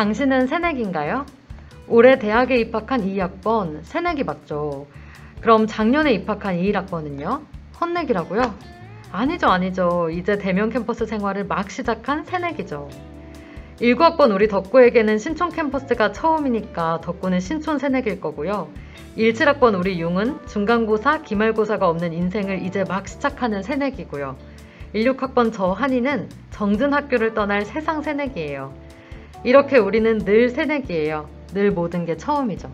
당신은 새내기인가요? 올해 대학에 입학한 2학번 새내기 맞죠? 그럼 작년에 입학한 21학번은요? 헛내기라고요? 아니죠, 아니죠. 이제 대면 캠퍼스 생활을 막 시작한 새내기죠. 19학번 우리 덕구에게는 신촌 캠퍼스가 처음이니까 덕구는 신촌 새내기일 거고요. 17학번 우리 융은 중간고사, 기말고사가 없는 인생을 이제 막 시작하는 새내기고요. 16학번 저 한이는 정든 학교를 떠날 세상 새내기예요. 이렇게 우리는 늘 새내기예요. 늘 모든 게 처음이죠.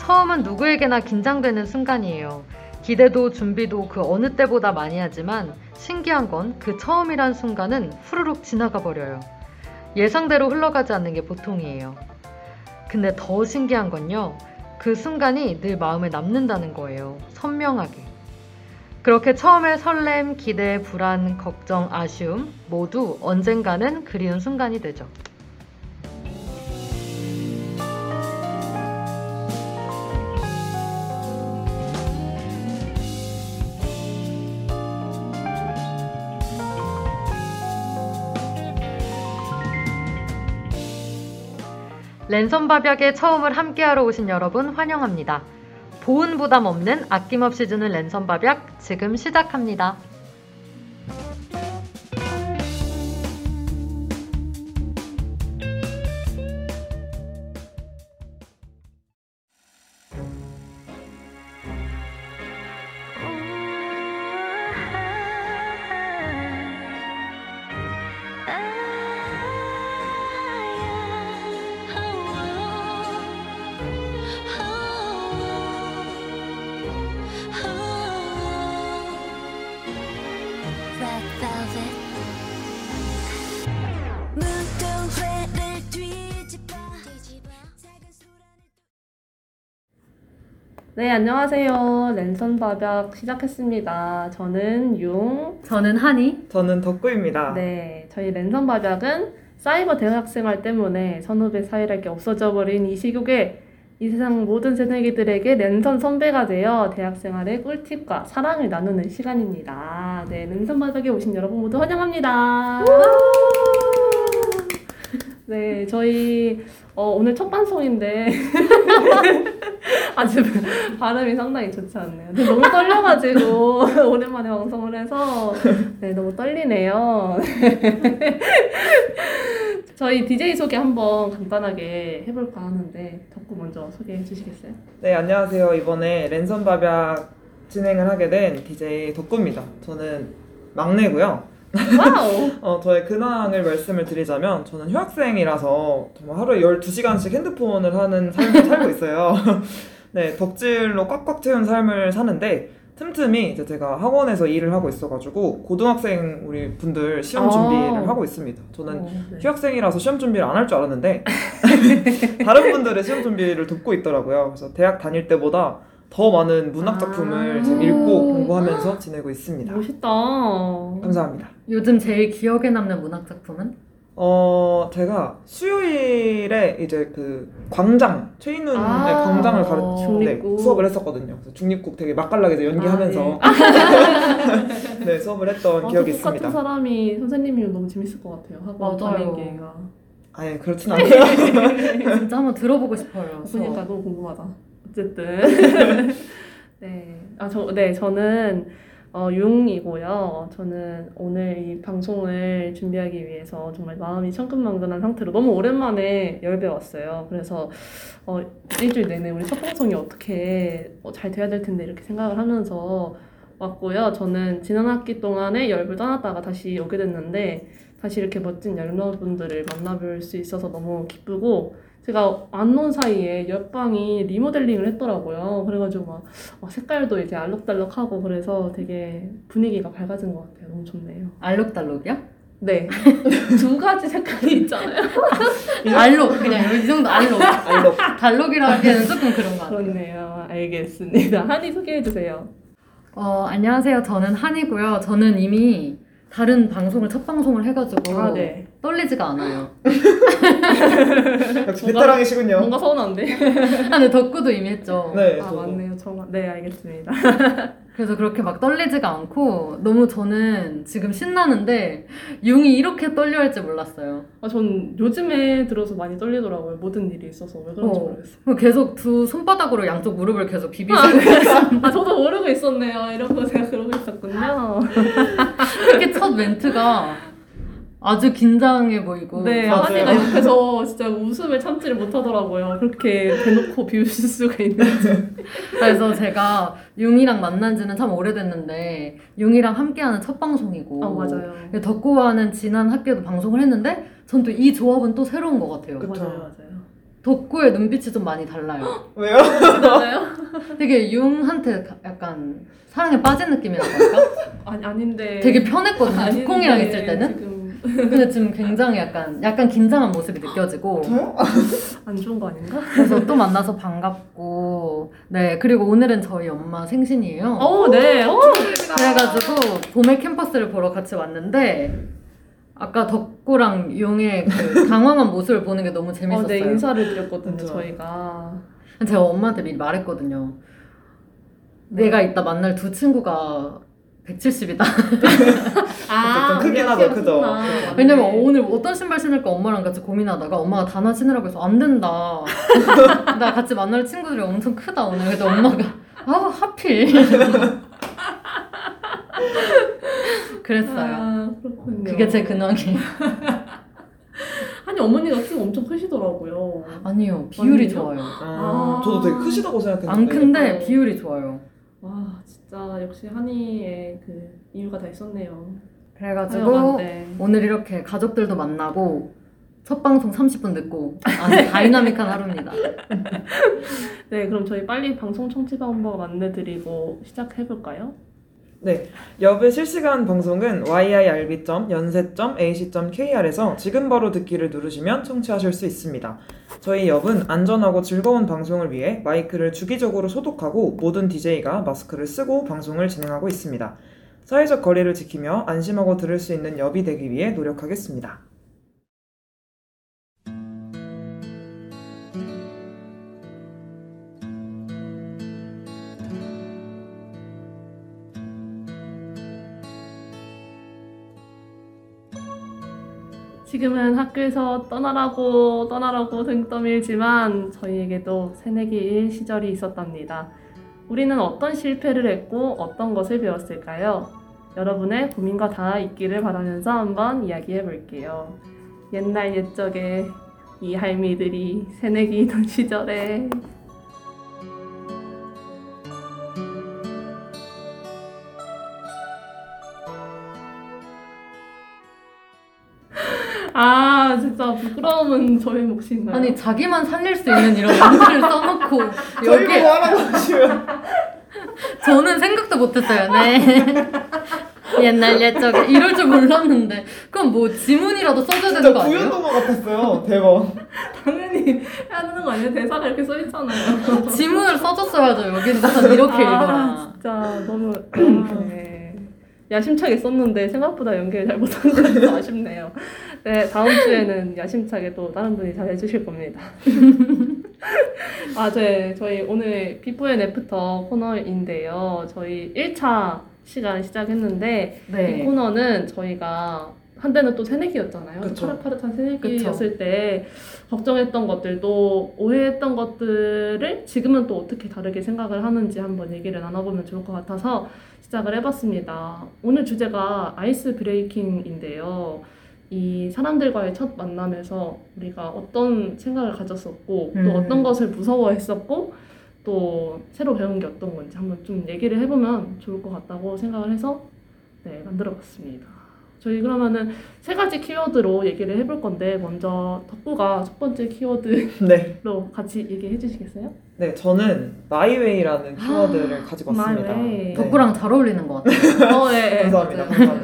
처음은 누구에게나 긴장되는 순간이에요. 기대도 준비도 그 어느 때보다 많이 하지만 신기한 건 그 처음이란 순간은 후루룩 지나가 버려요. 예상대로 흘러가지 않는 게 보통이에요. 근데 더 신기한 건요. 그 순간이 늘 마음에 남는다는 거예요. 선명하게. 그렇게 처음에 설렘, 기대, 불안, 걱정, 아쉬움 모두 언젠가는 그리운 순간이 되죠. 랜선 밥약의 처음을 함께하러 오신 여러분 환영합니다. 보은 부담 없는 아낌없이 주는 랜선 밥약 지금 시작합니다. 네, 안녕하세요. 랜선 밥약 시작했습니다. 저는 용. 저는 한이. 저는 덕구입니다. 네, 저희 랜선 밥약은 사이버 대학 생활 때문에 선후배 사이랄 게 없어져 버린 이 시국에 이 세상 모든 새내기들에게 랜선 선배가 되어 대학생활의 꿀팁과 사랑을 나누는 시간입니다. 네, 랜선 밥약에 오신 여러분 모두 환영합니다. 네, 저희 어, 오늘 첫 방송인데 아주 발음이 상당히 좋지 않네요. 근데 너무 떨려가지고 오랜만에 방송을 해서 네, 너무 떨리네요. 저희 DJ 소개 한번 간단하게 해볼까 하는데 덕구 먼저 소개해 주시겠어요? 네, 안녕하세요. 이번에 랜선 밥약 진행을 하게 된 DJ 덕구입니다. 저는 막내고요. Wow! 어, 저의 근황을 말씀을 드리자면 저는 휴학생이라서 정말 하루에 12시간씩 핸드폰을 하는 삶을 살고 있어요. 네, 덕질로 꽉꽉 채운 삶을 사는데 틈틈이 이제 제가 학원에서 일을 하고 있어가지고 고등학생 우리 분들 시험 아. 준비를 하고 있습니다. 저는 어, 네. 휴학생이라서 시험 준비를 안 할 줄 알았는데 다른 분들의 시험 준비를 돕고 있더라고요. 그래서 대학 다닐 때보다 더 많은 문학 작품을 아. 지금 읽고 공부하면서 지내고 있습니다. 멋있다. 감사합니다. 요즘 제일 기억에 남는 문학 작품은? 어 제가 수요일에 이제 그 광장 최인훈의 아, 광장을 가르 네, 중립국. 수업을 했었거든요. 그래서 중립국 되게 맛깔나게 연기하면서 아, 네. 수업을 했던 아, 기억이 저 똑같은 있습니다. 사람이 선생님이면 너무 재밌을 것 같아요. 학원 맞아요. 다니기가. 아예 그렇진 않고요. 진짜 한번 들어보고 싶어요. 그러니까 너무 궁금하다. 어쨌든 네, 아 저 네 저는 어, 융이고요. 저는 오늘 이 방송을 준비하기 위해서 정말 마음이 천근만근한 상태로 너무 오랜만에 열배 왔어요. 그래서 어, 일주일 내내 우리 첫 방송이 어떻게 어, 잘 돼야 될 텐데 이렇게 생각을 하면서 왔고요. 저는 지난 학기 동안에 열배 떠났다가 다시 오게 됐는데 다시 이렇게 멋진 여러분들을 만나뵐 수 있어서 너무 기쁘고 제가 안온 사이에 옆방이 리모델링을 했더라고요. 그래가지고 막, 막 색깔도 이제 알록달록하고 그래서 되게 분위기가 밝아진 것 같아요. 너무 좋네요. 알록달록이요? 네. 두 가지 색깔이 있잖아요. 알록 그냥 이 정도 알록. 알록. 달록이라 하기에는 조금 그런 것 같아요. 그렇네요. 알겠습니다. 한이 소개해 주세요. 어, 안녕하세요. 저는 한이고요. 저는 이미 다른 방송을 첫 방송을 해가지고 아, 네. 떨리지가 않아요. 역시 베테랑이 시군요. 뭔가 서운한데. 아, 근데 덕구도 이미 했죠. 네, 아 저도. 맞네요. 저네 알겠습니다. 그래서 그렇게 막 떨리지가 않고 너무 저는 지금 신나는데 융이 이렇게 떨려 할지 몰랐어요. 아, 전 요즘에 들어서 많이 떨리더라고요. 모든 일이 있어서 왜 그런지 어. 모르겠어요. 계속 두 손바닥으로 양쪽 무릎을 계속 비비시고 아 저도 모르고 있었네요. 이러고 제가 그러고 있었군요. 특히 첫 멘트가 아주 긴장해 보이고 네. 하니가 옆에서 진짜 웃음을 참지를 못하더라고요. 그렇게 대놓고 비우실 수가 있는지. 그래서 제가 융이랑 만난 지는 참 오래됐는데 융이랑 함께하는 첫 방송이고 아 맞아요. 덕구와는 지난 학기에도 방송을 했는데 전 또 이 조합은 또 새로운 것 같아요. 그쵸. 맞아요, 맞아요. 덕구의 눈빛이 좀 많이 달라요. 왜요? 맞아요? 되게 융한테 가- 약간 사랑에 빠진 느낌이라고 할까? 아니 아닌데. 되게 편했거든요. 두콩이랑 있을 때는. 지금 근데 지금 굉장히 약간 약간 긴장한 모습이 느껴지고 저요? 안 좋은 거 아닌가? 그래서 또 만나서 반갑고 네 그리고 오늘은 저희 엄마 생신이에요. 어, 네. 어, 그래가지고 봄의 캠퍼스를 보러 같이 왔는데 아까 덕구랑 용의 그 당황한 모습을 보는 게 너무 재밌었어요. 어, 네 인사를 드렸거든요. 저희가. 제가 엄마한테 미리 말했거든요. 내가 이따 만날 두 친구가 170이다. 아, 좀 크긴 하죠, 그죠? 왜냐면 오늘 어떤 신발 신을까 엄마랑 같이 고민하다가 엄마가 단화 신으라고 해서 안 된다. 나 같이 만날 친구들이 엄청 크다 오늘. 근데 엄마가 아 하필. 그랬어요. 아, 그렇군요. 그게 제 근황이에요. 아니 어머니가 키가 엄청 크시더라고요. 아니요 비율이 아니에요? 좋아요. 아, 아. 저도 되게 크시다고 생각했는데. 안 큰데 비율이 좋아요. 와 진짜 역시 한이의 그 이유가 다 있었네요. 그래가지고 하여간데. 오늘 이렇게 가족들도 만나고 첫 방송 30분 듣고 아주 다이나믹한 하루입니다. 네 그럼 저희 빨리 방송 청취 방법 안내드리고 시작해 볼까요? 네, 여배 실시간 방송은 yirb.yonsei.ac.kr에서 지금 바로 듣기를 누르시면 청취하실 수 있습니다. 저희 엽은 안전하고 즐거운 방송을 위해 마이크를 주기적으로 소독하고 모든 DJ가 마스크를 쓰고 방송을 진행하고 있습니다. 사회적 거리를 지키며 안심하고 들을 수 있는 엽이 되기 위해 노력하겠습니다. 지금은 학교에서 떠나라고 떠나라고 등 떠밀지만 저희에게도 새내기일 시절이 있었답니다. 우리는 어떤 실패를 했고 어떤 것을 배웠을까요? 여러분의 고민과 다 있기를 바라면서 한번 이야기해 볼게요. 옛날 옛적에 이 할미들이 새내기이던 시절에 아 진짜 부끄러움은 저의 몫인가요? 아니 자기만 살릴 수 있는 이런 문구를 써놓고 여기 보고 하라고 하시면 저는 생각도 못했어요. 네. 옛날 옛적에 이럴 줄 몰랐는데 그럼 뭐 지문이라도 써줘야 되는 거 진짜 아니에요? 구연동화 같았어요. 대박. 당연히 해야 되는 거 아니에요? 대사가 이렇게 써 있잖아요. 지문을 써줬어야죠. 여기는 이렇게 아, 읽어라. 진짜 너무 너무 네. 야심차게 썼는데 생각보다 연기를 잘 못한 것 같아서 아쉽네요. 네, 다음 주에는 야심차게 또 다른 분이 잘 해주실 겁니다. 아, 네, 저희 오늘 before and after 코너인데요. 저희 1차 시간 시작했는데 이 네. 코너는 저희가 한때는 또 새내기였잖아요. 그쵸. 파릇파릇한 새내기였을 때 걱정했던 것들도 오해했던 것들을 지금은 또 어떻게 다르게 생각을 하는지 한번 얘기를 나눠보면 좋을 것 같아서 시작을 해봤습니다. 오늘 주제가 아이스 브레이킹인데요. 이 사람들과의 첫 만남에서 우리가 어떤 생각을 가졌었고 또 음. 어떤 것을 무서워했었고 또 새로 배운 게 어떤 건지 한번 좀 얘기를 해보면 좋을 것 같다고 생각을 해서 네 만들어봤습니다. 저희 그러면은 세 가지 키워드로 얘기를 해볼 건데 먼저 덕구가 첫 번째 키워드로 네. 같이 얘기해 주시겠어요? 네, 저는 마이웨이라는 키워드를 가지고 왔습니다. Way. 네. 덕구랑 잘 어울리는 것 같아요. 어, 네, 네. 감사합니다. 감사합니다.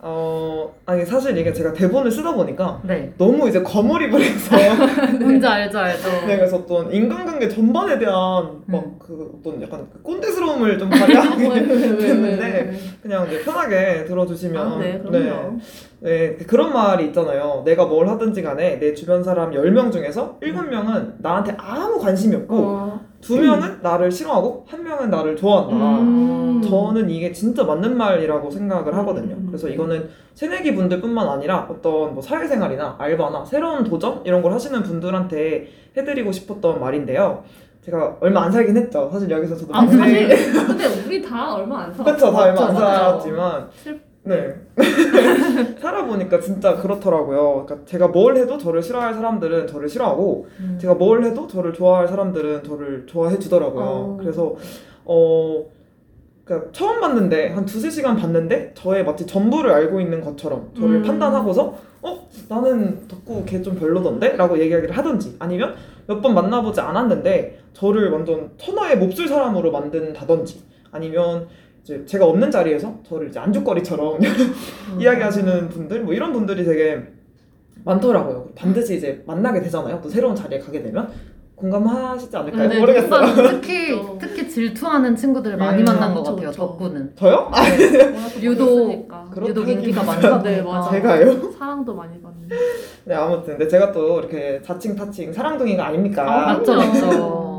어, 아니 사실 이게 제가 대본을 쓰다 보니까 네. 너무 이제 거물입을 해서 뭔지 알죠, 알죠. 네, 그래서 어떤 인간관계 전반에 대한 음. 막그 어떤 약간 그 꼰대스러움을 좀 발휘하게 됐는데 왜. 그냥 이제 편하게 들어주시면 아, 네, 그럼요. 네, 그런 말이 있잖아요. 내가 뭘 하든지 간에 내 주변 사람 10명 중에서 7명은 나한테 아무 관심이 없고 어, 두 명은 나를 싫어하고 한 명은 나를 좋아한다. 음. 저는 이게 진짜 맞는 말이라고 생각을 하거든요. 음. 그래서 이거는 새내기 분들뿐만 아니라 어떤 뭐 사회생활이나 알바나 새로운 도전 이런 걸 하시는 분들한테 해드리고 싶었던 말인데요. 제가 얼마 안 살긴 했죠. 사실 여기서 저도 아, 사실 근데 우리 다 얼마 안 살았어. 그쵸, 다 얼마 안. 살았지만 슬- 네. 살아보니까 진짜 그렇더라고요. 그러니까 제가 뭘 해도 저를 싫어할 사람들은 저를 싫어하고 음. 제가 뭘 해도 저를 좋아할 사람들은 저를 좋아해 주더라고요. 어. 그래서 어 그러니까 처음 봤는데 한 두세 시간 봤는데 저의 마치 전부를 알고 있는 것처럼 저를 음. 판단하고서 어 나는 덕구 걔 좀 별로던데? 라고 얘기하기를 하든지 아니면 몇 번 만나보지 않았는데 저를 완전 천하의 몹쓸 사람으로 만든다든지 아니면 이제 제가 없는 자리에서 저를 이제 안주거리처럼 음. 이야기하시는 분들 뭐 이런 분들이 되게 많더라고요. 반드시 이제 만나게 되잖아요. 또 새로운 자리에 가게 되면 공감하시지 않을까요? 근데 모르겠어요. 누군가 특히. 특히 질투하는 친구들을 많이 음, 만난 것 같아요. 덕구는 저요? 아, 또 유독- 유독 인기가 많다 네, 맞아. 제가요? 사랑도 많이 받는. 네 아무튼 근데 제가 또 이렇게 자칭 타칭 사랑둥이가 아닙니까? 아, 맞죠. 맞죠.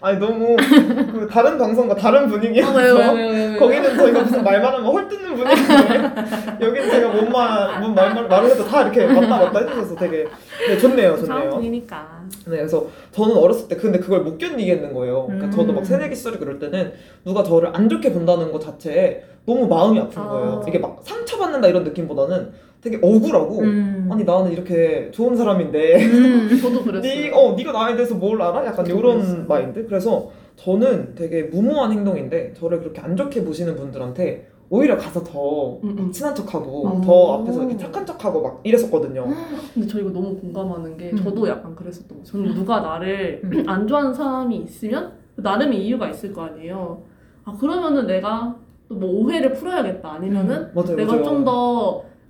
아니 너무 그 다른 방송과 다른 분위기여서 아, 왜요, 왜요, 왜요? 거기는 저희가 무슨 말만 하면 헐뜯는 분위기인데 여기는 제가 뭔 말, 뭔 말, 말, 말을 해도 다 이렇게 맞다 맞다 해주셔서 되게 네, 좋네요 좋네요 사랑둥이니까. 네, 그래서 저는 어렸을 때 근데 그걸 못 견디겠는 거예요. 그러니까 음. 저도 막 새내기 시절에 그럴 때는 누가 저를 안 좋게 본다는 것 자체에 너무 마음이 아픈 아. 거예요. 이게 막 상처받는다 이런 느낌보다는 되게 억울하고 음. 아니 나는 이렇게 좋은 사람인데 음. 저도 그랬어요. 네, 어, 네가 나에 대해서 뭘 알아? 약간 이런 그랬어요. 마인드. 그래서 저는 되게 무모한 행동인데 저를 그렇게 안 좋게 보시는 분들한테 오히려 가서 더 음, 음. 친한 척하고 어. 더 앞에서 이렇게 착한 척하고 막 이랬었거든요. 근데 저 이거 너무 공감하는 게 음. 저도 약간 그랬었던 거. 저는 누가 나를 음. 안 좋아하는 사람이 있으면 나름의 이유가 있을 거 아니에요. 아 그러면은 내가 또 뭐 오해를 풀어야겠다. 아니면은 맞아요, 내가 맞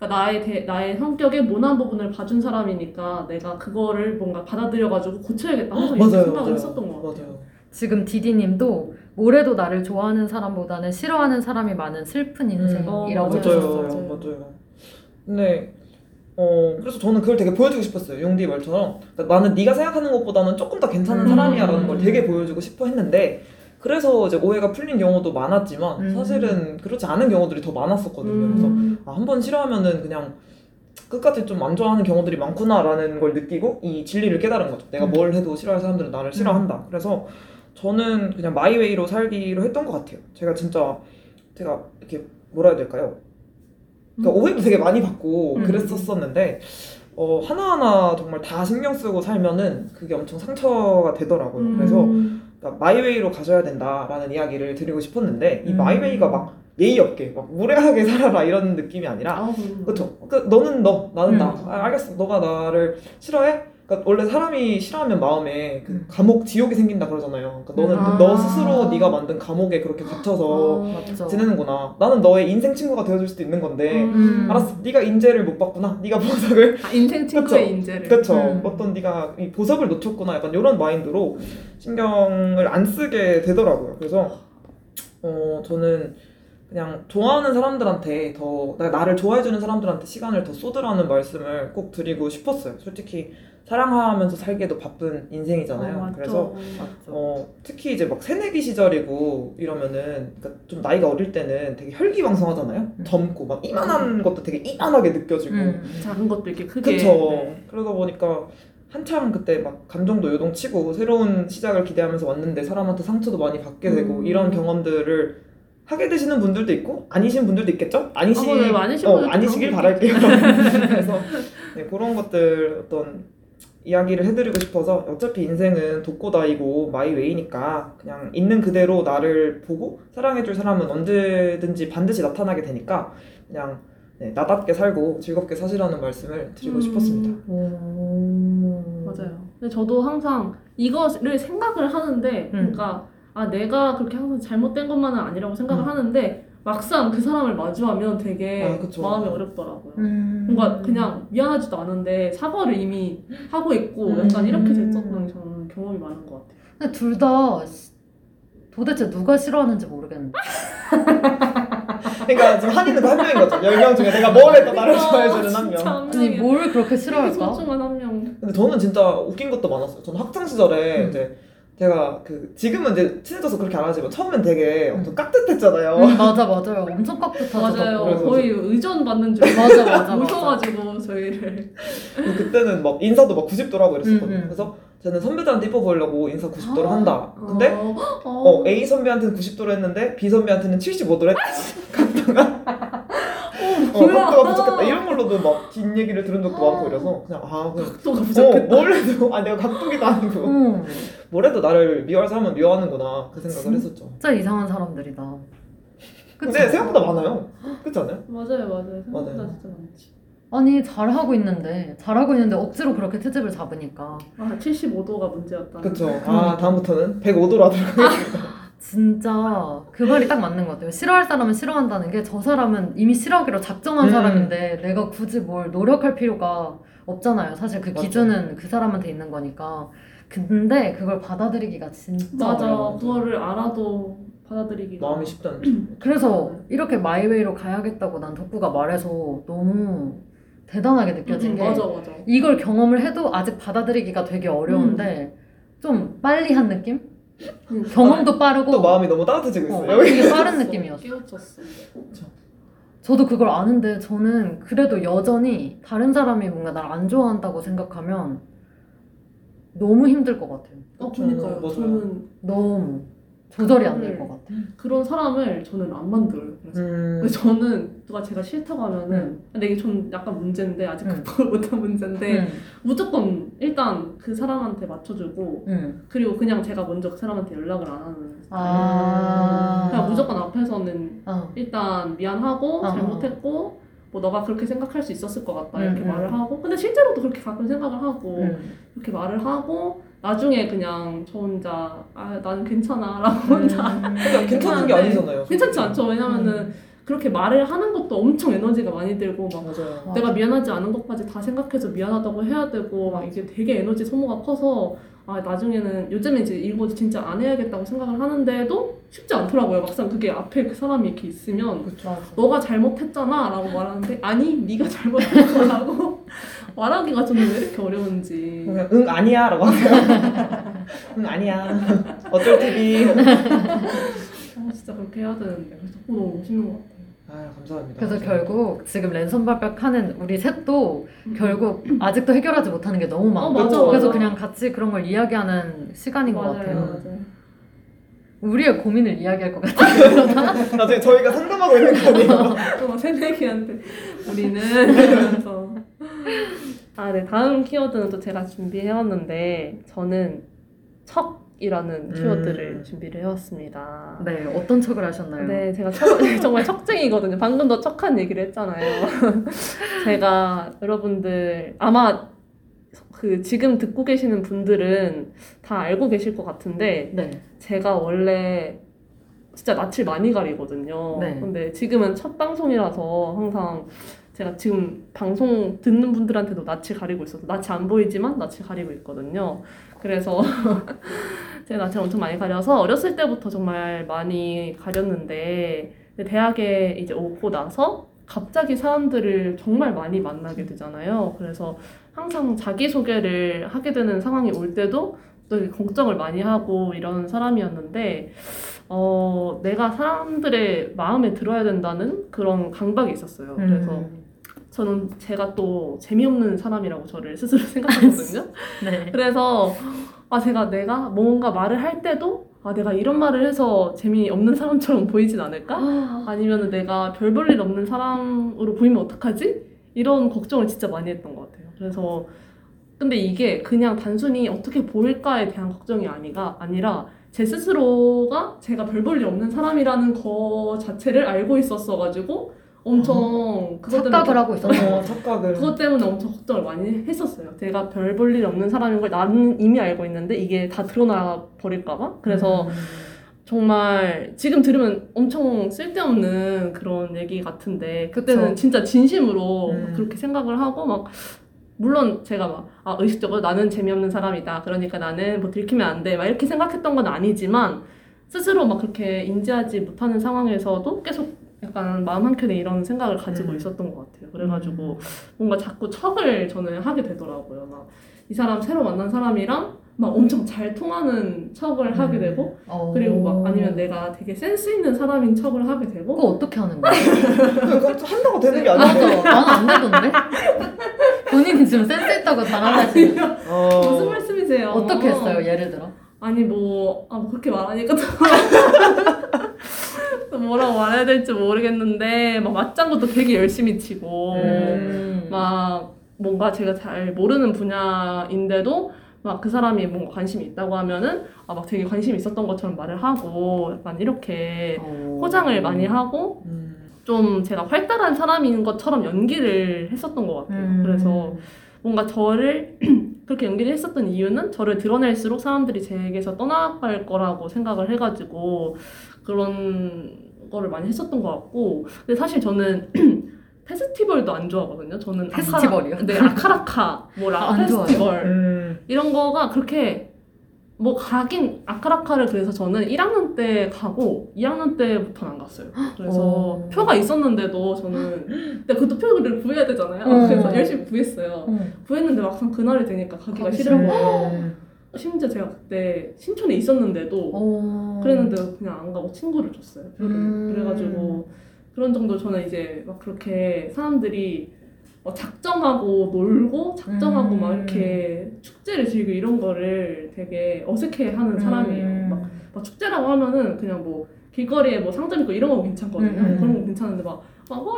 더 나의 대, 나의 성격의 모난 부분을 봐준 사람이니까 내가 그거를 뭔가 받아들여가지고 고쳐야겠다. 항상 이렇게 맞아요, 생각을 맞아요. 했었던 것 같아요. 맞아요. 지금 디디님도 올해도 나를 좋아하는 사람보다는 싫어하는 사람이 많은 슬픈 인생이라고 어, 맞아요. 맞아요. 맞아요. 근데 어 그래서 저는 그걸 되게 보여주고 싶었어요. 용디 말처럼 그러니까 나는 네가 생각하는 것보다는 조금 더 괜찮은 음. 사람이야라는 걸 되게 보여주고 싶어 했는데 그래서 이제 오해가 풀린 경우도 많았지만 음. 사실은 그렇지 않은 경우들이 더 많았었거든요. 그래서 음. 아, 한 번 싫어하면은 그냥 끝까지 좀 안 좋아하는 경우들이 많구나라는 걸 느끼고 이 진리를 깨달은 거죠. 내가 음. 뭘 해도 싫어할 사람들은 나를 싫어한다. 그래서 저는 그냥 마이웨이로 살기로 했던 것 같아요. 제가 진짜 제가 이렇게 뭐라 해야 될까요? 그러니까 오해도 되게 많이 받고 음. 그랬었었는데 어, 하나하나 정말 다 신경 쓰고 살면은 그게 엄청 상처가 되더라고요. 그래서 음. 그러니까 my way로 가셔야 된다라는 이야기를 드리고 싶었는데 이 음. my way가 막 예의 없게 막 무례하게 살아라 이런 느낌이 아니라 아. 그렇죠. 그 너는 너, 나는 음. 나. 아, 알겠어. 너가 나를 싫어해? 그러니까 원래 사람이 싫어하면 마음에 그 음. 감옥, 지옥이 생긴다 그러잖아요. 그러니까 너는 아. 너 스스로 네가 만든 감옥에 그렇게 갇혀서 아. 지내는구나. 나는 너의 인생 친구가 되어줄 수도 있는 건데. 음. 알았어. 네가 인재를 못 봤구나. 네가 보석을 아, 인생 친구의 그쵸. 인재를. 그렇죠. 음. 어떤 네가 이 보석을 놓쳤구나. 약간 이런 마인드로 신경을 안 쓰게 되더라고요. 그래서 어 저는 그냥 좋아하는 사람들한테 더 나- 나를 좋아해주는 사람들한테 시간을 더 쏟으라는 말씀을 꼭 드리고 싶었어요. 솔직히 사랑하면서 살기에도 바쁜 인생이잖아요. 어. 그래서. 어, 특히 이제 막 새내기 시절이고 이러면은 그러니까 좀 나이가 어릴 때는 되게 혈기왕성하잖아요. 음. 젊고 막 이만한 것도 되게 이만하게 느껴지고 음. 작은 것도 이렇게 크게. 그쵸. 네. 그러다 보니까 한참 그때 막 감정도 요동치고 새로운 시작을 기대하면서 왔는데 사람한테 상처도 많이 받게 되고 음. 이런 경험들을 하게 되시는 분들도 있고 아니신 분들도 있겠죠? 아니시, 아, 네, 아니신 어, 아니시길 바랄게요. 그래서 네, 그런 것들 어떤 이야기를 해드리고 싶어서 어차피 인생은 독고다이고 마이웨이니까 그냥 있는 그대로 나를 보고 사랑해줄 사람은 언제든지 반드시 나타나게 되니까 그냥 네, 나답게 살고 즐겁게 사시라는 말씀을 드리고 음. 싶었습니다. 오. 맞아요. 근데 저도 항상 이거를 생각을 하는데, 음. 그러니까 아 내가 그렇게 항상 잘못된 것만은 아니라고 생각을 음. 하는데 막상 그 사람을 마주하면 되게 아. 마음이 어렵더라고요. 음. 뭔가 그냥 미안하지도 않은데 사과를 이미 하고 있고 음. 약간 이렇게 됐었던 저는 경험이 많은 것 같아요. 근데 둘 다 도대체 누가 싫어하는지 모르겠는데. 그러니까 지금 한이는 그한 명인 거죠. 10명 중에 내가 뭘 해도 나를 좋아해주는 한 명. 아니 뭘 그렇게 싫어할까? 소중한 한 명. 근데 저는 진짜 웃긴 것도 많았어요. 저는 학창 시절에 음. 이제 제가 그 지금은 이제 친해져서 그렇게 안 하지만 처음엔 되게 음. 엄청 깍듯했잖아요. 음, 맞아 맞아요. 엄청 깍듯하죠. 맞아요. 그래서 거의 의존 받는 줄. 맞아, 맞아, 맞아. 모셔가지고 저희를. 그때는 막 인사도 막 90도라고 이랬었거든요. 음, 음. 그래서 저는 선배들한테 이뻐 보이려고 인사 90도를 아. 한다. 근데 어, 어, A 선배한테는 90도로 했는데 B 선배한테는 75도로 했다. 각도가 어. 각도가 부족했다. 이런 걸로도 막 뒷얘기를 들은 적도 많고 이래서 그냥 아 그냥 어, 부족했다. 뭘 해도 아 내가 각도기도 아니고 음, 뭘 해도 나를 미워할 사람은 미워하는구나 그 생각을 했었죠. 진짜 이상한 사람들이다. 그쵸? 근데 생각보다 많아요. 그렇지 않아요? 맞아요, 맞아요. 생각보다 맞아요. 진짜 많지. 아니 잘하고 있는데 잘하고 있는데 억지로 그렇게 트집을 잡으니까 아, 75도가 문제였다. 그렇죠. 아 다음부터는 105도로 하도록 하겠습니다. 진짜 그 말이 딱 맞는 것 같아요. 싫어할 사람은 싫어한다는 게 저 사람은 이미 싫어하기로 작정한 음. 사람인데 내가 굳이 뭘 노력할 필요가 없잖아요. 사실 그 맞죠. 기준은 그 사람한테 있는 거니까. 근데 그걸 받아들이기가 진짜 맞아. 어려워요. 그거를 알아도 받아들이기가. 마음이 쉽지 않죠. 그래서 이렇게 마이웨이로 가야겠다고 난 덕구가 말해서 너무 대단하게 느껴진 음, 게 맞아, 맞아. 이걸 경험을 해도 아직 받아들이기가 되게 어려운데 좀 빨리 한 느낌? 경험도 빠르고 또 마음이 너무 따뜻해지고 어, 있어요. 되게 빠른 느낌이었어. 깨우쳤어. 저도 그걸 아는데 저는 그래도 여전히 다른 사람이 뭔가 날 안 좋아한다고 생각하면 너무 힘들 것 같아요. 어, 그러니까요. 맞아요. 저는 너무 조절이 안 음. 될것 같아. 그런 사람을 저는 안 만들어요. 그래서. 음, 근데 저는 누가 제가 싫다고 하면은 음. 근데 이게 좀 약간 문제인데 아직 음. 극복을 못한 문제인데 응, 무조건 일단 그 사람한테 맞춰주고 응. 그리고 그냥 제가 먼저 그 사람한테 연락을 안 하는 아. 그냥 무조건 앞에서는 어. 일단 미안하고 어, 잘못했고 뭐 너가 그렇게 생각할 수 있었을 것 같다 이렇게 음, 음. 말을 하고 근데 실제로도 그렇게 가끔 생각을 하고 응. 이렇게 말을 하고 나중에 그냥 저 혼자 아 나는 괜찮아 라고 혼자 음. 그러니까 괜찮은 게 네. 아니잖아요. 괜찮지 않죠 왜냐면은 음. 그렇게 말을 하는 것도 엄청 에너지가 많이 들고 막 맞아요. 맞아. 내가 미안하지 않은 것까지 다 생각해서 미안하다고 해야 되고 막 이게 되게 에너지 소모가 커서 아 나중에는 요즘에 이제 이거 진짜 안 해야겠다고 생각을 하는데도 쉽지 않더라고요 막상 그게 앞에 그 사람이 이렇게 있으면 맞아. 너가 잘못했잖아 라고 말하는데 아니 네가 잘못했다고 말하기가 저는 왜 이렇게 어려운지 응 아니야 라고 하세요. 응 아니야. 어쩔 TV. 아, 진짜 그렇게 해야 되는데 그래서 어, 너무 멋있는 것 같아요 아 감사합니다. 그래서 결국 지금 랜선 발백하는 우리 셋도 결국 아직도 해결하지 못하는 게 너무 많아. 어, 맞아, 그래서 맞아. 그냥 같이 그런 걸 이야기하는 시간인 것 맞아요 같아요. 맞아요 우리의 고민을 이야기할 것 같아요. 나중에 저희가 상담하고 있는 거 아니에요? 또 새내기한테 우리는 이러면서 아, 네. 다음 키워드는 또 제가 준비해왔는데 저는 척 이라는 키워드를 음. 준비를 해왔습니다. 네, 어떤 척을 하셨나요? 네, 제가 척, 정말 척쟁이거든요. 방금도 척한 얘기를 했잖아요. 제가 여러분들 아마 그 지금 듣고 계시는 분들은 다 알고 계실 것 같은데 네. 제가 원래 진짜 낯을 많이 가리거든요. 네. 근데 지금은 첫 방송이라서 항상 제가 지금 방송 듣는 분들한테도 낯을 가리고 있어서 낯이 안 보이지만 낯을 가리고 있거든요. 그래서 제가 낯을 엄청 많이 가려서 어렸을 때부터 정말 많이 가렸는데 대학에 이제 오고 나서 갑자기 사람들을 정말 많이 만나게 되잖아요. 그래서 항상 자기소개를 하게 되는 상황이 올 때도 또 걱정을 많이 하고 이런 사람이었는데 어, 내가 사람들의 마음에 들어야 된다는 그런 강박이 있었어요. 그래서 음. 저는 제가 또 재미없는 사람이라고 저를 스스로 생각하거든요. 네. 그래서 아 제가 내가 뭔가 말을 할 때도 아 내가 이런 말을 해서 재미없는 사람처럼 보이진 않을까? 아니면 내가 별 볼 일 없는 사람으로 보이면 어떡하지? 이런 걱정을 진짜 많이 했던 것 같아요. 그래서 근데 이게 그냥 단순히 어떻게 보일까에 대한 걱정이 아니가 아니라 제 스스로가 제가 별 볼 일 없는 사람이라는 거 자체를 알고 있었어가지고 엄청 그것 때문에 착각을 하고 있었어요. 어, 착각을. 그것 때문에 엄청 걱정을 많이 했었어요. 제가 별 볼 일 없는 사람인 걸 나는 이미 알고 있는데 이게 다 드러나 버릴까봐. 그래서 음. 정말 지금 들으면 엄청 쓸데없는 그런 얘기 같은데 그때는 그쵸. 진짜 진심으로 음. 그렇게 생각을 하고 막 물론 제가 막 아, 의식적으로 나는 재미없는 사람이다. 그러니까 나는 뭐 들키면 안 돼. 막 이렇게 생각했던 건 아니지만 스스로 막 그렇게 인지하지 못하는 상황에서도 계속 약간 마음 한켠에 이런 생각을 가지고 음. 있었던 것 같아요. 그래가지고 뭔가 자꾸 척을 저는 하게 되더라고요. 막 이 사람 새로 만난 사람이랑 막 엄청 잘 통하는 척을 하게 음. 되고 어. 그리고 막 아니면 내가 되게 센스 있는 사람인 척을 하게 되고 그거 어떻게 하는 거야? 한다고 되는 게 아니야. 맞아. 나는 안 되던데? 본인이 지금 센스 있다고 자랑하시는 어. 무슨 말씀이세요? 어떻게 했어요? 예를 들어? 아니 뭐, 아, 뭐 그렇게 말하니까 뭐라고 말해야 될지 모르겠는데 막 맞장구도 되게 열심히 치고 음. 막 뭔가 제가 잘 모르는 분야인데도 막 그 사람이 뭔가 관심이 있다고 하면은 아 막 되게 관심 있었던 것처럼 말을 하고 약간 이렇게 어. 포장을 많이 하고 음. 좀 제가 활달한 사람인 것처럼 연기를 했었던 것 같아요. 음. 그래서 뭔가 저를 그렇게 연기를 했었던 이유는 저를 드러낼수록 사람들이 제게서 떠나갈 거라고 생각을 해가지고 그런 거를 많이 했었던 것 같고 근데 사실 저는 페스티벌도 안 좋아하거든요. 저는 페스티벌이요? 아카라, 네, 아카라카, 뭐라 아, 안 좋아해요? 페스티벌 음. 이런 거가 그렇게 뭐 가긴 아카라카를 그래서 저는 1학년 때 가고 2학년 때부터는 안 갔어요. 그래서 어. 표가 있었는데도 저는 근데 그것도 표를 구해야 되잖아요. 어. 그래서 열심히 구했어요. 어. 구했는데 막상 그날이 되니까 가기가 가기 싫은. 거예요. 음. 심지어 제가 그때 신촌에 있었는데도 어. 그랬는데 그냥 안 가고 친구를 줬어요. 표를. 음. 그래가지고 그런 정도 저는 이제 막 그렇게 사람들이 뭐 작정하고 놀고 작정하고 음. 막 이렇게 축제를 즐기고 이런 거를 되게 어색해하는 사람이에요. 음. 막, 막 축제라고 하면은 그냥 뭐 길거리에 뭐 상점 있고 이런 거 괜찮거든요. 음, 음. 그런 거 괜찮은데 막, 막 와,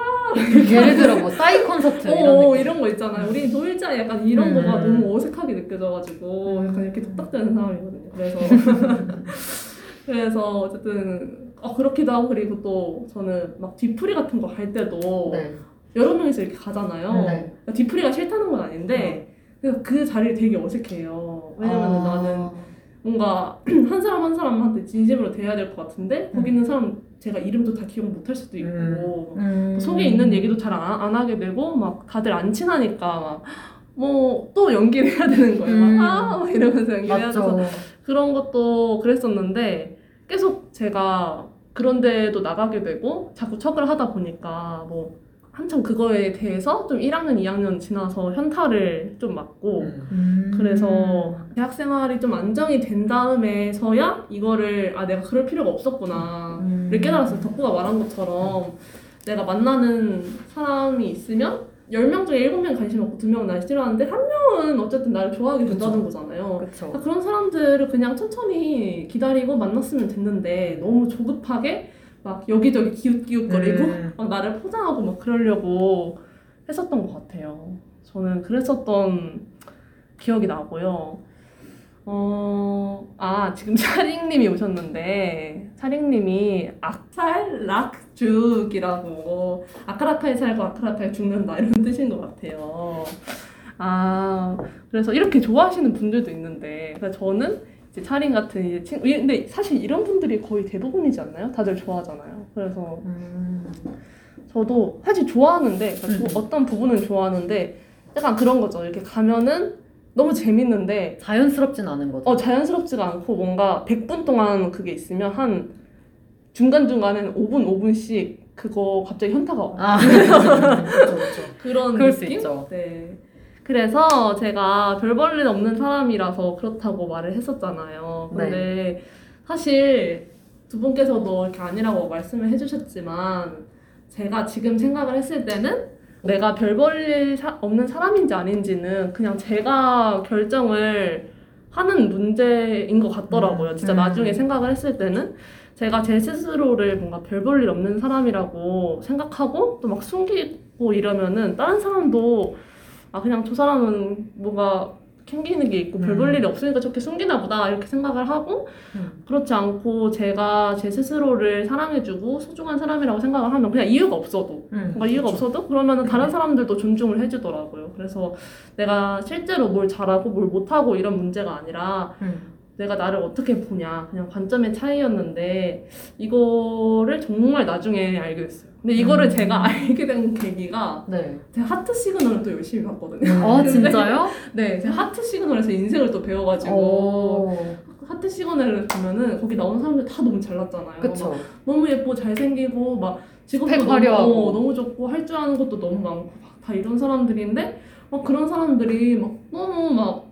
예를 들어 뭐 싸이 콘서트 이런 어, 느낌. 이런 거 있잖아요. 우리 놀자 약간 이런 음. 거가 너무 어색하게 느껴져가지고 음. 약간 이렇게 뚝딱대는 사람이거든요. 그래서 그래서 어쨌든 어, 그렇기도 하고 그리고 또 저는 막 뒤풀이 같은 거 갈 때도 네. 여러 명이서 이렇게 가잖아요. 네. 그러니까 뒤풀이가 싫다는 건 아닌데 그래서 그 자리를 되게 어색해요. 왜냐면 아. 나는 뭔가 한 사람 한 사람한테 진심으로 대해야 될 것 같은데 거기 있는 사람 제가 이름도 다 기억 못할 수도 있고 음. 속에 있는 얘기도 잘안 하게 되고 막 다들 안 친하니까 막 뭐 또 연기를 해야 되는 거예요. 음. 막, 아, 막 이러면서 연기를 해야 돼서. 그런 것도 그랬었는데 계속 제가 그런 데도 나가게 되고 자꾸 척을 하다 보니까 뭐 한참 그거에 대해서 좀 1학년, 2학년 지나서 현타를 좀 맞고 음. 그래서 대학 생활이 좀 안정이 된 다음에서야 이거를 아 내가 그럴 필요가 없었구나 음. 를 깨달았어요. 덕구가 말한 것처럼 내가 만나는 사람이 있으면 10명 중에 7명 관심 없고 2명은 날 싫어하는데 한 명은 어쨌든 나를 좋아하게 된다는 거잖아요. 그렇죠. 그러니까 그런 사람들을 그냥 천천히 기다리고 만났으면 됐는데 너무 조급하게 막 여기저기 기웃기웃거리고 음. 막 나를 포장하고 막 그러려고 했었던 것 같아요. 저는 그랬었던 기억이 나고요. 어, 아, 지금 차링님이 오셨는데, 차링님이 악살 락죽이라고, 아카라카에 살고 아카라카에 죽는다, 이런 뜻인 것 같아요. 아, 그래서 이렇게 좋아하시는 분들도 있는데, 그래서 저는 이제 차링 같은 이제 친구, 근데 사실 이런 분들이 거의 대부분이지 않나요? 다들 좋아하잖아요. 그래서 음. 저도 사실 좋아하는데 그러니까 조- 음. 어떤 부분은 좋아하는데 약간 그런 거죠. 이렇게 가면은 너무 재밌는데 자연스럽진 않은 거죠. 어 자연스럽지가 않고 뭔가 100분 동안 그게 있으면 한 중간 중간에는 5분 5분씩 그거 갑자기 현타가 와. 아, 그렇죠, 그렇죠. 그런 그럴 수 느낌? 있죠. 네. 그래서 제가 별 볼일 없는 사람이라서 그렇다고 말을 했었잖아요. 근데 사실 두 분께서도 이렇게 아니라고 말씀을 해주셨지만 제가 지금 생각을 했을 때는 내가 별 볼일 없는 사람인지 아닌지는 그냥 제가 결정을 하는 문제인 것 같더라고요. 진짜 음. 나중에 생각을 했을 때는 제가 제 스스로를 뭔가 별 볼 일 없는 사람이라고 생각하고 또 막 숨기고 이러면은 다른 사람도 아 그냥 저 사람은 뭔가 캥기는 게 있고 별볼 음. 일이 없으니까 저렇게 숨기나 보다 이렇게 생각을 하고 음. 그렇지 않고 제가 제 스스로를 사랑해주고 소중한 사람이라고 생각을 하면 그냥 이유가 없어도 음. 뭔가 이유가 없어도 그러면은 다른 사람들도 존중을 해주더라고요. 그래서 내가 실제로 뭘 잘하고 뭘 못하고 이런 문제가 아니라 음. 내가 나를 어떻게 보냐 그냥 관점의 차이였는데 이거를 정말 나중에 알게 됐어요. 근데 이거를 음. 제가 알게 된 계기가 네. 제가 하트 시그널을 또 열심히 봤거든요. 아, 근데 진짜요? 네, 제가 하트 시그널에서 인생을 또 배워가지고 오. 하트 시그널을 보면은 거기 나오는 사람들 다 너무 잘났잖아요. 그쵸. 막 너무 예쁘고 잘생기고 막 직업도 너무. 어, 너무 좋고 할 줄 아는 것도 너무 많고 막다 이런 사람들인데 막 그런 사람들이 막 너무 막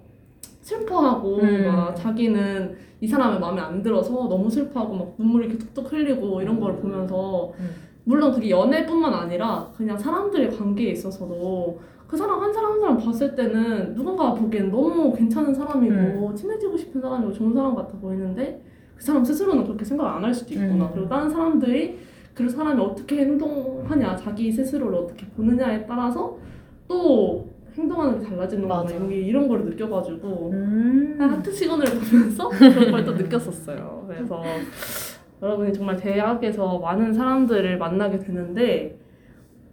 슬퍼하고 음. 막 자기는 이 사람의 마음에 안 들어서 너무 슬퍼하고 막 눈물이 이렇게 툭툭 흘리고 이런 걸 보면서 음. 물론 그게 연애뿐만 아니라 그냥 사람들의 관계에 있어서도 그 사람 한 사람 한 사람 봤을 때는 누군가 보기엔 너무 괜찮은 사람이고 친해지고 싶은 사람이고 좋은 사람 같아 보이는데 그 사람 스스로는 그렇게 생각을 안할 수도 있구나 음. 그리고 다른 사람들이 그 사람이 어떻게 행동하냐 자기 스스로를 어떻게 보느냐에 따라서 또 행동하는 게 맞아. 이런, 게- 이런 걸 느껴가지고 음. 하트 시간을 보면서 그런 걸 또 느꼈었어요. 그래서 여러분이 정말 대학에서 많은 사람들을 만나게 되는데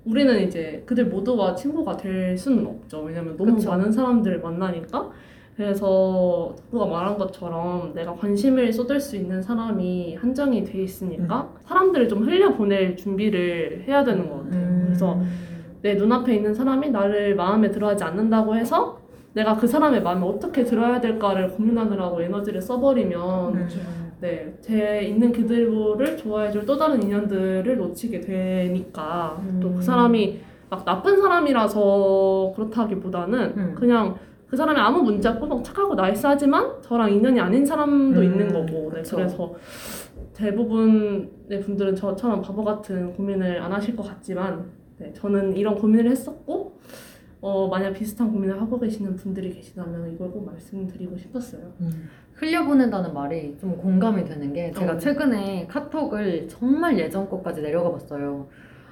우리는 이제 그들 모두와 친구가 될 수는 없죠. 왜냐면 너무 그쵸. 많은 사람들을 만나니까. 그래서 덕구가 말한 것처럼 내가 관심을 쏟을 수 있는 사람이 한정이 돼 있으니까 사람들을 좀 흘려보낼 준비를 해야 되는 것 같아요. 음. 그래서 내 눈앞에 있는 사람이 나를 마음에 들어하지 않는다고 해서 내가 그 사람의 마음에 어떻게 들어야 될까를 고민하느라고 에너지를 써버리면 음. 네, 제 있는 그들을 좋아해줄 또 다른 인연들을 놓치게 되니까 음. 또그 사람이 막 나쁜 사람이라서 그렇다기보다는 음. 그냥 그 사람이 아무 문제 없고 막 착하고 나이스하지만 저랑 인연이 아닌 사람도 음, 있는 거고 네, 그쵸. 그래서 대부분의 분들은 저처럼 바보 같은 고민을 안 하실 것 같지만 네, 저는 이런 고민을 했었고 어, 만약 비슷한 고민을 하고 계시는 분들이 계시다면 이걸 꼭 말씀드리고 싶었어요. 음. 흘려보낸다는 말이 좀 공감이 되는 게 제가 어. 최근에 카톡을 정말 예전 것까지 내려가 봤어요.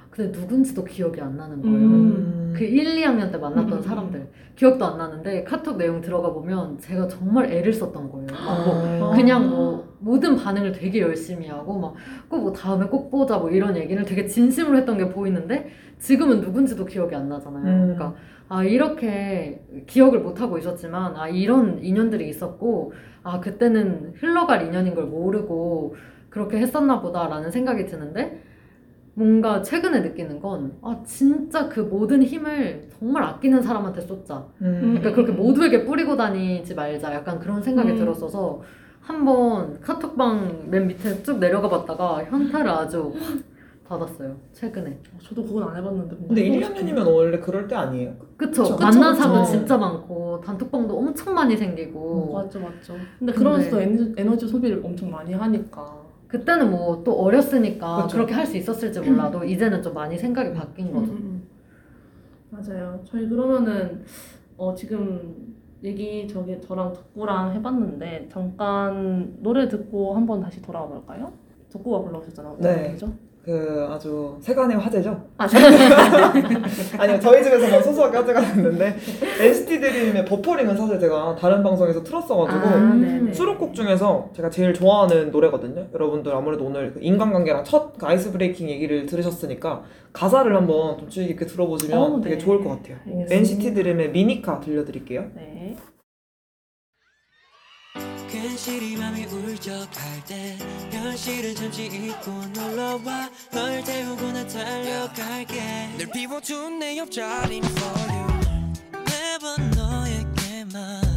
근데 누군지도 기억이 안 나는 거예요. 음. 그 1, 2학년 때 만났던 음. 사람들 기억도 안 나는데 카톡 내용 들어가 보면 제가 정말 애를 썼던 거예요. 막뭐 아. 그냥 뭐 모든 반응을 되게 열심히 하고 막 꼭 뭐 다음에 꼭 보자 뭐 이런 얘기를 되게 진심으로 했던 게 보이는데 지금은 누군지도 기억이 안 나잖아요. 음. 그러니까 아 이렇게 기억을 못 하고 있었지만 아 이런 인연들이 있었고 아 그때는 흘러갈 인연인 걸 모르고 그렇게 했었나 보다라는 생각이 드는데 뭔가 최근에 느끼는 건 아 진짜 그 모든 힘을 정말 아끼는 사람한테 쏟자. 음. 그러니까 그렇게 모두에게 뿌리고 다니지 말자. 약간 그런 생각이 음. 들었어서 한번 카톡방 맨 밑에 쭉 내려가 봤다가 현타를 아주 확 받았어요. 최근에. 저도 그건 안 해봤는데 근데 1, 해보고 싶긴 2학년이면 원래 그럴 때 아니에요? 그쵸? 그쵸, 만난 그쵸, 사람도 그쵸. 진짜 많고 단톡방도 엄청 많이 생기고 맞죠, 맞죠. 근데 그러면서도 근데- 에너지, 에너지 소비를 엄청 많이 하니까. 그때는 뭐 또 어렸으니까 그쵸. 그렇게 할 수 있었을지 몰라도 이제는 좀 많이 생각이 바뀐 거죠. 음, 음, 음. 맞아요. 저희 그러면은 어, 지금 얘기 저기 저랑 덕구랑 해봤는데 잠깐 노래 듣고 한번 다시 돌아와 볼까요? 덕구가 불러오셨잖아요. 네. 그죠? 그 아주 세간의 화제죠? 아, 아니요 저희 집에서 뭐 소소하게 화제가 됐는데 NCT 드림의 버퍼링은 사실 제가 다른 방송에서 틀었어가지고 아, 네네. 수록곡 중에서 제가 제일 좋아하는 노래거든요. 여러분들 아무래도 오늘 그 인간관계랑 첫 그 아이스 브레이킹 얘기를 들으셨으니까 가사를 한번 좀 주의 깊게 들어보시면 어, 되게 네. 좋을 것 같아요. 알겠습니다. NCT 드림의 미니카 들려드릴게요. 네. 괜시리 맘이 울적할 때 현실은 잠시 잊고 놀러와 널 태우고 나 달려갈게. 늘 비워둔 내 옆자리 for you. 매번 너에게만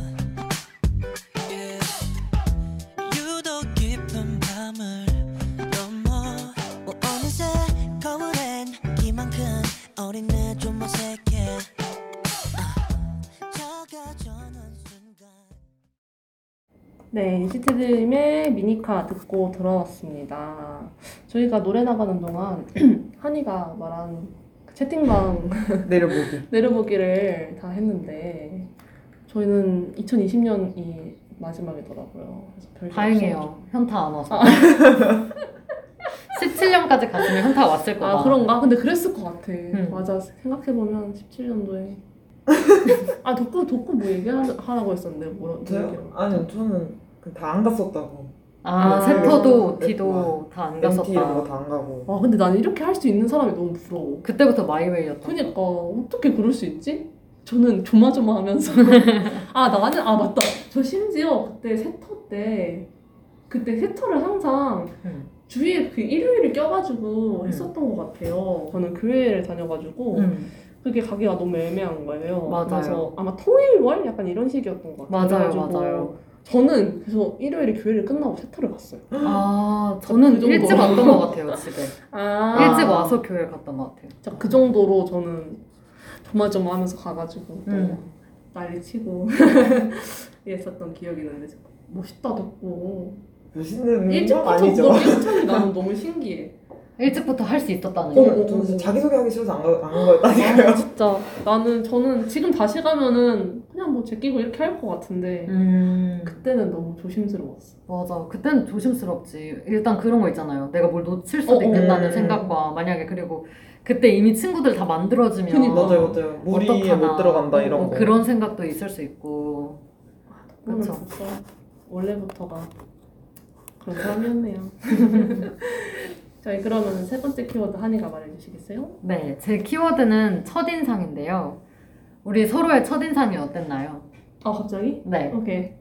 네, 인시트드림의 미니카 듣고 돌아왔습니다. 저희가 노래 나가는 동안 한이가 말한 그 채팅방 내려보기. 내려보기를 다 했는데 저희는 2020년이 마지막이더라고요. 그래서 별 다행이에요. 현타 안 와서. 17년까지 갔으면 현타 왔을 거다. 아 그런가? 근데 그랬을 것 같아. 음. 맞아. 생각해 보면 17년도에 아 덕구 덕구 뭐 얘기하라고 했었는데 뭐라 뭐 저요? 아니요 저는 다 안 갔었다고. 아, 아, 세터도 네. 디도 다안 MT 이런 갔었다. 거다 안 가고. 아 근데 나는 이렇게 할 수 있는 사람이 너무 부러워. 그때부터 마이웨이였다. 그니까 어떻게 그럴 수 있지? 저는 조마조마하면서 아 나는 아 맞다 저 심지어 그때 세터 때 그때 세터를 항상 음. 주위에 그 일요일을 껴가지고 음. 했었던 것 같아요 저는 교회를 다녀가지고 음. 그게 가기가 너무 애매한 거예요 맞아요. 그래서 아마 토일 월 약간 이런 식이었던 것 같아요 맞아요, 그래가지고 맞아요. 저는 그래서 일요일에 교회를 끝나고 세터를 갔어요. 아 저는 그 정도. 일찍 왔던 것 같아요 집에. 아 일찍 와서 교회 갔던 것 같아요. 진짜 그 정도로 저는 조마조마 하면서 가가지고 또 음. 난리 치고 이랬었던 기억이 있는데 멋있다 덥고 멋있는 일찍부터 건 아니죠. 나는 너무 신기해. 일찍부터 할 수 있었다는 어, 거. 어. 저는 진짜 자기소개하기 싫어서 안, 가, 안 거였다니까요. 아 진짜 나는 저는 지금 다시 가면은 그냥 뭐 제끼고 이렇게 할 것 같은데 음 그때는 너무 조심스러웠어. 맞아. 그때는 조심스럽지. 일단 그런 거 있잖아요. 내가 뭘 놓칠 수도 어, 어. 있겠다는 음. 생각과 만약에 그리고 그때 이미 친구들 다 만들어지면 그니까. 맞아요, 맞아요. 무리에. 못 들어간다 이런 어, 거. 그런 생각도 있을 수 있고. 진짜 원래부터가 그런 사람이었네요. 저희 그러면 세 번째 키워드 한이가 말해주시겠어요? 네, 제 키워드는 첫인상인데요. 우리 서로의 첫인상이 어땠나요? 아 갑자기? 네. 오케이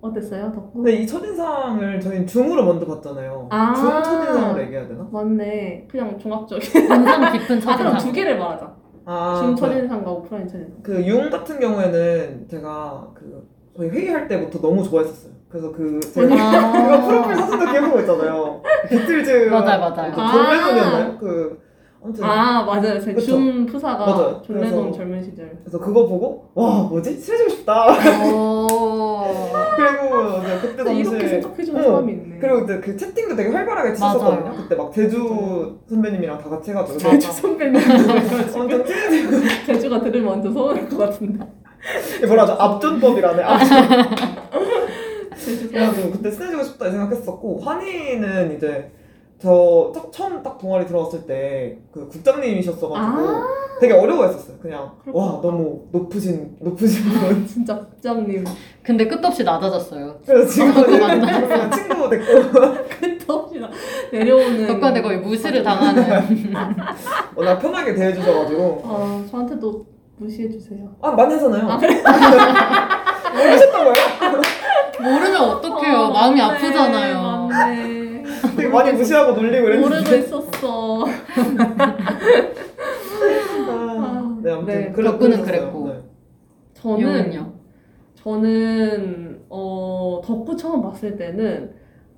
어땠어요 덕구? 근데 이 첫인상을 저희는 중으로 먼저 봤잖아요. 아. 중 첫인상으로 얘기해야 되나? 맞네 그냥 종합적인 인상 깊은 아 그럼 첫인상. 두 개를 말하자 아, 중 그- 첫인상과 오프라인 첫인상 그 융 같은 경우에는 제가 그 저희 회의할 때부터 너무 좋아했었어요. 그래서 그 제가 아. 그거 프로필 사진도 기억하고 있잖아요. 비틀즈 맞아요, 맞아요. 그 아. 존 레논이었나요? 그 아무튼 아 맞아요 제 그쵸. 중 프사가 맞아요. 존 레논 그래서- 젊은 시절 그래서 그거 보고 와 뭐지 친해지고 싶다. 오. 그리고 이제 그때 당시에 이렇게 생각해주는 어. 사람이 있네 그리고 이제 그 채팅도 되게 활발하게 치셨거든요. 맞아요. 그때 막 제주 선배님이랑 다 같이 해가지고 맞아. 제주 선배님 완전 친해지고 제주가 들으면 완전 서운할 것 같은데 뭐라 하죠? 앞전법이라네. 앞전. 그래가지고 그때 친해지고 싶다 이 생각했었고 환희는 이제 저 딱- 처음 딱 동아리 들어왔을 때 그 국장님이셨어가지고 아 되게 어려워했었어요. 그냥 것 와. 너무 높으신 높으신 분. 진짜 국장님 근데 끝없이 낮아졌어요. 그래서 지금 친구 됐고 끝없이 내려오는 덕분에 거의 무시를 당하는. 워낙 편하게 대해주셔가지고 아 저한테도 무시해 주세요. 아 많이 하잖아요. 아, 그래? 모르셨던 거예요? 모르면 어떡해요. 마음이 아프잖아요. 맞네. 되게 많이 무시하고 놀리고 모르고 이랬는데. 있었어. 아, 네 아무튼 네, 그래- 그랬었어요. 그랬고. 네. 저는 유은요? 저는 어 덕구 처음 봤을 때는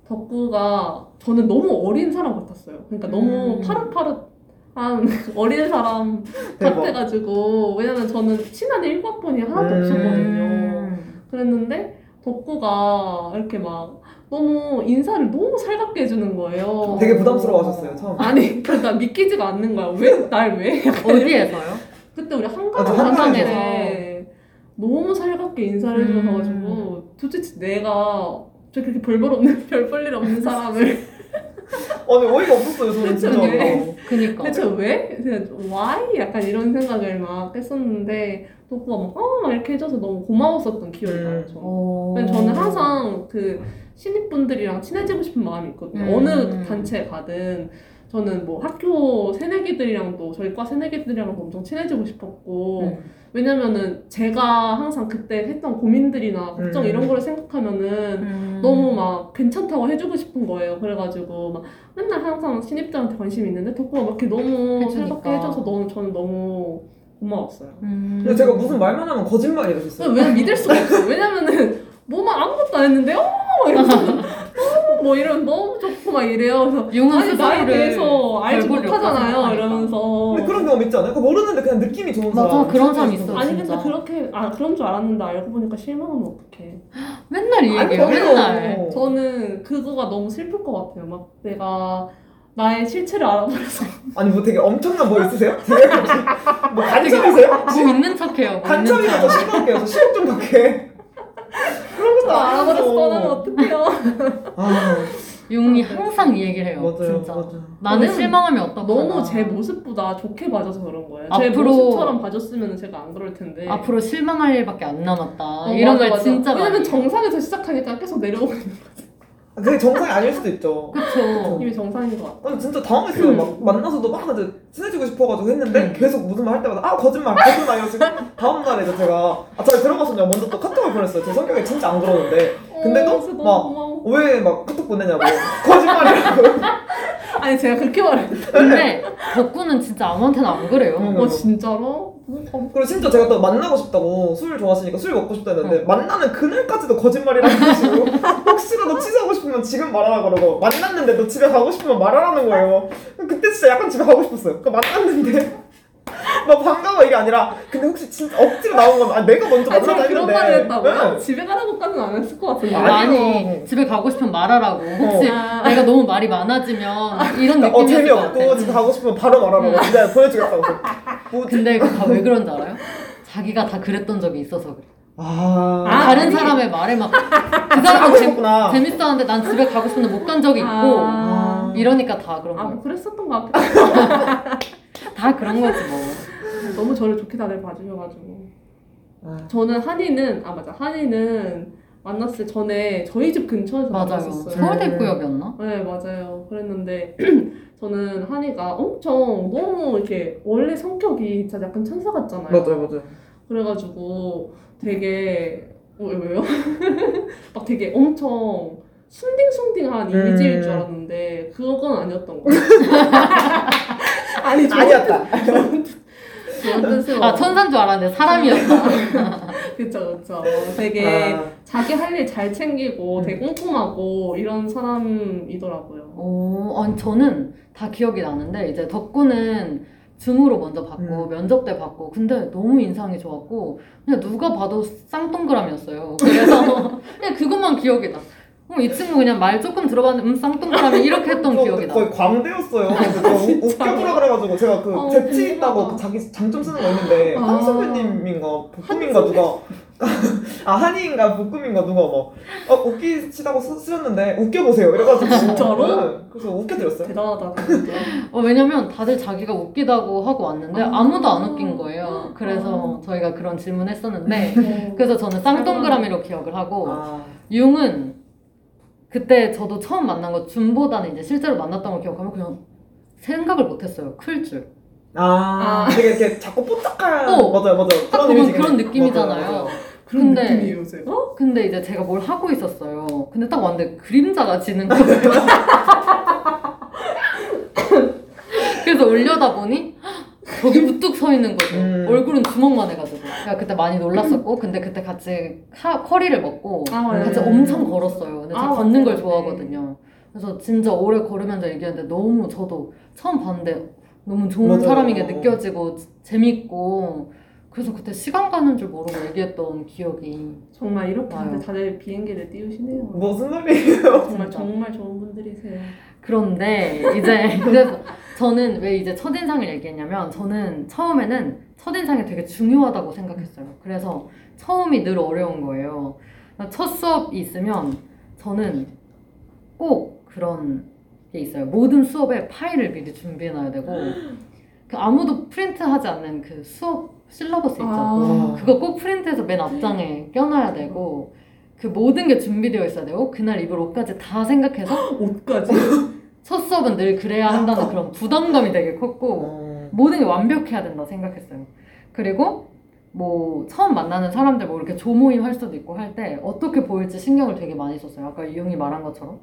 덕구가 저는 너무 어린 사람 같았어요. 그러니까 너무 음. 파릇파릇한 어린 사람 대박. 같아가지고 왜냐면 저는 친한 일과분이 하나도 음. 없었거든요. 음. 그랬는데 덕구가 이렇게 막 너무 인사를 너무 살갑게 해주는 거예요. 되게 부담스러워하셨어요 처음. 아니 그러니까 믿기지가 않는 거야. 왜 날 왜? 어디에서요? 그때 우리 아, 한강 저 한강에 너무 살갑게 인사를 음. 해줘가지고 도대체 내가 저 그렇게 별볼 없는 별 볼 일 없는 사람을 아니 어이가 없었어요 저는 대체 진짜. 왜? 그니까. 대체 왜? 그냥 why? 약간 이런 생각을 막 했었는데 덕구가 막, 어, 막 이렇게 해줘서 너무 고마웠었던 기억이 음. 나요. 저는. 오. 근데 저는 항상 그 신입분들이랑 친해지고 싶은 마음이 있거든요. 음. 어느 단체에 가든 저는 뭐 학교 새내기들이랑도 저희 과 새내기들이랑도 엄청 친해지고 싶었고 음. 왜냐면은 제가 항상 그때 했던 고민들이나 걱정 음. 이런 거를 생각하면은 음. 너무 막 괜찮다고 해주고 싶은 거예요. 그래가지고 막 맨날 항상 신입들한테 관심이 있는데 덕구가 막 이렇게 너무 해주니까. 해줘서 너무 저는 너무 고마웠어요. 음. 근데 제가 무슨 말만 하면 거짓말 이러셨어요. 왜냐면 믿을 수가 없어. 왜냐면은 뭐만 아무것도 안 했는데 어 이러면서 어, 뭐 이런 너무 좋고 막 이래요. 그래서 아니 나에 대해서 알지 못하잖아요. 이러면서 근데 그런 경험 있지 않아요? 그 모르는데 그냥 느낌이 좋은 맞아, 사람. 그런 사람 있어. 아니 진짜. 근데 그렇게 아 그런 줄 알았는데 알고 보니까 실망하면 어떡해. 맨날 이. 저희도 맨날. 저는 그거가 너무 슬플 것 같아요. 막 내가 나의 실체를 알아버려서 아니 뭐 되게 엄청난 뭐 있으세요? 혹시 뭐 간첩이세요? 뭐 있는 척해요. 뭐 있는 간첩이면 저 척. 10억이에요. 저 10억 좀 받게. 그런 것도 알아버려서 떠나면. 어떡해요. 아 용이 항상 이 얘기를 해요. 맞아요, 진짜. 맞아요. 나는 실망하면 어떡하나. 너무 제 모습보다 좋게 봐줘서 그런 거예요. 제 앞으로- 모습처럼 봐줬으면 제가 안 그럴 텐데. 앞으로 실망할 일밖에 안 남았다. 어, 이런 맞아, 걸 맞아. 진짜 많이. 왜냐면 정상에서 시작하니까 계속 내려오고 있는 그게 정상이 아닐 수도 있죠. 그쵸. 이미 정상인 것 같아. 아니 진짜 당황했어요. 막 만나서도 막 이제 친해지고 싶어가지고 했는데 음. 계속 무슨 말 할 때마다 아 거짓말 거짓말 이러시고 다음 날에 이제 제가 아 잘 들어가서냐 먼저 또 카톡을 보냈어요. 제 성격이 진짜 안 그러는데 근데도 어, 진짜 너무 막- 고마워. 왜막 카톡 보내냐고 거짓말이라고. 아니 제가 그렇게 말했어. 근데 덕구는 진짜 아무한테나 안 그래요. 음. 어 진짜로? 그리고 진짜 제가 또 만나고 싶다고 술 좋아하시니까 술 먹고 싶다 했는데 어. 만나는 그날까지도 거짓말이라고 하시고 혹시라도 취소하고 싶으면 지금 말하라 그러고 만났는데 너 집에 가고 싶으면 말하라는 거예요. 그때 진짜 약간 집에 가고 싶었어요. 그 만났는데 막 반가워 이게 아니라 근데 혹시 진짜 억지로 나온 건 아, 내가 먼저 아, 제가 만나자 그런 했는데 말을 했다고요? 네. 집에 가라고까지는 안 했을 것 같은데. 아니, 아니. 집에 가고 싶으면 말하라고 혹시 아. 내가 너무 말이 많아지면 이런 어 느낌이었을 것 재미없고 같아 집에 가고 싶으면 바로 말하라고 진짜 보여주겠다고 뭐지? 근데 다 왜 그런 줄 알아요? 자기가 다 그랬던 적이 있어서 그래 아, 아, 다른 아니. 사람의 말에 막 그 가고 사람은 재, 싶구나 재밌었는데 난 집에 가고 싶은데 못 간 적이 있고 아. 이러니까 다 그런 아, 거야 뭐 그랬었던 것 같아요. 다 그런 거지 뭐 너무 저를 좋게 다들 봐주셔가지고. 아. 저는 한이는, 아, 맞아. 한이는 만났을 전에 저희 집 근처에서 맞아요 만났었어요. 서울대구역이었나? 네, 맞아요. 그랬는데 저는 한이가 엄청 너무 이렇게 원래 성격이 진짜 약간 천사 같잖아요. 맞아요 맞아요 그래가지고 되게 어, 왜요? 막 되게 엄청 순딩순딩한 음. 이미지일 줄 알았는데 그건 아니었던 거예요. 아니 아니었다 뜻으로. 아 천사인 줄 알았는데 사람이었다 그쵸 그쵸. 되게 아. 자기 할 일 잘 챙기고 음. 되게 꼼꼼하고 이런 사람이더라고요. 오, 아니 저는 다 기억이 나는데 이제 덕구는 줌으로 먼저 받고 음. 면접 때 받고 근데 너무 인상이 좋았고 그냥 누가 봐도 쌍동그라미였어요. 그래서 그냥 그것만 기억이 나. 어, 이 친구 그냥 말 조금 들어봤는데 음 쌍동그라미 이렇게 했던 저 기억이 나. 거의 광대였어요. 그래서 저 우- 웃겨보라 그래가지고 제가 그 어, 재치 있다고 궁금하다. 그 자기 장점 쓰는 거 있는데 아. 한 선배님인가 복금인가 누가 아 한이인가 복금인가 누가 막 어, 웃기시다고 쓰, 쓰셨는데 웃겨보세요 이래가지고 진짜로? 네, 그래서 웃겨드렸어요. 대단하다 진짜. 어, 왜냐면 다들 자기가 웃기다고 하고 왔는데 아. 아무도 안 웃긴 거예요. 그래서 저희가 그런 질문 했었는데 어. 그래서 저는 쌍동그라미로 기억을 하고 아, 융은 그때 저도 처음 만난 거 줌보다는 이제 실제로 만났던 걸 기억하면 그냥 생각을 못했어요. 클 줄. 아, 아. 되게 이렇게 자꾸 뽀짝한 어. 맞아요 맞아요 딱 그런 보면 이미지 그런 느낌이잖아요. 그런 근데- 느낌이에요 제가. 근데 이제 제가 뭘 하고 있었어요. 근데 딱 왔는데 그림자가 지는 거예요. 그래서 올려다 보니 거기 우뚝 서 있는 거죠. 음. 얼굴은 주먹만 해가지고. 제가 그때 많이 놀랐었고, 근데 그때 같이 카, 커리를 먹고 아, 맞아요. 같이 엄청 걸었어요. 근데 제가 아, 걷는 걸. 좋아하거든요. 그래서 진짜 오래 걸으면서 얘기했는데 너무 저도 처음 봤는데 너무 좋은 맞아요. 사람인 게 느껴지고 재밌고 그래서 그때 시간 가는 줄 모르고 얘기했던 기억이 정말 이렇게 와요. 다들 다들 비행기를 띄우시네요. 무슨 소리예요? 정말. 정말 좋은 분들이세요. 그런데 이제 그래서 저는 왜 이제 첫인상을 얘기했냐면 저는 처음에는 첫인상이 되게 중요하다고 생각했어요. 그래서 처음이 늘 어려운 거예요. 첫 수업이 있으면 저는 꼭 그런 게 있어요. 모든 수업에 파일을 미리 준비해놔야 되고 그 아무도 프린트하지 않는 그 수업 실러버스 있죠. 아. 그거 꼭 프린트해서 맨 앞장에 껴놔야 되고 그 모든 게 준비되어 있어야 되고 그날 입을 옷까지 다 생각해서 옷까지. 첫 수업은 늘 그래야 한다는 그런 부담감이 되게 컸고 어. 모든 게 완벽해야 된다 생각했어요. 그리고 뭐 처음 만나는 사람들 뭐 이렇게 조모임 할 수도 있고 할 때 어떻게 보일지 신경을 되게 많이 썼어요. 아까 이용이 말한 것처럼.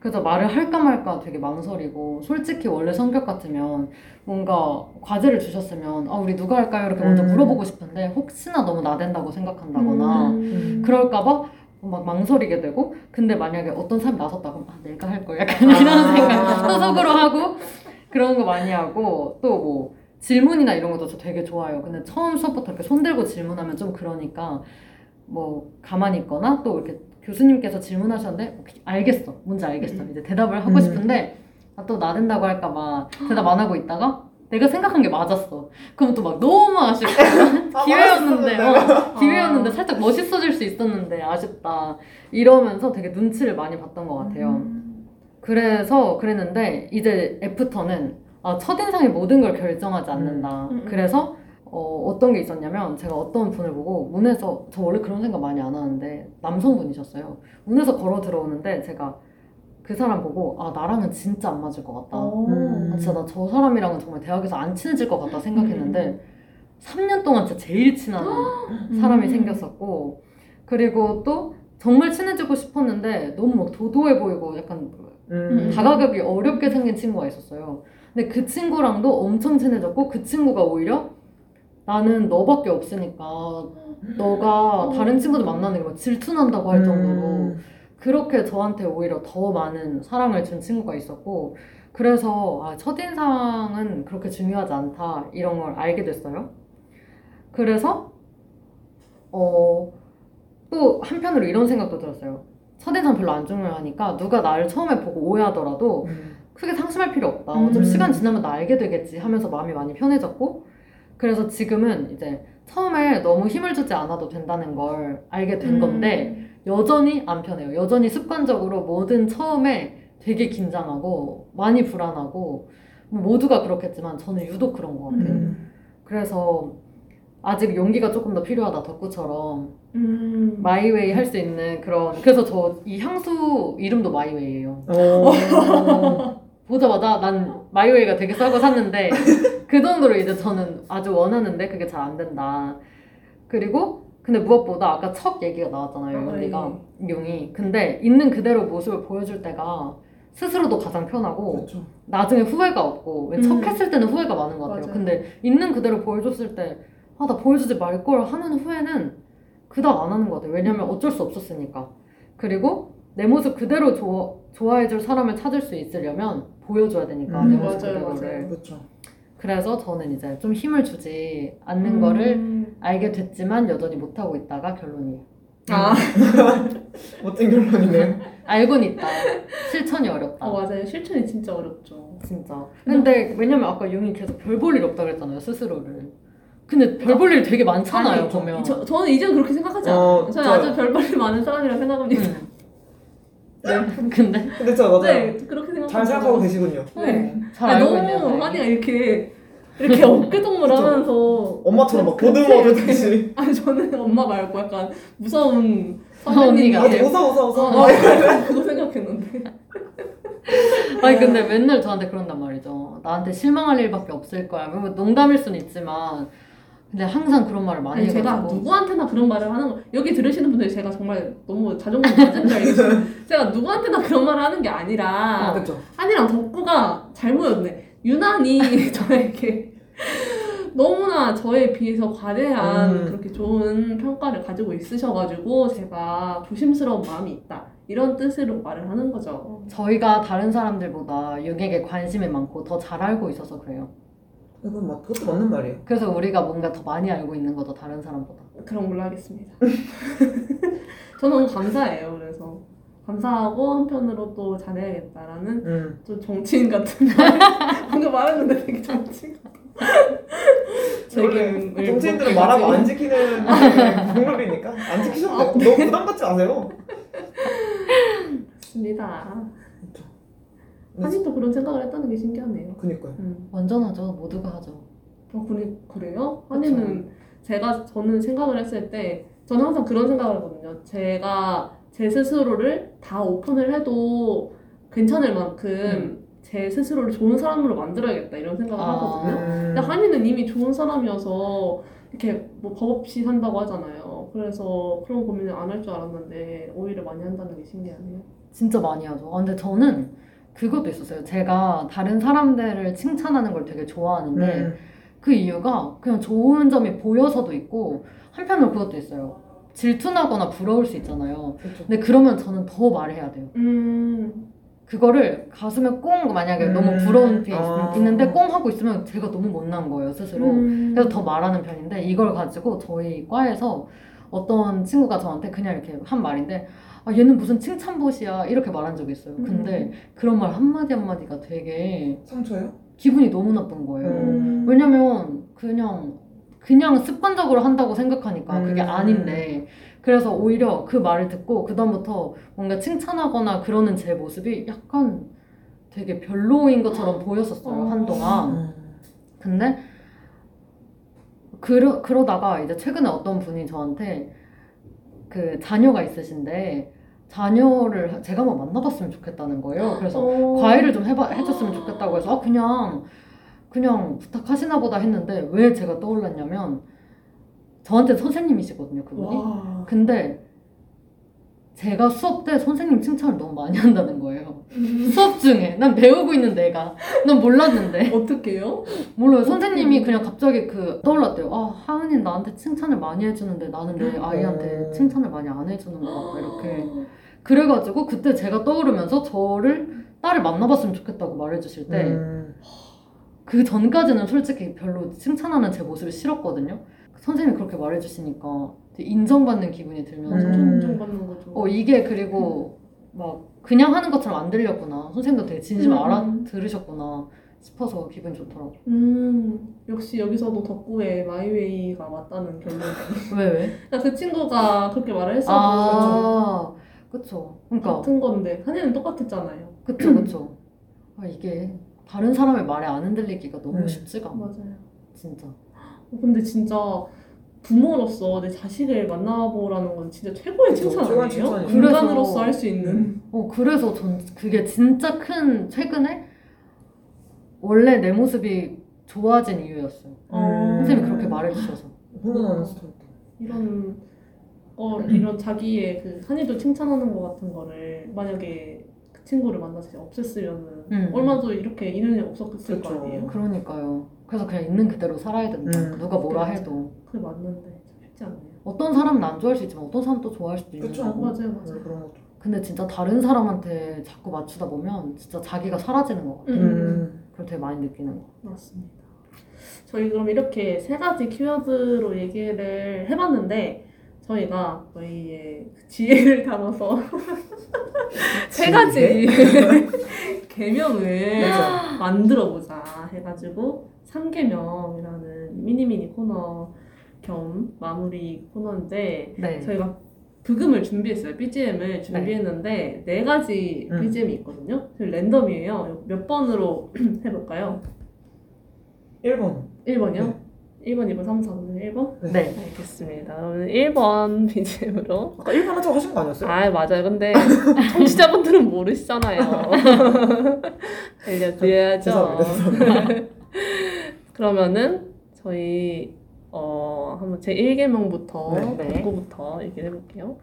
그래서 말을 할까 말까 되게 망설이고 솔직히 원래 성격 같으면 뭔가 과제를 주셨으면 아 우리 누가 할까요? 이렇게 먼저 음. 물어보고 싶은데 혹시나 너무 나댄다고 생각한다거나 음. 그럴까봐 막 망설이게 되고 근데 만약에 어떤 사람이 나섰다 그럼 아 내가 할 거야. 약간 아. 이런 생각 또 속으로 하고 그런 거 많이 하고 또 뭐 질문이나 이런 것도 저 되게 좋아요. 근데 처음 수업부터 이렇게 손 들고 질문하면 좀 그러니까 뭐 가만히 있거나 또 이렇게 교수님께서 질문하셨는데 오케이, 알겠어. 뭔지 알겠어. 이제 대답을 하고 음. 싶은데 아, 또 나댄다고 할까 봐 대답 안 하고 있다가 내가 생각한 게 맞았어 그럼 또 막 너무 아쉽고 아, 기회였는데. 어, 기회였는데 살짝 멋있어질 수 있었는데 아쉽다 이러면서 되게 눈치를 많이 봤던 것 같아요. 음. 그래서 그랬는데 이제 애프터는 아, 첫인상이 모든 걸 결정하지 않는다. 음, 음. 그래서 어, 어떤 게 있었냐면 제가 어떤 분을 보고 문에서 저 원래 그런 생각 많이 안 하는데 남성분이셨어요. 문에서 걸어 들어오는데 제가 그 사람 보고 아 나랑은 진짜 안 맞을 것 같다. 음. 아, 진짜 나 저 사람이랑은 정말 대학에서 안 친해질 것 같다 생각했는데 3년 동안 진짜 제일 친한 사람이 음. 생겼었고 그리고 또 정말 친해지고 싶었는데 너무 막 도도해 보이고 약간 음. 다가가기 어렵게 생긴 친구가 있었어요. 근데 그 친구랑도 엄청 친해졌고 그 친구가 오히려 나는 너밖에 없으니까 너가 다른 친구들 만나는 게막 질투난다고 할 정도로 음. 그렇게 저한테 오히려 더 많은 사랑을 준 친구가 있었고 그래서 아, 첫인상은 그렇게 중요하지 않다 이런 걸 알게 됐어요. 그래서 어, 또 한편으로 이런 생각도 들었어요. 첫인상 별로 안 중요하니까 누가 나를 처음에 보고 오해하더라도 음. 크게 상심할 필요 없다. 음. 어차피 시간 지나면 나 알게 되겠지 하면서 마음이 많이 편해졌고 그래서 지금은 이제 처음에 너무 힘을 주지 않아도 된다는 걸 알게 된 건데 여전히 안 편해요. 여전히 습관적으로 뭐든 처음에 되게 긴장하고 많이 불안하고 뭐 모두가 그렇겠지만 저는 유독 그런 것 같아요. 음. 그래서 아직 용기가 조금 더 필요하다 덕구처럼 음. my way 할 수 있는 그런 그래서 저 이 향수 이름도 my way예요. 어. 보자마자 난 my way가 되게 싸고 샀는데 그 정도로 이제 저는 아주 원하는데 그게 잘 안 된다. 그리고 근데 무엇보다 아까 첫 얘기가 나왔잖아요. 어, 용기가 용이. 근데 있는 그대로 모습을 보여줄 때가 스스로도 가장 편하고 그렇죠. 나중에 후회가 없고 왜 음. 첫 했을 때는 후회가 많은 것 같아요. 맞아요. 근데 있는 그대로 보여줬을 때 아 나 보여주지 말 걸 하는 후회는 그닥 안 하는 것 같아요. 왜냐면 어쩔 수 없었으니까. 그리고 내 모습 그대로 좋아, 좋아해줄 사람을 찾을 수 있으려면 보여줘야 되니까 음, 내 모습 맞아요, 그대로를. 맞아요. 그렇죠. 그래서 저는 이제 좀 힘을 주지 않는 음. 거를 알게 됐지만 여전히 못하고 있다가 결론이에요. 아, 멋진 결론이네요. 알고는 있다. 실천이 어렵다. 어, 맞아요. 실천이 진짜 어렵죠. 진짜. 근데 왜냐면 아까 용이 계속 별 볼 일 없다 그랬잖아요 스스로를. 근데 별 볼 일 되게 많잖아요 아니, 보면. 저, 저는 이제는 그렇게 생각하지 않아요. 어, 저는 저- 아주 별 볼 일 많은 사람이라 생각합니다. 음. 근데 근데 진짜 맞아요. 네, 그렇게 생각하고 잘 생각하고 계시군요. 네. 잘 아니, 알고 있네요. 너무. 한이가 이렇게 이렇게 어깨동무를. 하면서 엄마처럼 막 보듬어 주듯이. 아니 저는 엄마 말고 약간 무서운 언니가. 아, 선배님이 웃어 웃어 웃어. 어, 그거 생각했는데 아니 근데 맨날 저한테 그런단 말이죠. 나한테 실망할 일밖에 없을 거야. 뭐 농담일 수는 있지만 근데 항상 그런 말을 많이 아니 제가 해가지고. 누구한테나 그런 말을 하는 거 여기 들으시는 분들이 제가 정말 너무 자존감 낮은 줄 알겠지만 제가 누구한테나 그런 말을 하는 게 아니라 그렇죠. 한이랑 덕구가 잘못였네 유난히 저에게 너무나 저에 비해서 과대한 음. 그렇게 좋은 평가를 가지고 있으셔가지고 제가 조심스러운 마음이 있다 이런 뜻으로 말을 하는 거죠 저희가 다른 사람들보다 육에게 관심이 많고 더 잘 알고 있어서 그래요. 그건 맞, 그것도 맞는 말이에요. 그래서 우리가 뭔가 더 많이 알고 있는 거죠 다른 사람보다. 그런 걸로 하겠습니다. 저는 너무 감사해요. 그래서 감사하고 한편으로 또 잘해야겠다라는 음. 좀 정치인 같은 말 방금 말했는데 되게 정치인 책임을 정치인들은 못 말하고 안. 지키는 국룰이니까 안 지키셔도 돼요. 너무 부담 갖지 마세요. 맞습니다. 그렇죠. 한이도 그런 생각을 했다는 게 신기하네요. 그니까요. 음. 완전 하죠. 모두가 하죠. 어, 그래, 그래요? 한이는 제가 저는 생각을 했을 때 저는 항상 그런 생각을 하거든요. 제가 제 스스로를 다 오픈을 해도 괜찮을 만큼 제 스스로를 좋은 사람으로 만들어야겠다 이런 생각을 아. 하거든요. 음. 근데 한이는 이미 좋은 사람이어서 이렇게 뭐 법 없이 산다고 하잖아요. 그래서 그런 고민을 안 할 줄 알았는데 오히려 많이 한다는 게 신기하네요. 진짜 많이 하죠. 아, 근데 저는 그것도 있었어요. 제가 다른 사람들을 칭찬하는 걸 되게 좋아하는데 음. 그 이유가 그냥 좋은 점이 보여서도 있고 한편으로 그것도 있어요. 질투나거나 부러울 수 있잖아요. 그렇죠. 근데 그러면 저는 더 말해야 돼요. 음, 그거를 가슴에 꽁 만약에 음. 너무 부러운 게 있, 아. 있는데 꽁 하고 있으면 제가 너무 못난 거예요 스스로. 음. 그래서 더 말하는 편인데 이걸 가지고 저희 과에서 어떤 친구가 저한테 그냥 이렇게 한 말인데 아 얘는 무슨 칭찬봇이야 이렇게 말한 적이 있어요. 근데 그런 말 한마디 한마디가 되게 상처예요? 기분이 너무 나쁜 거예요. 음. 왜냐면 그냥 그냥 습관적으로 한다고 생각하니까 그게 음. 아닌데 그래서 오히려 그 말을 듣고 그다음부터 뭔가 칭찬하거나 그러는 제 모습이 약간 되게 별로인 것처럼 보였었어요 어. 한동안 음. 근데 그러, 그러다가 이제 최근에 어떤 분이 저한테 그 자녀가 있으신데 자녀를 제가 한번 만나봤으면 좋겠다는 거예요 그래서 어. 과외를 좀 해봐, 해줬으면 좋겠다고 해서 아 그냥 그냥 부탁하시나 보다 했는데 왜 제가 떠올랐냐면 저한테 선생님이시거든요 그분이 와. 근데 제가 수업 때 선생님 칭찬을 너무 많이 한다는 거예요. 수업 중에 난 배우고 있는 내가 난 몰랐는데 어떻게요? 몰라요. 선생님이 그냥 갑자기 그 떠올랐대요. 아 하은이 나한테 칭찬을 많이 해주는데 나는 내 아이한테 어. 칭찬을 많이 안 해주는 거 같다 이렇게. 그래가지고 그때 제가 떠오르면서 저를 딸을 만나봤으면 좋겠다고 말해주실 때 음, 그 전까지는 솔직히 별로 칭찬하는 제 모습이 싫었거든요. 선생님이 그렇게 말해주시니까 인정받는 기분이 들면서 음. 인정받는 거죠. 어 이게 그리고 막 그냥 하는 것처럼 안 들렸구나. 선생님도 되게 진심 음. 알아 들으셨구나 싶어서 기분이 좋더라고. 음, 역시 여기서도 덕구의 마이웨이가 맞다는 결론이. 왜 왜? 그러니까 그 친구가 그렇게 말을 했었고 아 그쵸. 그러니까 같은 건데 한이는 똑같았잖아요. 그쵸 그쵸. 아 이게 다른 사람의 말에 안 흔들리기가 너무 음. 쉽지가 않아. 맞아요. 진짜. 어, 근데 진짜 부모로서 내 자식을 만나보라는 건 진짜 최고의 칭찬 최고의 아니에요? 인간으로서 그래서- 할 수 있는. 어 그래서 전 그게 진짜 큰 최근에 원래 내 모습이 좋아진 이유였어요. 음. 선생님이 그렇게 말해주셔서. 훈훈한. 이런 어 이런 자기의 그 한이도 칭찬하는 것 같은 거를 만약에 그 친구를 만나서 없앴으면은 음. 얼마도 이렇게 인연이 없었을 거 그쵸. 아니에요? 그러니까요. 그래서 그냥 있는 그대로 살아야 된다. 음. 누가 뭐라 그쵸. 해도. 그게 맞는데 참 쉽지 않네요. 어떤 사람은 안 좋아할 수 있지만 어떤 사람은 또 좋아할 수도 있는 그쵸. 거고. 맞아요, 네, 맞아요. 그런 것도. 근데 진짜 다른 사람한테 자꾸 맞추다 보면 진짜 자기가 사라지는 것 같아요. 음. 그걸 되게 많이 느끼는 거. 맞습니다. 저희 그럼 이렇게 세 가지 키워드로 얘기를 해봤는데 저희가 저희의 그 지혜를 담아서 세 가지 개명을 만들어 보자 해가지고 3개명이라는 미니미니 코너 겸 마무리 코너인데 네. 저희가 부금을 준비했어요. BGM을 준비했는데 네 가지 음. BGM이 있거든요. 저희 랜덤이에요. 몇 번으로 해볼까요? 1번. 1번이요? 1번, 2번, 3, 4번, 1번? 네. 알겠습니다. 그러면 1번 BGM으로. 아까 1번 하자고 하신 거 아니었어요? 아, 맞아요. 근데 청취자분들은 모르시잖아요. 알려드려야죠. 죄송합니다. 그러면은 저희 어 한번 제 1계명부터 네. 네. 듣고부터 얘기를 해볼게요.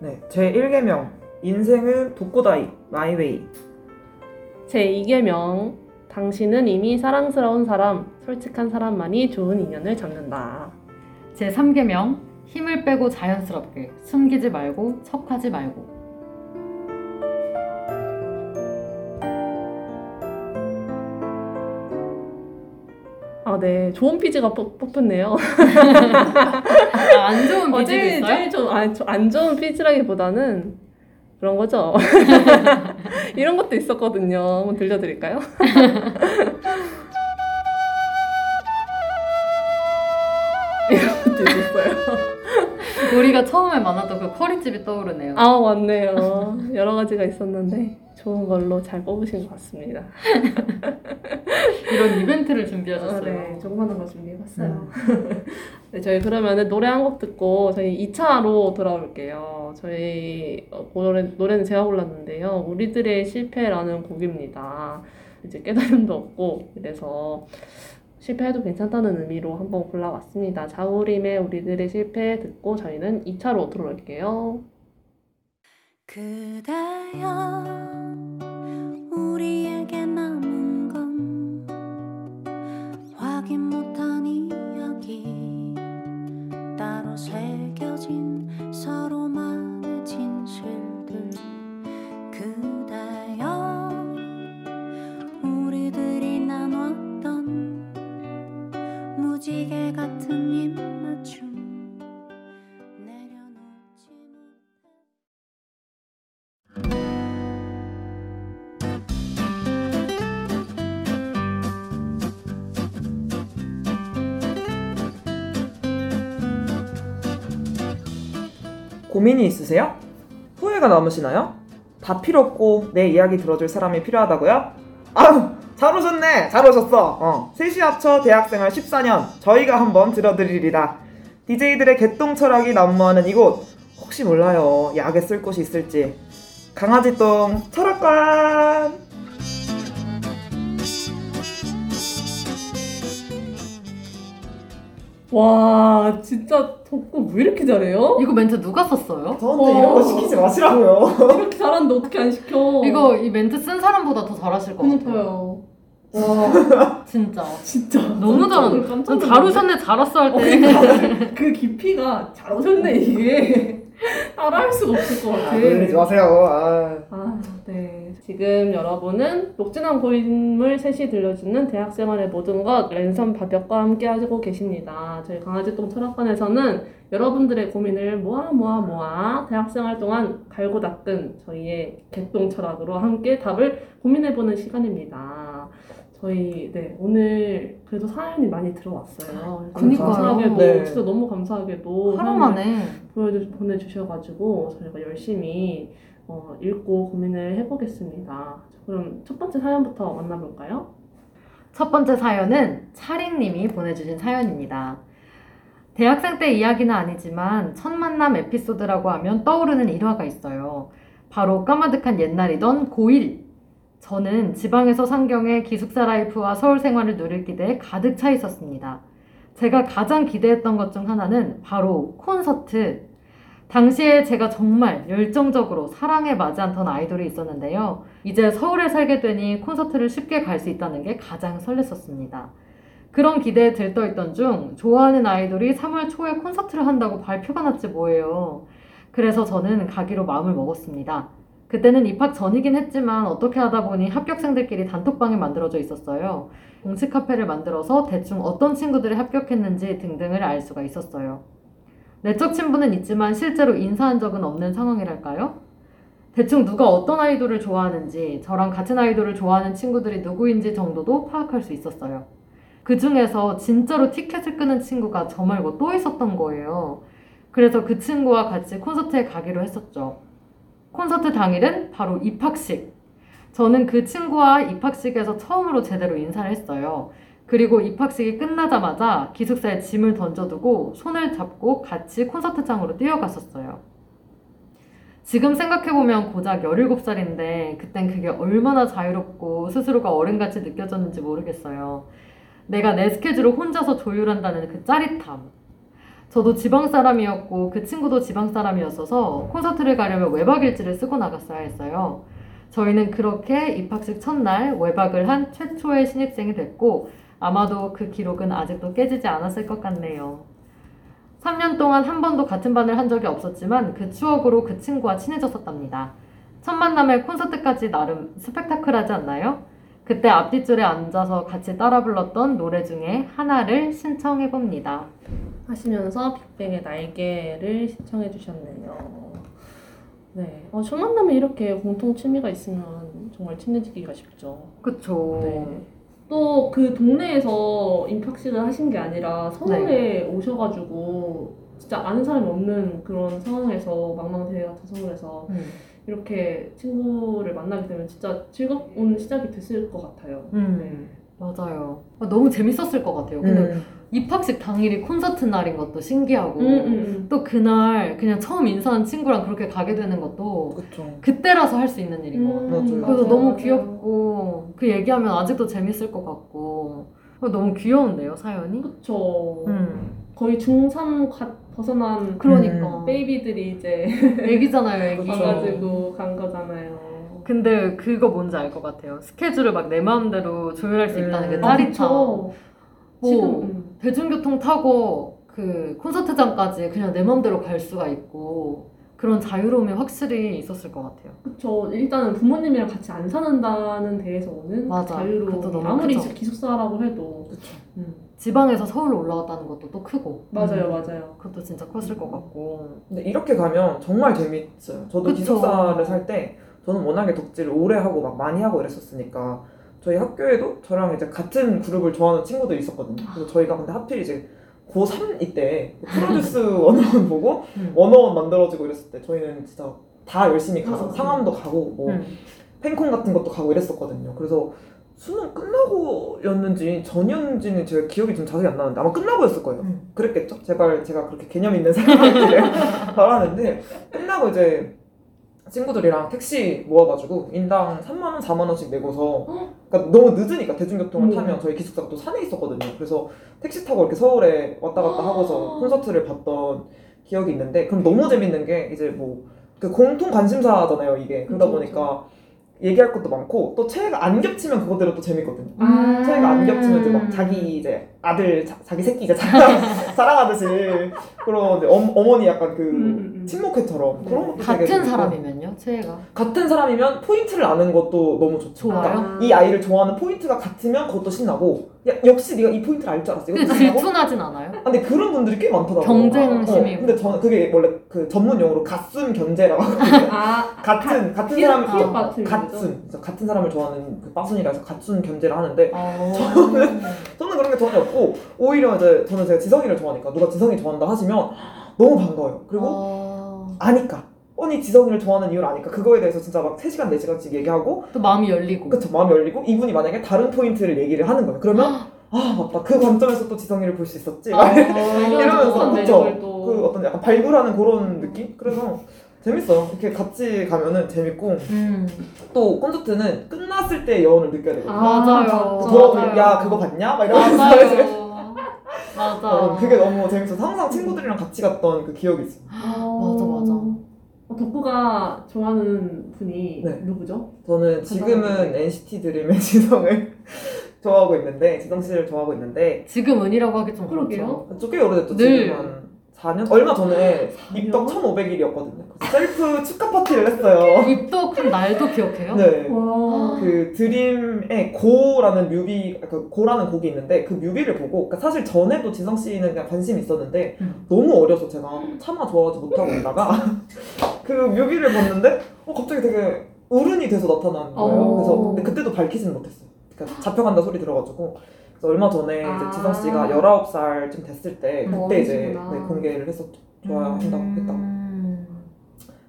네, 제 1계명. 인생은 독고다이, 마이웨이. 제 2계명 당신은 이미 사랑스러운 사람, 솔직한 사람만이 좋은 인연을 잡는다. 제 3계명 힘을 빼고 자연스럽게 숨기지 말고 척하지 말고. 아, 네. 좋은 피지가 뽑, 뽑혔네요. 아, 안 좋은 어, 제일, 있어요? 제일 좀, 아, 저- 안 좋은 피지라기보다는 그런 거죠. 이런 것도 있었거든요. 한번 들려드릴까요? 이런 것도 있었어요. 우리가 처음에 만났던 그 커리집이 떠오르네요. 아, 맞네요. 여러 가지가 있었는데 좋은 걸로 잘 뽑으신 것 같습니다. 이런 이벤트를 아, 준비하셨어요. 네, 조그마한 거 준비해봤어요. 네, 저희 그러면은 노래 한 곡 듣고 저희 2차로 돌아올게요. 저희 어, 노래, 노래는 제가 골랐는데요. 우리들의 실패라는 곡입니다. 이제 깨달음도 없고 그래서 실패해도 괜찮다는 의미로 한번 골라왔습니다. 자우림의 우리들의 실패 듣고 저희는 2차로 돌아올게요. 그대여 우리에게 남은 건 확인 못한 이야기 따로 새겨진 서로만의 진실들 그대 무지개 같은 입맞춤 고민이 있으세요? 후회가 남으시나요? 다 필요 없고 내 이야기 들어줄 사람이 필요하다고요? 아유 잘 오셨네 잘 오셨어 어, 셋이 합쳐 대학생활 14년 저희가 한번 들어드리리라 DJ들의 개똥 철학이 난무하는 이곳 혹시 몰라요 약에 쓸 곳이 있을지 강아지 똥 철학관 와 진짜 덕구 왜 이렇게 잘해요? 이거 멘트 누가 썼어요? 저한테 와. 이런 거 시키지 마시라고요. 이렇게 잘하는데 어떻게 안 시켜? 이거 이 멘트 쓴 사람보다 더 잘하실 것 같아요. 그니까요. 와 진짜. 진짜 너무 잘하는. 깜짝 놀랐네. 잘 오셨네, 잘 왔어 할 어, 때. 그러니까 그 깊이가 잘 오셨네 이게 따라할 수가 없을 것 같아. 아, 놀리지 마세요. 아. 아, 네. 지금 여러분은 녹진한 고인물 셋이 들려주는 대학생활의 모든 것 랜선 바벽과 함께 하고 계십니다. 저희 강아지똥 철학관에서는 여러분들의 고민을 모아 모아 모아 대학생활 동안 갈고 닦은 저희의 개똥 철학으로 함께 답을 고민해보는 시간입니다. 저희 네 오늘 그래도 사연이 많이 들어왔어요. 그니까요. 감사하게도 네. 진짜 너무 감사하게도 하루 만에. 보여주, 보내주셔가지고 저희가 열심히 어, 읽고 고민을 해보겠습니다. 자, 그럼 첫 번째 사연부터 만나볼까요? 첫 번째 사연은 차링님이 보내주신 사연입니다. 대학생 때 이야기는 아니지만 첫 만남 에피소드라고 하면 떠오르는 일화가 있어요. 바로 까마득한 옛날이던 고1. 저는 지방에서 상경해 기숙사 라이프와 서울 생활을 누릴 기대에 가득 차 있었습니다. 제가 가장 기대했던 것 중 하나는 바로 콘서트. 당시에 제가 정말 열정적으로 사랑에 맞지 않던 아이돌이 있었는데요. 이제 서울에 살게 되니 콘서트를 쉽게 갈 수 있다는 게 가장 설렜었습니다. 그런 기대에 들떠있던 중 좋아하는 아이돌이 3월 초에 콘서트를 한다고 발표가 났지 뭐예요. 그래서 저는 가기로 마음을 먹었습니다. 그때는 입학 전이긴 했지만 어떻게 하다 보니 합격생들끼리 단톡방이 만들어져 있었어요. 공식 카페를 만들어서 대충 어떤 친구들이 합격했는지 등등을 알 수가 있었어요. 내적 친분은 있지만 실제로 인사한 적은 없는 상황이랄까요? 대충 누가 어떤 아이돌을 좋아하는지, 저랑 같은 아이돌을 좋아하는 친구들이 누구인지 정도도 파악할 수 있었어요. 그 중에서 진짜로 티켓을 끄는 친구가 저 말고 또 있었던 거예요. 그래서 그 친구와 같이 콘서트에 가기로 했었죠. 콘서트 당일은 바로 입학식. 저는 그 친구와 입학식에서 처음으로 제대로 인사를 했어요. 그리고 입학식이 끝나자마자 기숙사에 짐을 던져두고 손을 잡고 같이 콘서트장으로 뛰어갔었어요. 지금 생각해보면 고작 17살인데 그땐 그게 얼마나 자유롭고 스스로가 어른같이 느껴졌는지 모르겠어요. 내가 내 스케줄을 혼자서 조율한다는 그 짜릿함. 저도 지방 사람이었고 그 친구도 지방 사람이었어서 콘서트를 가려면 외박 일지를 쓰고 나갔어야 했어요. 저희는 그렇게 입학식 첫날 외박을 한 최초의 신입생이 됐고 아마도 그 기록은 아직도 깨지지 않았을 것 같네요. 3년 동안 한 번도 같은 반을 한 적이 없었지만 그 추억으로 그 친구와 친해졌었답니다. 첫 만남에 콘서트까지 나름 스펙타클하지 않나요? 그때 앞뒤줄에 앉아서 같이 따라 불렀던 노래 중에 하나를 신청해 봅니다. 하시면서 빅뱅의 날개를 신청해 주셨네요. 네. 어, 첫 만남에 이렇게 공통 취미가 있으면 정말 친해지기가 쉽죠. 그쵸. 네. 또 그 동네에서 입학식을 하신 게 아니라 서울에 오셔가지고 진짜 아는 사람이 없는 그런 상황에서 망망대해 같은 서울에서 음. 이렇게 친구를 만나게 되면 진짜 즐거운 시작이 됐을 것 같아요. 음. 네. 맞아요. 아, 너무 재밌었을 것 같아요. 근데 음. 입학식 당일이 콘서트 날인 것도 신기하고 음, 음, 또 그날 그냥 처음 인사한 친구랑 그렇게 가게 되는 것도 그쵸. 그때라서 할 수 있는 일인 것 같아요. 맞아요. 그래서 맞아요, 너무. 귀엽고 그 얘기하면 아직도 재밌을 것 같고 너무 귀여운데요 사연이? 그쵸. 음. 거의 중3 벗어난 그러니까 베이비들이 이제 애기잖아요 애기. 그쵸. 와가지고 간 거잖아요. 근데 그거 뭔지 알 것 같아요. 스케줄을 막 내 마음대로 조율할 수 있다는 그 음. 짜릿함. 그쵸. 뭐 지금 음. 대중교통 타고 그 콘서트장까지 그냥 내 마음대로 갈 수가 있고 그런 자유로움이 확실히 있었을 것 같아요. 그쵸. 일단은 부모님이랑 같이 안 사는다는 데에서 오는 맞아. 자유로움. 아무리 크죠. 기숙사라고 해도. 그쵸. 음. 지방에서 서울로 올라왔다는 것도 또 크고 맞아요, 음. 맞아요. 그것도 진짜 컸을 것 같고 근데 이렇게 가면 정말 재밌어요. 저도 그쵸. 기숙사를 살 때 저는 워낙에 덕질을 오래 하고 막 많이 하고 이랬었으니까 저희 학교에도 저랑 이제 같은 그룹을 좋아하는 친구들이 있었거든요. 그래서 저희가 근데 하필 이제 고3 이때 프로듀스 원어원 보고 음. 원어원 만들어지고 이랬을 때 저희는 진짜 다 열심히 가서 음. 상암도 가고 뭐 음. 팬콘 같은 것도 가고 이랬었거든요. 그래서 수능 끝나고였는지 전이었는지는 제가 기억이 좀 자세히 안 나는데 아마 끝나고였을 거예요. 음. 그랬겠죠? 제발 제가 그렇게 개념 있는 사람이기를 바라는데 끝나고 이제 친구들이랑 택시 모아가지고 인당 3만 원, 4만 원씩 내고서 그러니까 너무 늦으니까 대중교통을 음. 타면 저희 기숙사가 또 산에 있었거든요. 그래서 택시 타고 이렇게 서울에 왔다 갔다 하고서 콘서트를 봤던 기억이 있는데 그럼 너무 재밌는 게 이제 뭐 그 공통 관심사잖아요 이게 그러다 그쵸, 보니까 얘기할 것도 많고 또 최애가 안 겹치면 그거대로 또 재밌거든요. 아. 최애가 안 겹치면 이제 막 자기 이제 아들 자, 자기 새끼 이제 자랑, 자랑하듯이 그런 엄, 어머니 약간 그 음, 음, 음. 친목회처럼 그런 것도 같은. 사람이면요, 최애가. 같은 사람이면 포인트를 아는 것도 너무 좋죠. 좋아요? 그러니까 이 아이를 좋아하는 포인트가 같으면 그것도 신나고 야, 역시 네가 이 포인트를 알 줄 알았어. 근데 이것도 신나고 질투나진 않아요? 아, 근데 그런 분들이 꽤 많더라고요. 경쟁심이 어, 근데 저는 그게 원래 그 전문 용어로 같순 견제라고 하거든요. 아 같은 같은 사람 어, 같은 같은 사람을 좋아하는 그 빠순이라 해서 갓순 견제를 하는데 어. 저는 그런 게 전혀 없고 오히려 이제 저는 제가 지성이를 좋아하니까 누가 지성이 좋아한다 하시면 너무 반가워요. 그리고 어. 아니까 뻔히 지성이를 좋아하는 이유를 아니까 그거에 대해서 진짜 막 3시간 4시간씩 얘기하고 또 마음이 열리고. 그쵸 마음이 열리고 이분이 만약에 다른 포인트를 얘기를 하는 거예요. 그러면 아 맞다 그 관점에서 또 지성이를 볼 수 있었지. 아. 이러면서 그쵸 또그 어떤 약간 발굴하는 그런 느낌? 그래서 재밌어요. 이렇게 같이 가면은 재밌고 음. 또 콘서트는 끝났을 때 여운을 느껴야 되거든요. 아, 맞아요. 돌아오면 야 그거 봤냐? 막 이러면서 맞아요. 맞아. 어, 그게 너무 재밌어서 항상 친구들이랑 같이 갔던 그 기억이 있어요. 맞아, 맞아. 어, 덕구가 좋아하는 분이 네. 누구죠? 저는 지금은 NCT 드림의 지성을 좋아하고 있는데 지성 씨를 좋아하고 있는데 지금 은이라고 하기 좀 그러게요. 그렇죠. 꽤 오래됐죠. 늘. 지금 한 4년? 얼마 전에? 입덕 1,500일이었거든요. 셀프 축하 파티를 했어요. 입덕한 날도 기억해요? 네. 와. 그 드림의 고라는 뮤비, 그 고라는 곡이 있는데 그 뮤비를 보고, 그러니까 사실 전에도 지성 씨는 그냥 관심이 있었는데 음. 너무 어려서 제가 차마 좋아하지 못하고 있다가 그 뮤비를 봤는데 어 갑자기 되게 어른이 돼서 나타나는 거예요. 어. 그래서 근데 그때도 밝히지는 못했어요. 그러니까 잡혀간다 소리 들어가지고 그래서 얼마 전에 아. 이제 지성 씨가 19살쯤 됐을 때 음, 그때 이제. 네, 공개를 했었죠. 좋아한다고 했다고. 음.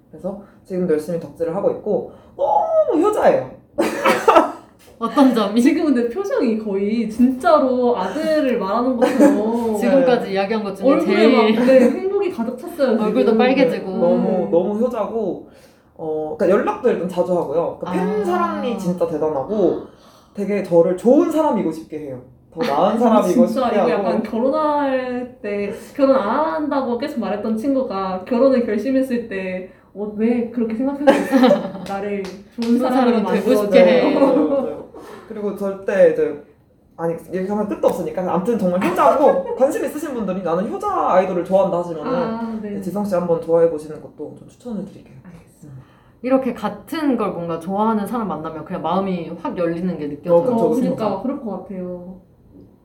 그래서 지금도 열심히 덕질을 하고 있고 너무 효자예요. 어떤 점이? 지금 근데 표정이 거의 진짜로 아들을 말하는 것처럼 지금까지 이야기한 것 중에 얼굴에 제일 막 네, 행복이 가득 찼어요. 지금. 얼굴도 빨개지고. 너무 너무 효자고 어 그러니까 연락도 일단 자주 하고요. 그러니까 팬 아. 사랑이 진짜 대단하고 되게 저를 좋은 사람이고 싶게 해요. 더 나은 사람이고 싶게 진짜 이거 약간 결혼할 때 결혼 안 한다고 계속 말했던 친구가 결혼을 결심했을 때 어, 왜 그렇게 생각했을까? 나를 좋은 사람으로 되고. 싶게 해. 네, 맞아요, 맞아요. 그리고 절대 이제 아니 얘기하면 끝도 없으니까 아무튼 정말 효자고 관심 있으신 분들이 나는 효자 아이돌을 좋아한다 하시면은 아, 네. 지성 씨 한번 좋아해 보시는 것도 좀 추천을 드릴게요. 알겠습니다. 이렇게 같은 걸 뭔가 좋아하는 사람 만나면 그냥 마음이 확 열리는 게 어, 느껴져요. 어. 그러니까 그럴 것 같아요.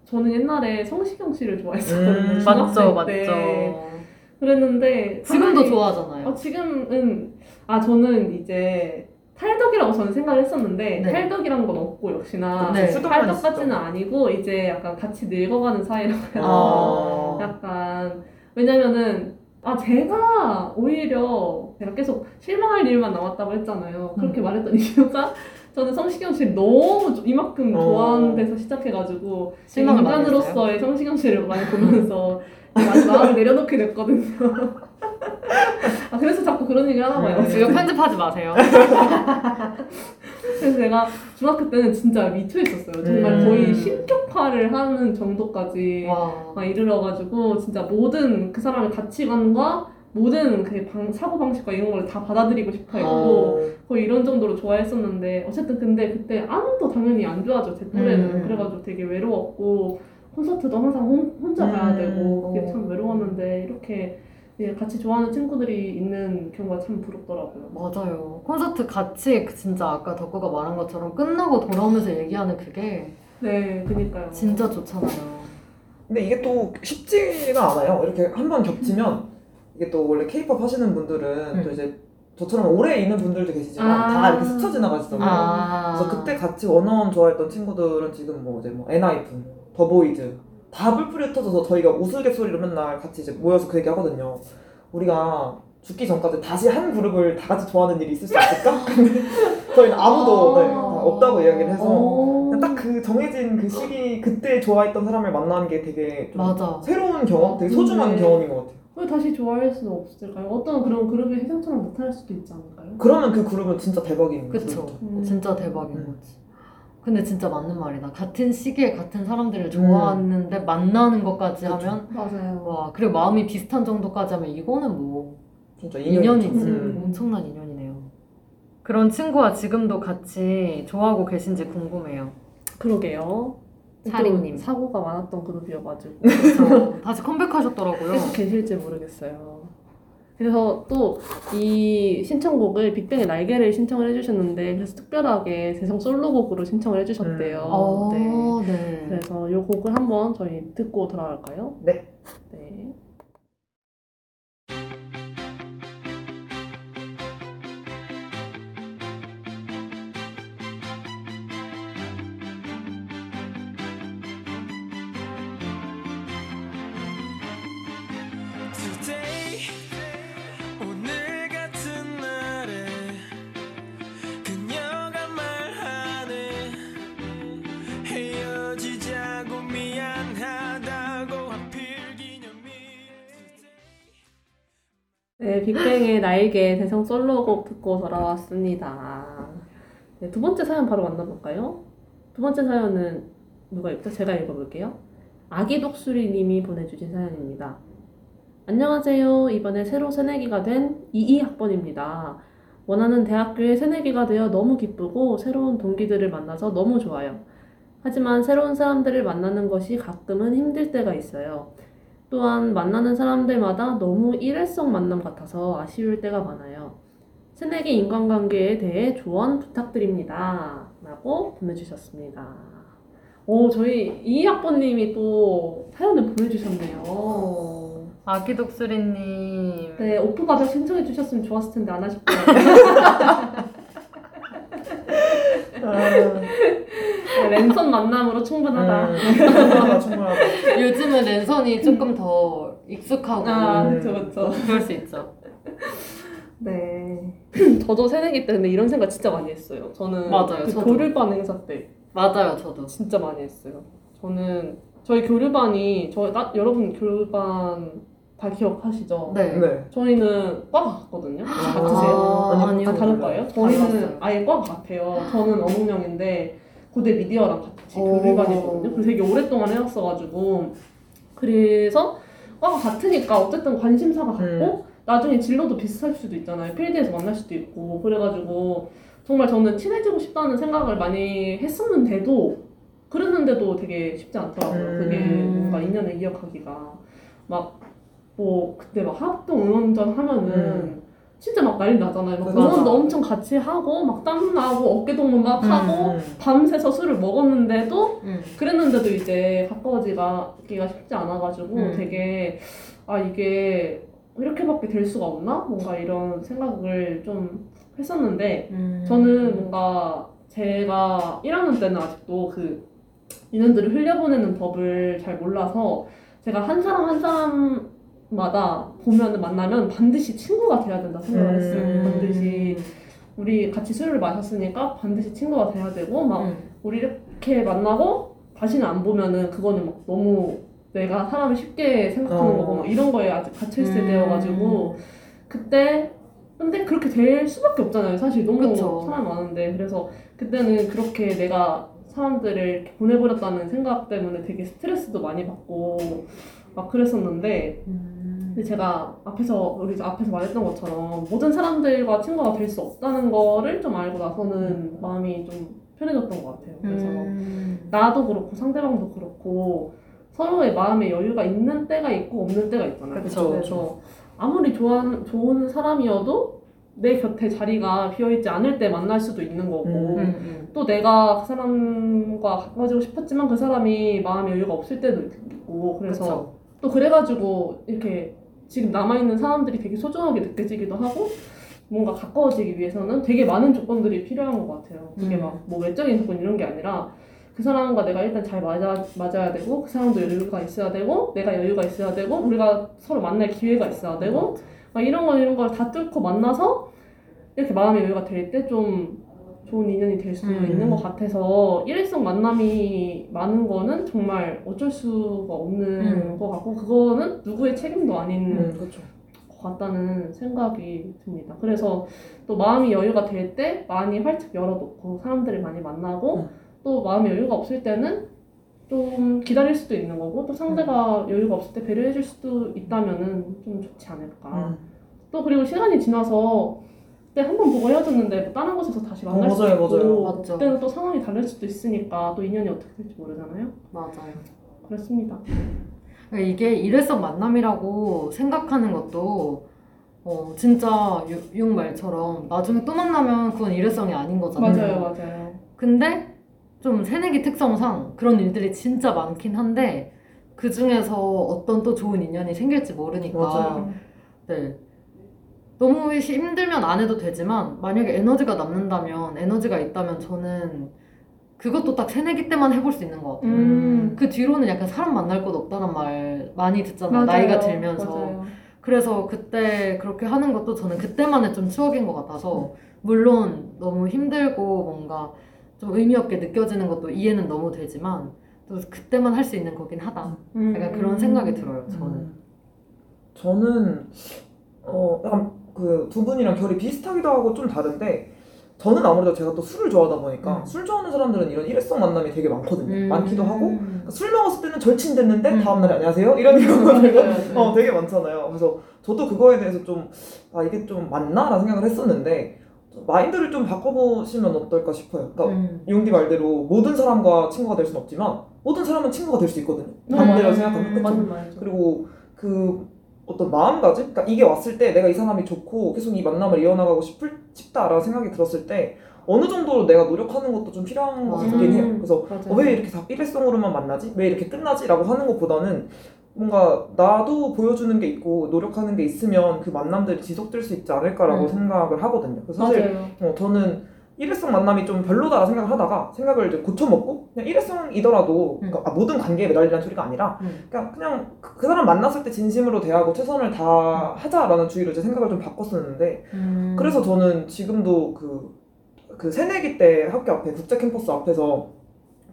저는 옛날에 성시경 씨를 좋아했었거든요. 음, 맞죠, 때. 맞죠. 그랬는데 지금도 차라리- 좋아하잖아요. 어, 지금은 아 저는 이제 탈덕이라고 저는 생각을 했었는데 네. 탈덕이란 건 없고 역시나 네. 탈덕까지는. 아니고 이제 약간 같이 늙어가는 사이라고 되나 아. 약간 왜냐면은 아 제가 오히려 제가 계속 실망할 일만 남았다고 했잖아요 그렇게 음. 말했던 이유가 저는 성시경 씨를 너무 조- 이만큼 어. 좋아하는 데서 시작해가지고 인간으로서의 성시경 씨를 많이 보면서 마음을 내려놓게 됐거든요 아 그래서 자꾸 그런 얘기를 하나 봐요 음. 이거 편집하지 마세요. 그래서 제가 중학교 때는 진짜 미쳐 있었어요 정말 음. 거의 신격화를 하는 정도까지 와. 막 이르러가지고 진짜 모든 그 사람의 가치관과 모든 그 방, 사고 방식과 이런 걸 다 받아들이고 싶어 했고 어, 거의 이런 정도로 좋아했었는데 어쨌든 근데 그때 아무도 당연히 안 좋아하죠 제 또래는 음. 그래가지고 되게 외로웠고 콘서트도 항상 혼, 혼자 가야 음. 되고 그게 참 어. 외로웠는데 이렇게 예, 같이 좋아하는 친구들이 있는 경우가 참 부럽더라고요. 맞아요. 콘서트 같이 그 진짜 아까 덕구가 말한 것처럼 끝나고 돌아오면서 얘기하는 그게 네, 그니까요. 진짜 좋잖아요. 근데 이게 또 쉽지가 않아요. 이렇게 한 번 겹치면 이게 또 원래 케이팝 하시는 분들은 음. 또 이제 저처럼 오래 있는 분들도 계시지만 아. 다 이렇게 스쳐 지나가시잖아요. 아. 그래서 그때 같이 워너원 좋아했던 친구들은 지금 뭐 이제 뭐 엔하이픈, 더보이즈 다 뿔뿔이 흩어져서 저희가 우스갯소리로 맨날 같이 이제 모여서 그 얘기 하거든요. 우리가 죽기 전까지 다시 한 그룹을 다 같이 좋아하는 일이 있을 수 있을까? 근데 저희는 아무도 네, 다 없다고 이야기를 해서 어. 딱 그 정해진 그 시기 그때 좋아했던 사람을 만나는 게 되게 좀 맞아. 새로운 경험, 되게 소중한 네. 경험인 것 같아요. 왜 다시 좋아할 수 없을까요? 어떤 그런 그룹이 혜정처럼 나타날 수도 있지 않을까요? 그러면 그 그룹은 진짜 대박인 거죠. 그쵸. 음. 진짜 대박인 음. 거지. 근데 진짜 맞는 말이다. 같은 시기에 같은 사람들을 좋아하는데 만나는 것까지 그쵸. 하면 맞아요. 와 그리고 마음이 비슷한 정도까지 하면 이거는 뭐 진짜 인연이지. 음. 엄청난 인연이네요. 그런 친구와 지금도 같이 좋아하고 계신지 궁금해요. 그러게요. 사리님. 좀 사고가 많았던 그룹이어가지고 그래서 다시 컴백하셨더라고요. 계속 계실지 모르겠어요. 그래서 또 이 신청곡을 빅뱅의 날개를 신청을 해주셨는데 그래서 특별하게 대성 솔로곡으로 신청을 해주셨대요. 어, 네. 네. 그래서 이 곡을 한번 저희 듣고 돌아갈까요? 네. 네. 빅뱅의 날개 대성 솔로곡 듣고 돌아왔습니다. 네, 두 번째 사연 바로 만나볼까요? 두 번째 사연은 누가 읽죠? 제가 읽어볼게요. 아기 독수리님이 보내주신 사연입니다. 안녕하세요. 이번에 새로 새내기가 된 22학번입니다. 원하는 대학교에 새내기가 되어 너무 기쁘고 새로운 동기들을 만나서 너무 좋아요. 하지만 새로운 사람들을 만나는 것이 가끔은 힘들 때가 있어요. 또한 만나는 사람들마다 너무 일회성 만남 같아서 아쉬울 때가 많아요. 새내기 인간관계에 대해 조언 부탁드립니다. 라고 보내주셨습니다. 오, 저희 이 학번님이 또 사연을 보내주셨네요. 아기 독수리님. 네, 오프 가격 신청해 주셨으면 좋았을 텐데 안 하셨고요. 네, 랜선 만남으로 충분하다. 음, 충분하다, 충분하다. 요즘은 랜선이 조금 더 익숙하고 아, 음. 그쵸, 그쵸. 그럴 수 있죠. 네. 저도 새내기 때 근데 이런 생각 진짜 많이 했어요. 저는 맞아요, 그 저도. 교류반 행사 때 맞아요, 저도. 진짜 많이 했어요. 저는 저희 교류반이 저 나, 여러분 교류반 다 기억하시죠? 네. 네. 저희는 과가 같거든요. 아, 같으세요? 아, 아니요. 아, 다른 거예요? 저희는. 아예 과가 같아요. 저는 어묵령인데 고대 미디어랑 같이 오. 교류반이거든요. 그래서 되게 오랫동안 해왔어가지고 그래서 과가 같으니까 어쨌든 관심사가 같고 음. 나중에 진로도 비슷할 수도 있잖아요. 필드에서 만날 수도 있고 그래가지고 정말 저는 친해지고 싶다는 생각을 많이 했었는데도 그랬는데도 되게 쉽지 않더라고요. 그게 음. 뭔가 인연을 이어가기가 막 뭐 그때 막 합동 응원전 하면은 음. 진짜 막 난리 나잖아요. 막. 응원도 엄청 같이 하고 막 땀 나고 어깨 동무 막 하고 음. 밤새서 술을 먹었는데도 음. 그랬는데도 이제 가까워지기가 쉽지 않아가지고 음. 되게 아 이게 이렇게밖에 될 수가 없나 뭔가 이런 생각을 좀 했었는데 음. 저는 뭔가 제가 1학년 때는 아직도 그 인연들을 흘려보내는 법을 잘 몰라서 제가 한 사람 한 사람 마다 보면은 만나면 반드시 친구가 돼야 된다 생각을 했어요. 음. 반드시 우리 같이 술을 마셨으니까 반드시 친구가 돼야 되고 막 음. 우리 이렇게 만나고 다시는 안 보면은 그거는 막 너무 내가 사람을 쉽게 생각하는 어. 거고 막 이런 거에 아직 갇혀 있을 음. 때여가지고 그때 근데 그렇게 될 수밖에 없잖아요 사실 너무 그쵸. 사람 많은데 그래서 그때는 그렇게 내가 사람들을 이렇게 보내버렸다는 생각 때문에 되게 스트레스도 많이 받고 막 그랬었는데 음. 근데 제가 앞에서 우리 앞에서 말했던 것처럼 모든 사람들과 친구가 될 수 없다는 거를 좀 알고 나서는 마음이 좀 편해졌던 것 같아요. 그래서 음. 나도 그렇고 상대방도 그렇고 서로의 마음에 여유가 있는 때가 있고 없는 때가 있잖아요. 그쵸, 그래서 아무리 좋아하는, 좋은 사람이어도 내 곁에 자리가 비어있지 않을 때 만날 수도 있는 거고 음. 음. 또 내가 그 사람과 가까워지고 싶었지만 그 사람이 마음에 여유가 없을 때도 있고 그래서 그쵸. 또 그래가지고 이렇게 지금 남아있는 사람들이 되게 소중하게 느껴지기도 하고 뭔가 가까워지기 위해서는 되게 많은 조건들이 필요한 것 같아요. 그게 음. 막뭐 외적인 조건 이런 게 아니라 그 사람과 내가 일단 잘 맞아, 맞아야 되고 그 사람도 여유가 있어야 되고 내가 여유가 있어야 되고 우리가 서로 만날 기회가 있어야 되고 막 이런 거 이런 걸 다 뚫고 만나서 이렇게 마음의 여유가 될 때 좀 좋은 인연이 될수 음. 있는 것 같아서 일회성 만남이 많은 거는 정말 어쩔 수가 없는 음. 것 같고 그거는 누구의 책임도 아닌 음, 그렇죠. 것 같다는 생각이 듭니다. 그래서 또 마음이 여유가 될 때 많이 활짝 열어놓고 사람들을 많이 만나고 음. 또 마음이 여유가 없을 때는 좀 기다릴 수도 있는 거고 또 상대가 여유가 없을 때 배려해줄 수도 있다면은 좀 좋지 않을까. 음. 또 그리고 시간이 지나서 그때 한 번 보고 헤어졌는데 뭐 다른 곳에서 다시 만날 어, 수도 맞아요, 있고 맞아요. 맞죠. 그때는 또 상황이 다를 수도 있으니까 또 인연이 어떻게 될지 모르잖아요. 맞아요. 그렇습니다. 그러니까 이게 일회성 만남이라고 생각하는 것도 어, 진짜 유- 육 말처럼 나중에 또 만나면 그건 일회성이 아닌 거잖아요. 맞아요. 근데 좀 새내기 특성상 그런 일들이 진짜 많긴 한데 그 중에서 어떤 또 좋은 인연이 생길지 모르니까 맞아요. 네. 너무 힘들면 안 해도 되지만 만약에 에너지가 남는다면 에너지가 있다면 저는 그것도 딱 새내기 때만 해볼 수 있는 것 같아요. 음. 그 뒤로는 약간 사람 만날 곳 없다는 말 많이 듣잖아요. 나이가 들면서. 맞아요. 그래서 그때 그렇게 하는 것도 저는 그때만의 좀 추억인 것 같아서 물론 너무 힘들고 뭔가 좀 의미 없게 느껴지는 것도 이해는 너무 되지만 또 그때만 할 수 있는 거긴 하다. 음. 약간 그런 생각이 들어요. 저는. 음. 저는 어 약간 그 두 분이랑 결이 비슷하기도 하고 좀 다른데 저는 아무래도 제가 또 술을 좋아하다 보니까 음. 술 좋아하는 사람들은 이런 일회성 만남이 되게 많거든요. 음. 많기도 하고 그러니까 술 먹었을 때는 절친됐는데 음. 다음날에 안녕하세요 이런 경우가 되게 맞아요. 어, 되게 많잖아요. 그래서 저도 그거에 대해서 좀, 아, 이게 좀 맞나라는 생각을 했었는데, 좀 마인드를 좀 바꿔보시면 어떨까 싶어요. 그러니까, 음. 용디 말대로 모든 사람과 친구가 될 수는 없지만, 모든 사람은 친구가 될 수 있거든요. 반대로 음. 생각하면. 말이죠. 그리고 그 어떤 마음가짐? 그러니까 이게 왔을 때 내가 이 사람이 좋고 계속 이 만남을 이어나가고 싶을, 싶다라는 생각이 들었을 때, 어느 정도로 내가 노력하는 것도 좀 필요한 것. 같긴 해요. 음. 그래서. 어, 왜 이렇게 다 일회성으로만 만나지? 왜 이렇게 끝나지? 라고 하는 것보다는 뭔가 나도 보여주는 게 있고 노력하는 게 있으면 그 만남들이 지속될 수 있지 않을까라고 음. 생각을 하거든요. 그래서 사실 맞아요. 어, 저는 일회성 만남이 좀 별로다라 생각을 하다가 생각을 이제 고쳐먹고 그냥 일회성이더라도 음. 그러니까 아, 모든 관계에 매달리는 소리가 아니라 음. 그냥 그냥 그, 그 사람 만났을 때 진심으로 대하고 최선을 다하자라는 주의로 이제 생각을 좀 바꿨었는데 음. 그래서 저는 지금도 그, 그 새내기 때 학교 앞에 국제 캠퍼스 앞에서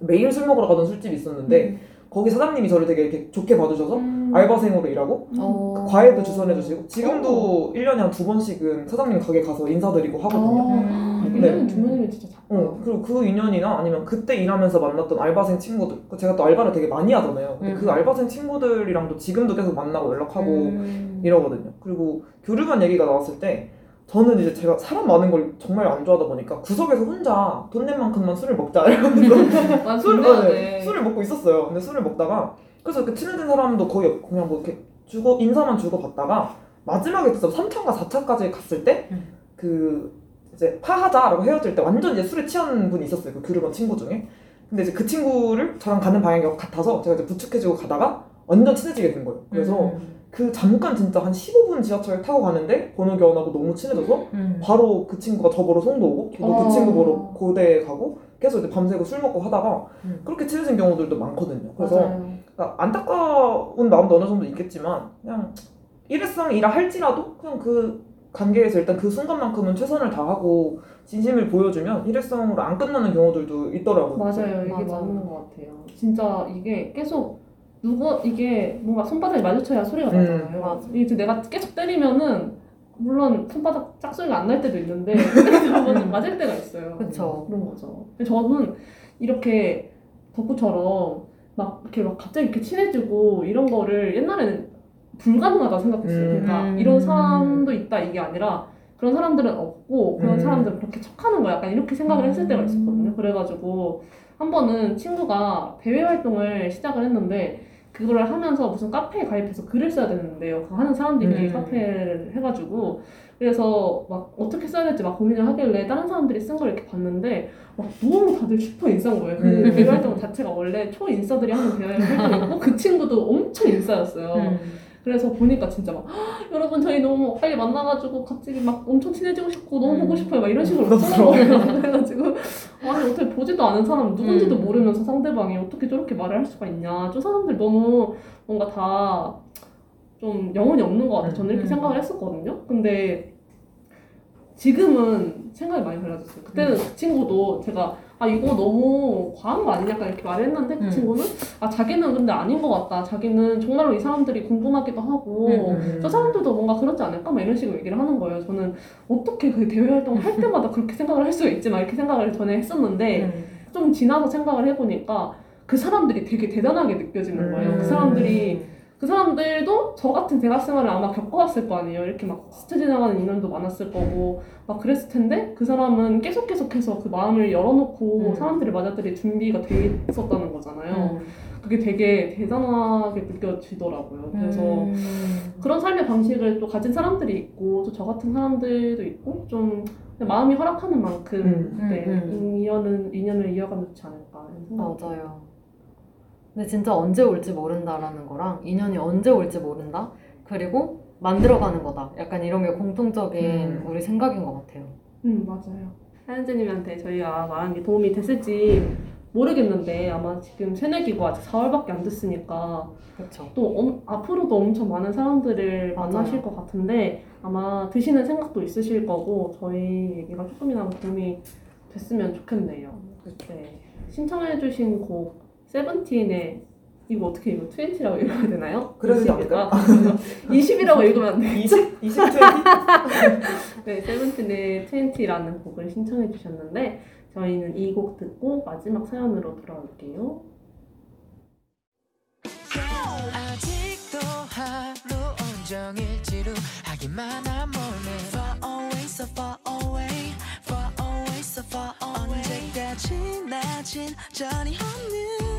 매일 술 먹으러 가던 술집이 있었는데 거기 사장님이 저를 되게 이렇게 좋게 봐주셔서 음. 알바생으로 일하고 어. 그 과외도 주선해 주시고 지금도 1년에 한 두 번씩은 사장님 가게 가서 인사드리고 하거든요. 아, 음. 1년에 두 명이면 진짜 작다. 어, 그리고 그 인연이나 아니면 그때 일하면서 만났던 알바생 친구들 그 제가 또 알바를 되게 많이 하잖아요. 근데 음. 그 알바생 친구들이랑도 지금도 계속 만나고 연락하고 음. 이러거든요. 그리고 교류반 얘기가 나왔을 때 저는 이제 제가 사람 많은 걸 정말 안 좋아하다 보니까 구석에서 혼자 돈 낸 만큼만 술을 먹자 이러면서 난 술을, 네, 돼. 술을 먹고 있었어요. 근데 술을 먹다가 그래서 그 친해진 사람도 거의 없고 그냥 뭐 이렇게 주고 인사만 주고 받다가 마지막에 진짜 3차인가 4차까지 갔을 때 음. 그 이제 파하자라고 헤어질 때 완전 이제 술에 취한 분이 있었어요. 그 교류반 친구 중에. 근데 이제 그 친구를 저랑 가는 방향이 같아서 제가 이제 부축해주고 가다가 완전 친해지게 된 거예요. 그래서 음. 그 잠깐 진짜 한 15분 지하철 타고 가는데 번호 교환하고 너무 친해져서 음. 바로 그 친구가 저 보러 송도 오고 저도 어. 그 친구 보러 고대 가고 계속 이제 밤새고 술 먹고 하다가 음. 그렇게 친해진 경우들도 많거든요. 그래서. 그러니까 안타까운 마음도 어느 정도 있겠지만 그냥 일회성이라 할지라도 그냥 그 관계에서 일단 그 순간만큼은 최선을 다하고 진심을 보여주면 일회성으로 안 끝나는 경우들도 있더라고요. 맞아요. 이게 맞아. 맞는 것 같아요. 진짜 이게 계속 누구 이게 뭔가 손바닥이 마주쳐야 소리가 음, 나잖아요. 맞아. 이게 내가 계속 때리면은 물론 손바닥 짝소리가 안 날 때도 있는데 한번 음. 맞을 때가 있어요. 그쵸. 그런 거죠. 근데 저는 이렇게 덕구처럼 막 이렇게 막 갑자기 이렇게 친해지고 이런 거를 옛날에는 불가능하다 생각했어요. 음. 그러니까 음. 이런 사람도 있다 이게 아니라 그런 사람들은 없고 그런 음. 사람들은 그렇게 척하는 거야. 약간 이렇게 생각을 했을 때가 있었거든요. 그래가지고 한 번은 친구가 대외 활동을 시작을 했는데 그거를 하면서 무슨 카페에 가입해서 글을 써야 되는데요. 그 하는 사람들이 음. 카페를 해가지고 그래서 막 어떻게 써야 될지 막 고민을 하길래 다른 사람들이 쓴 걸 이렇게 봤는데 막 너무 다들 슈퍼 인싸인 거예요. 그 음. 대외 활동 자체가 원래 초 인싸들이 하는 대외 활동이고 그 친구도 엄청 인싸였어요. 음. 그래서 보니까 진짜 막 "헉, 여러분 저희 너무 빨리 만나가지고 갑자기 막 엄청 친해지고 싶고 너무 음. 보고 싶어요 막 이런 식으로. 그래가지고 아니 어떻게 보지도 않은 사람 누군지도 음. 모르면서 상대방이 어떻게 저렇게 말을 할 수가 있냐. 저 사람들 너무 뭔가 다 좀 영혼이 없는 것 같아. 저는 이렇게 음. 생각을 했었거든요. 근데 지금은 생각이 많이 달라졌어요. 그때는 그 친구도 제가 아 이거 너무 과한 거 아니냐 약간 이렇게 말을 했는데 그 음. 친구는 아 자기는 근데 아닌 것 같다. 자기는 정말로 이 사람들이 궁금하기도 하고 음, 저 사람들도 뭔가 그렇지 않을까? 막 이런 식으로 얘기를 하는 거예요. 저는 어떻게 그 대외 활동을 할 때마다 그렇게 생각을 할 수가 있지? 막 이렇게 생각을 전에 했었는데 음. 좀 지나서 생각을 해보니까 그 사람들이 되게 대단하게 느껴지는 거예요. 음. 그 사람들이 그 사람들도 저 같은 대학 생활을 아마 겪어왔을 거 아니에요. 이렇게 막 스쳐 지나가는 인연도 많았을 거고 막 그랬을 텐데 그 사람은 계속 계속해서 그 마음을 열어놓고 음. 사람들이 맞아들일 준비가 돼 있었다는 거잖아요. 음. 그게 되게 대단하게 느껴지더라고요. 그래서 음. 그런 삶의 방식을 또 가진 사람들이 있고 또 저 같은 사람들도 있고 좀 마음이 허락하는 만큼 음, 네, 음, 인연은 인연을 이어가면 좋지 않을까 맞아요. 근데 진짜 언제 올지 모른다라는 거랑 인연이 언제 올지 모른다. 그리고 만들어가는 거다. 약간 이런 게 공통적인 음. 우리 생각인 것 같아요. 음 맞아요. 하연재님한테 저희가 말한 게 도움이 됐을지 모르겠는데 아마 지금 새내기고 아직 4월밖에 안 됐으니까 그렇죠. 또 엄- 앞으로도 엄청 많은 사람들을 맞아요. 만나실 것 같은데 아마 드시는 생각도 있으실 거고 저희 얘기가 조금이나마 도움이 됐으면 좋겠네요. 네. 신청해주신 곡 세븐틴의 이거 어떻게 이거 20라고 읽어야 되나요? 그래도 20, 될까요? 아, 20이라고 읽으면 안 돼. 20? 20, 20? 네, 세븐틴의 20라는 곡을 신청해 주셨는데 저희는 이 곡 듣고 마지막 사연으로 돌아올게요. 아직도 하루 온종일 지루하기만 한 몰래 Far away so far away Far away so far away 언제까지나 진전이 없는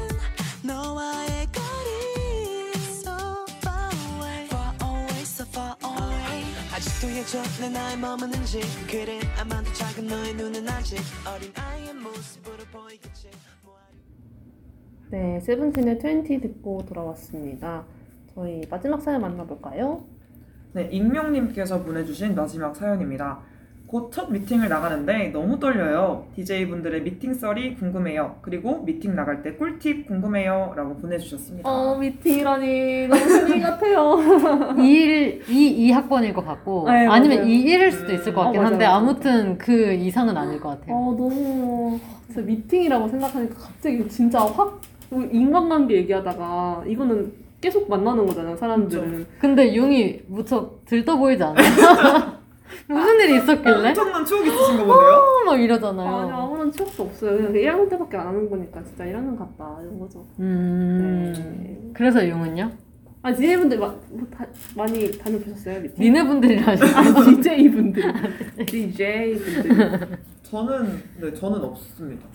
아직도 예전에 나의 머무는지 그래 아마도 작은 너의 눈은 아직 어린 아이의 모습으로 보이겠지 네, 세븐틴의 20 듣고 돌아왔습니다. 저희 마지막 사연 만나볼까요? 네, 익명님께서 보내주신 마지막 사연입니다. 곧 첫 미팅을 나가는데 너무 떨려요. DJ분들의 미팅 썰이 궁금해요. 그리고 미팅 나갈 때 꿀팁 궁금해요. 라고 보내주셨습니다. 어, 미팅이라니 너무 재미 같아요. 2일, 2, 2학번일 것 같고 네, 아니면 맞아요. 2일일 수도 있을 것 어, 같긴 맞아요, 한데 맞아요. 아무튼 그 이상은 아닐 것 같아요. 어, 너무 진짜 미팅이라고 생각하니까 갑자기 진짜 확 인간관계 얘기하다가 이거는 계속 만나는 거잖아요, 사람들은. 근데 용이 무척 들떠 보이지 않아요? 무슨 일이 있었길래? 엄청난 추억이 있으신가 본데요? 막 이러잖아요. 아니 아무런 추억도 없어요. 그냥 1학년 때밖에 안 하는 거니까 진짜 1학년 같다 이런 거죠. 음. 네. 그래서 용은요? 아 마, 뭐 다, 많이 다녀보셨어요 미팅? 니네분들이라 하시죠. 아 DJ분들 DJ분들 저는, 네, 저는 없습니다.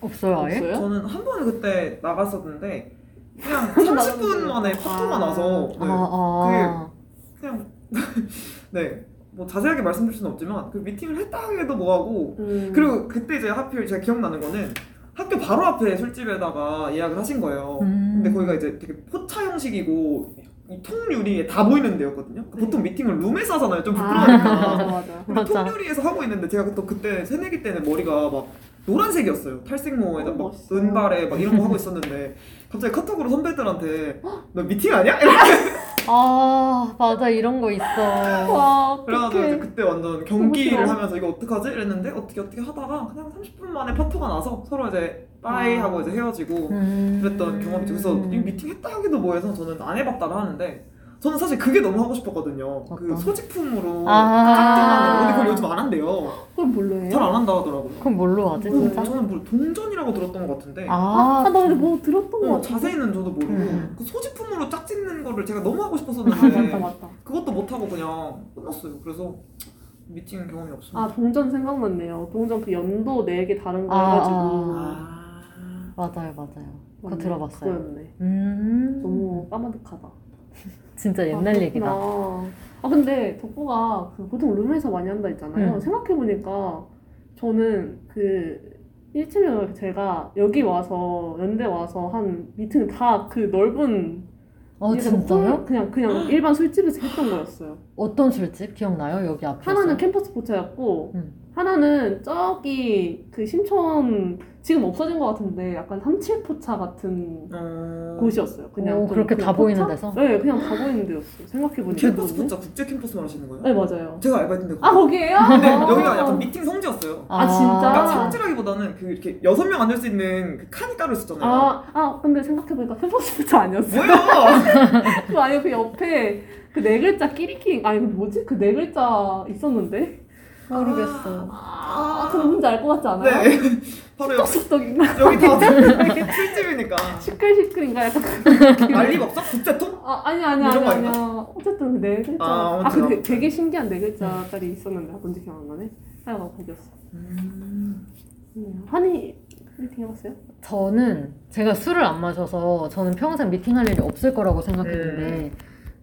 없어요 아예? 없어요? 저는 한 번은 그때 나갔었는데, 그냥 번 30분 나갔는데. 만에 파토가 아. 나서, 네, 아, 아. 그냥, 네, 뭐 자세하게 말씀드릴 수는 없지만, 그 미팅을 했다 하기에도 뭐하고, 음. 그리고 그때 이제 하필 제가 기억나는 거는 학교 바로 앞에 술집에다가 예약을 하신 거예요. 음. 근데 거기가 이제 되게 포차 형식이고 이 통유리에 다 보이는 데였거든요. 그 보통 미팅을 룸에서 하잖아요. 좀 아, 부끄러우니까. 맞아. 근데 맞아. 통유리에서 하고 있는데 제가 또 그때 새내기 때는 머리가 막 노란색이었어요. 탈색모에다 어, 막 멋있어. 은발에 막 이런 거 하고 있었는데 갑자기 카톡으로 선배들한테 너 미팅 아니야? 아 맞아 이런 거 있어. 와 그래가지고 이제 어떡해. 그때 완전 경기를 싫어. 하면서 이거 어떡하지? 이랬는데 어떻게 어떻게 하다가 그냥 30분 만에 파토가 나서 서로 이제 bye 아. 하고 이제 헤어지고 음. 그랬던 경험이 있죠. 그래서 이 미팅 했다 하기도 뭐해서 저는 안 해봤다고 하는데 저는 사실 그게 너무 하고 싶었거든요. 그 어떤? 소지품으로 아. 짝짝하는 거. 근데 그걸 요즘 안 한대요. 그럼 뭘로 해요? 잘 안 한다 하더라고요. 그럼 뭘로 하지 음. 진짜? 저는 뭐 동전이라고 들었던 것 같은데 아, 아, 아, 나 근데 뭐 들었던 거 어, 같아. 자세히는 저도 모르고 음. 그 소지품으로 짝 짓는 거를 제가 너무 하고 아, 싶었었는데 맞다 맞다. 그것도 못 하고 그냥 끝났어요. 그래서 미팅 경험이 없습니다. 아 동전 생각났네요. 동전 그 연도 4개 다른 거 아, 해가지고. 아. 맞아요 맞아요. 그거 맞네, 들어봤어요. 그거였네. 음. 너무 까마득하다. 진짜 옛날 아, 얘기다. 아 근데 덕구가 그 보통 룸에서 많이 한다 했잖아요. 음. 생각해 보니까 저는 그 1층에 제가 여기 와서 연대 와서 한 미팅 다 그 넓은 어 진짜요? 홀, 그냥 그냥 일반 술집에서 했던 거였어요. 어떤 술집 기억나요? 여기 앞에. 하나는 캠퍼스 포차였고 음. 하나는 저기 그 신촌 지금 없어진 것 같은데 약간 삼칠포차 같은 어... 곳이었어요. 그냥 오, 좀 그렇게 그냥 다 보이는 포차? 데서? 네, 그냥 다 보이는 데였어요. 생각해보니까. 캠퍼스. 포차 국제 캠퍼스 말하시는 거예요? 네, 맞아요. 제가 알바했는데 아, 거기에요? 근데 아. 여기가 약간 미팅 성지였어요. 아, 진짜? 그러니까 아. 성지라기보다는 그 이렇게 여섯 명 앉을 수 있는 그 칸이 따로 있었잖아요. 아, 아, 근데 생각해보니까 캠퍼스 포차 아니었어요. 뭐야? 그거 아니고 그 옆에 그 네 글자 끼리끼리 아니 그 뭐지 그 네 글자 있었는데 모르겠어. 아 그럼 뭔지 알 것 같지 않아요? 네. 바로 여기, 쑥떡쑥떡인가 여기 다 술집이니까. 시끌시끌인가 약간 그 난리법석? 국제통? 아 아니 아니 이런 아니 거 아니야 어쨌든 그네 글자 아, 아, 그 아무튼. 되게 신기한 네 글자짜리 있었는데 뭔지 기억 안 나네 하여간 거기였어 음. 음, 한이 미팅 해봤어요? 저는 제가 술을 안 마셔서 저는 평생 미팅할 일이 없을 거라고 생각했는데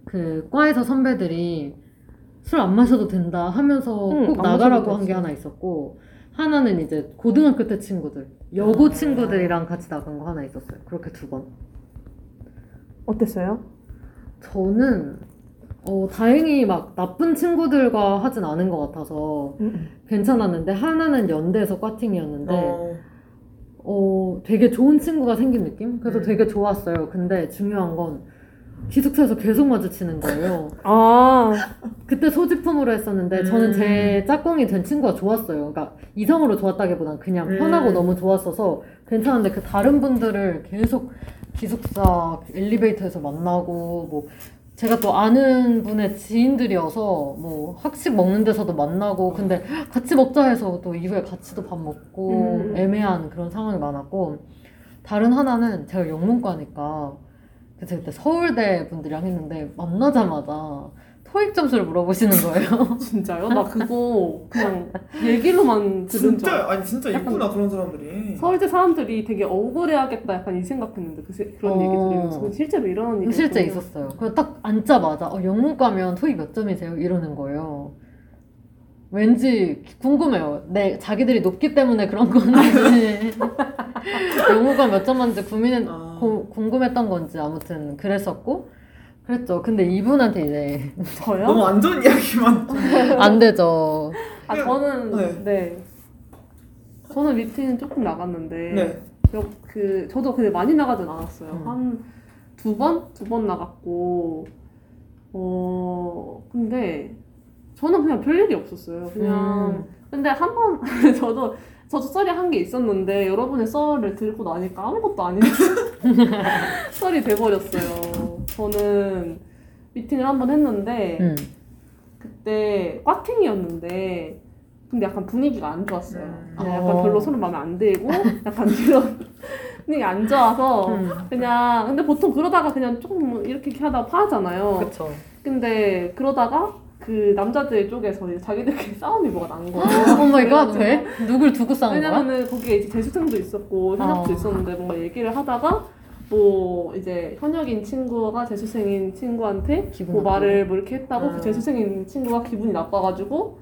그 과에서 선배들이 술 안 마셔도 된다 하면서 응, 꼭안 나가라고 한 게. 하나 있었고 하나는 이제 고등학교 때 친구들 여고 친구들이랑 같이 나간 거 하나 있었어요. 그렇게 두 번. 어땠어요? 저는 어, 다행히 막 나쁜 친구들과 하진 않은 것 같아서 괜찮았는데 하나는 연대에서 과팅이었는데 어, 어, 되게 좋은 친구가 생긴 느낌? 그래서 음. 되게 좋았어요. 근데 중요한 건 기숙사에서 계속 마주치는 거예요. 아 그때 소지품으로 했었는데 음. 저는 제 짝꿍이 된 친구가 좋았어요. 그러니까 이성으로 좋았다기보단 그냥 음. 편하고 너무 좋았어서 괜찮은데 그 다른 분들을 계속 기숙사 엘리베이터에서 만나고 뭐 제가 또 아는 분의 지인들이어서 뭐 학식 먹는 데서도 만나고 근데 같이 먹자 해서 또 이후에 같이 도 밥 먹고 음. 애매한 그런 상황이 많았고 다른 하나는 제가 영문과니까 그래서 그때 서울대 분들이랑 했는데 만나자마자 토익 점수를 물어보시는 거예요. 진짜요? 나 그거 그냥 얘기로만 들은 줄 진짜 아니 진짜 있구나 그런 사람들이. 서울대 사람들이 되게 억울해하겠다 약간 이 생각했는데 그 세- 그런 어. 얘기 들으면서 실제로 이런 얘기 실제 있었어요. 그래서 딱 앉자마자 어, 영문과면 토익 몇 점이세요? 이러는 거예요. 왠지 궁금해요. 내 자기들이 높기 때문에 그런 건지 영문과 몇 점 맞는지 고민은 아. 고- 궁금했던 건지 아무튼 그랬었고 그랬죠. 근데 이분한테 이제 저요? 너무 안 좋은 이야기만. 안 되죠. 아 저는 네. 네. 저는 미팅 조금 나갔는데 네. 저- 그 저도 근데 많이 나가진 않았어요. 음. 한두 번? 두 번 나갔고 어 근데 저는 그냥 별 일이 없었어요. 그냥 음. 근데 한 번 저도 저도 썰이 한 게 있었는데 여러분의 썰을 들고 나니까 아무것도 아닌 썰이 돼버렸어요. 저는 미팅을 한 번 했는데 음. 그때 과팅이었는데 근데 약간 분위기가 안 좋았어요. 음. 약간 어. 별로 서로 마음에 안 들고 약간 이런 분위기 안 좋아서 음. 그냥 근데 보통 그러다가 그냥 조금 이렇게 이렇게 하다가 파하잖아요. 그쵸. 근데 그러다가 그 남자들 쪽에서 이제 자기들끼리 싸움이 뭐가 난 거예요. oh my god, 그래가지고 왜? 누굴 두고 싸운 거야? 왜냐면은 거기에 이제 재수생도 있었고 현역도 어. 있었는데 뭔가 얘기를 하다가 뭐 이제 현역인 친구가 재수생인 친구한테 기분 뭐. 말을 뭐 이렇게 했다고 음. 그 재수생인 친구가 기분이 나빠가지고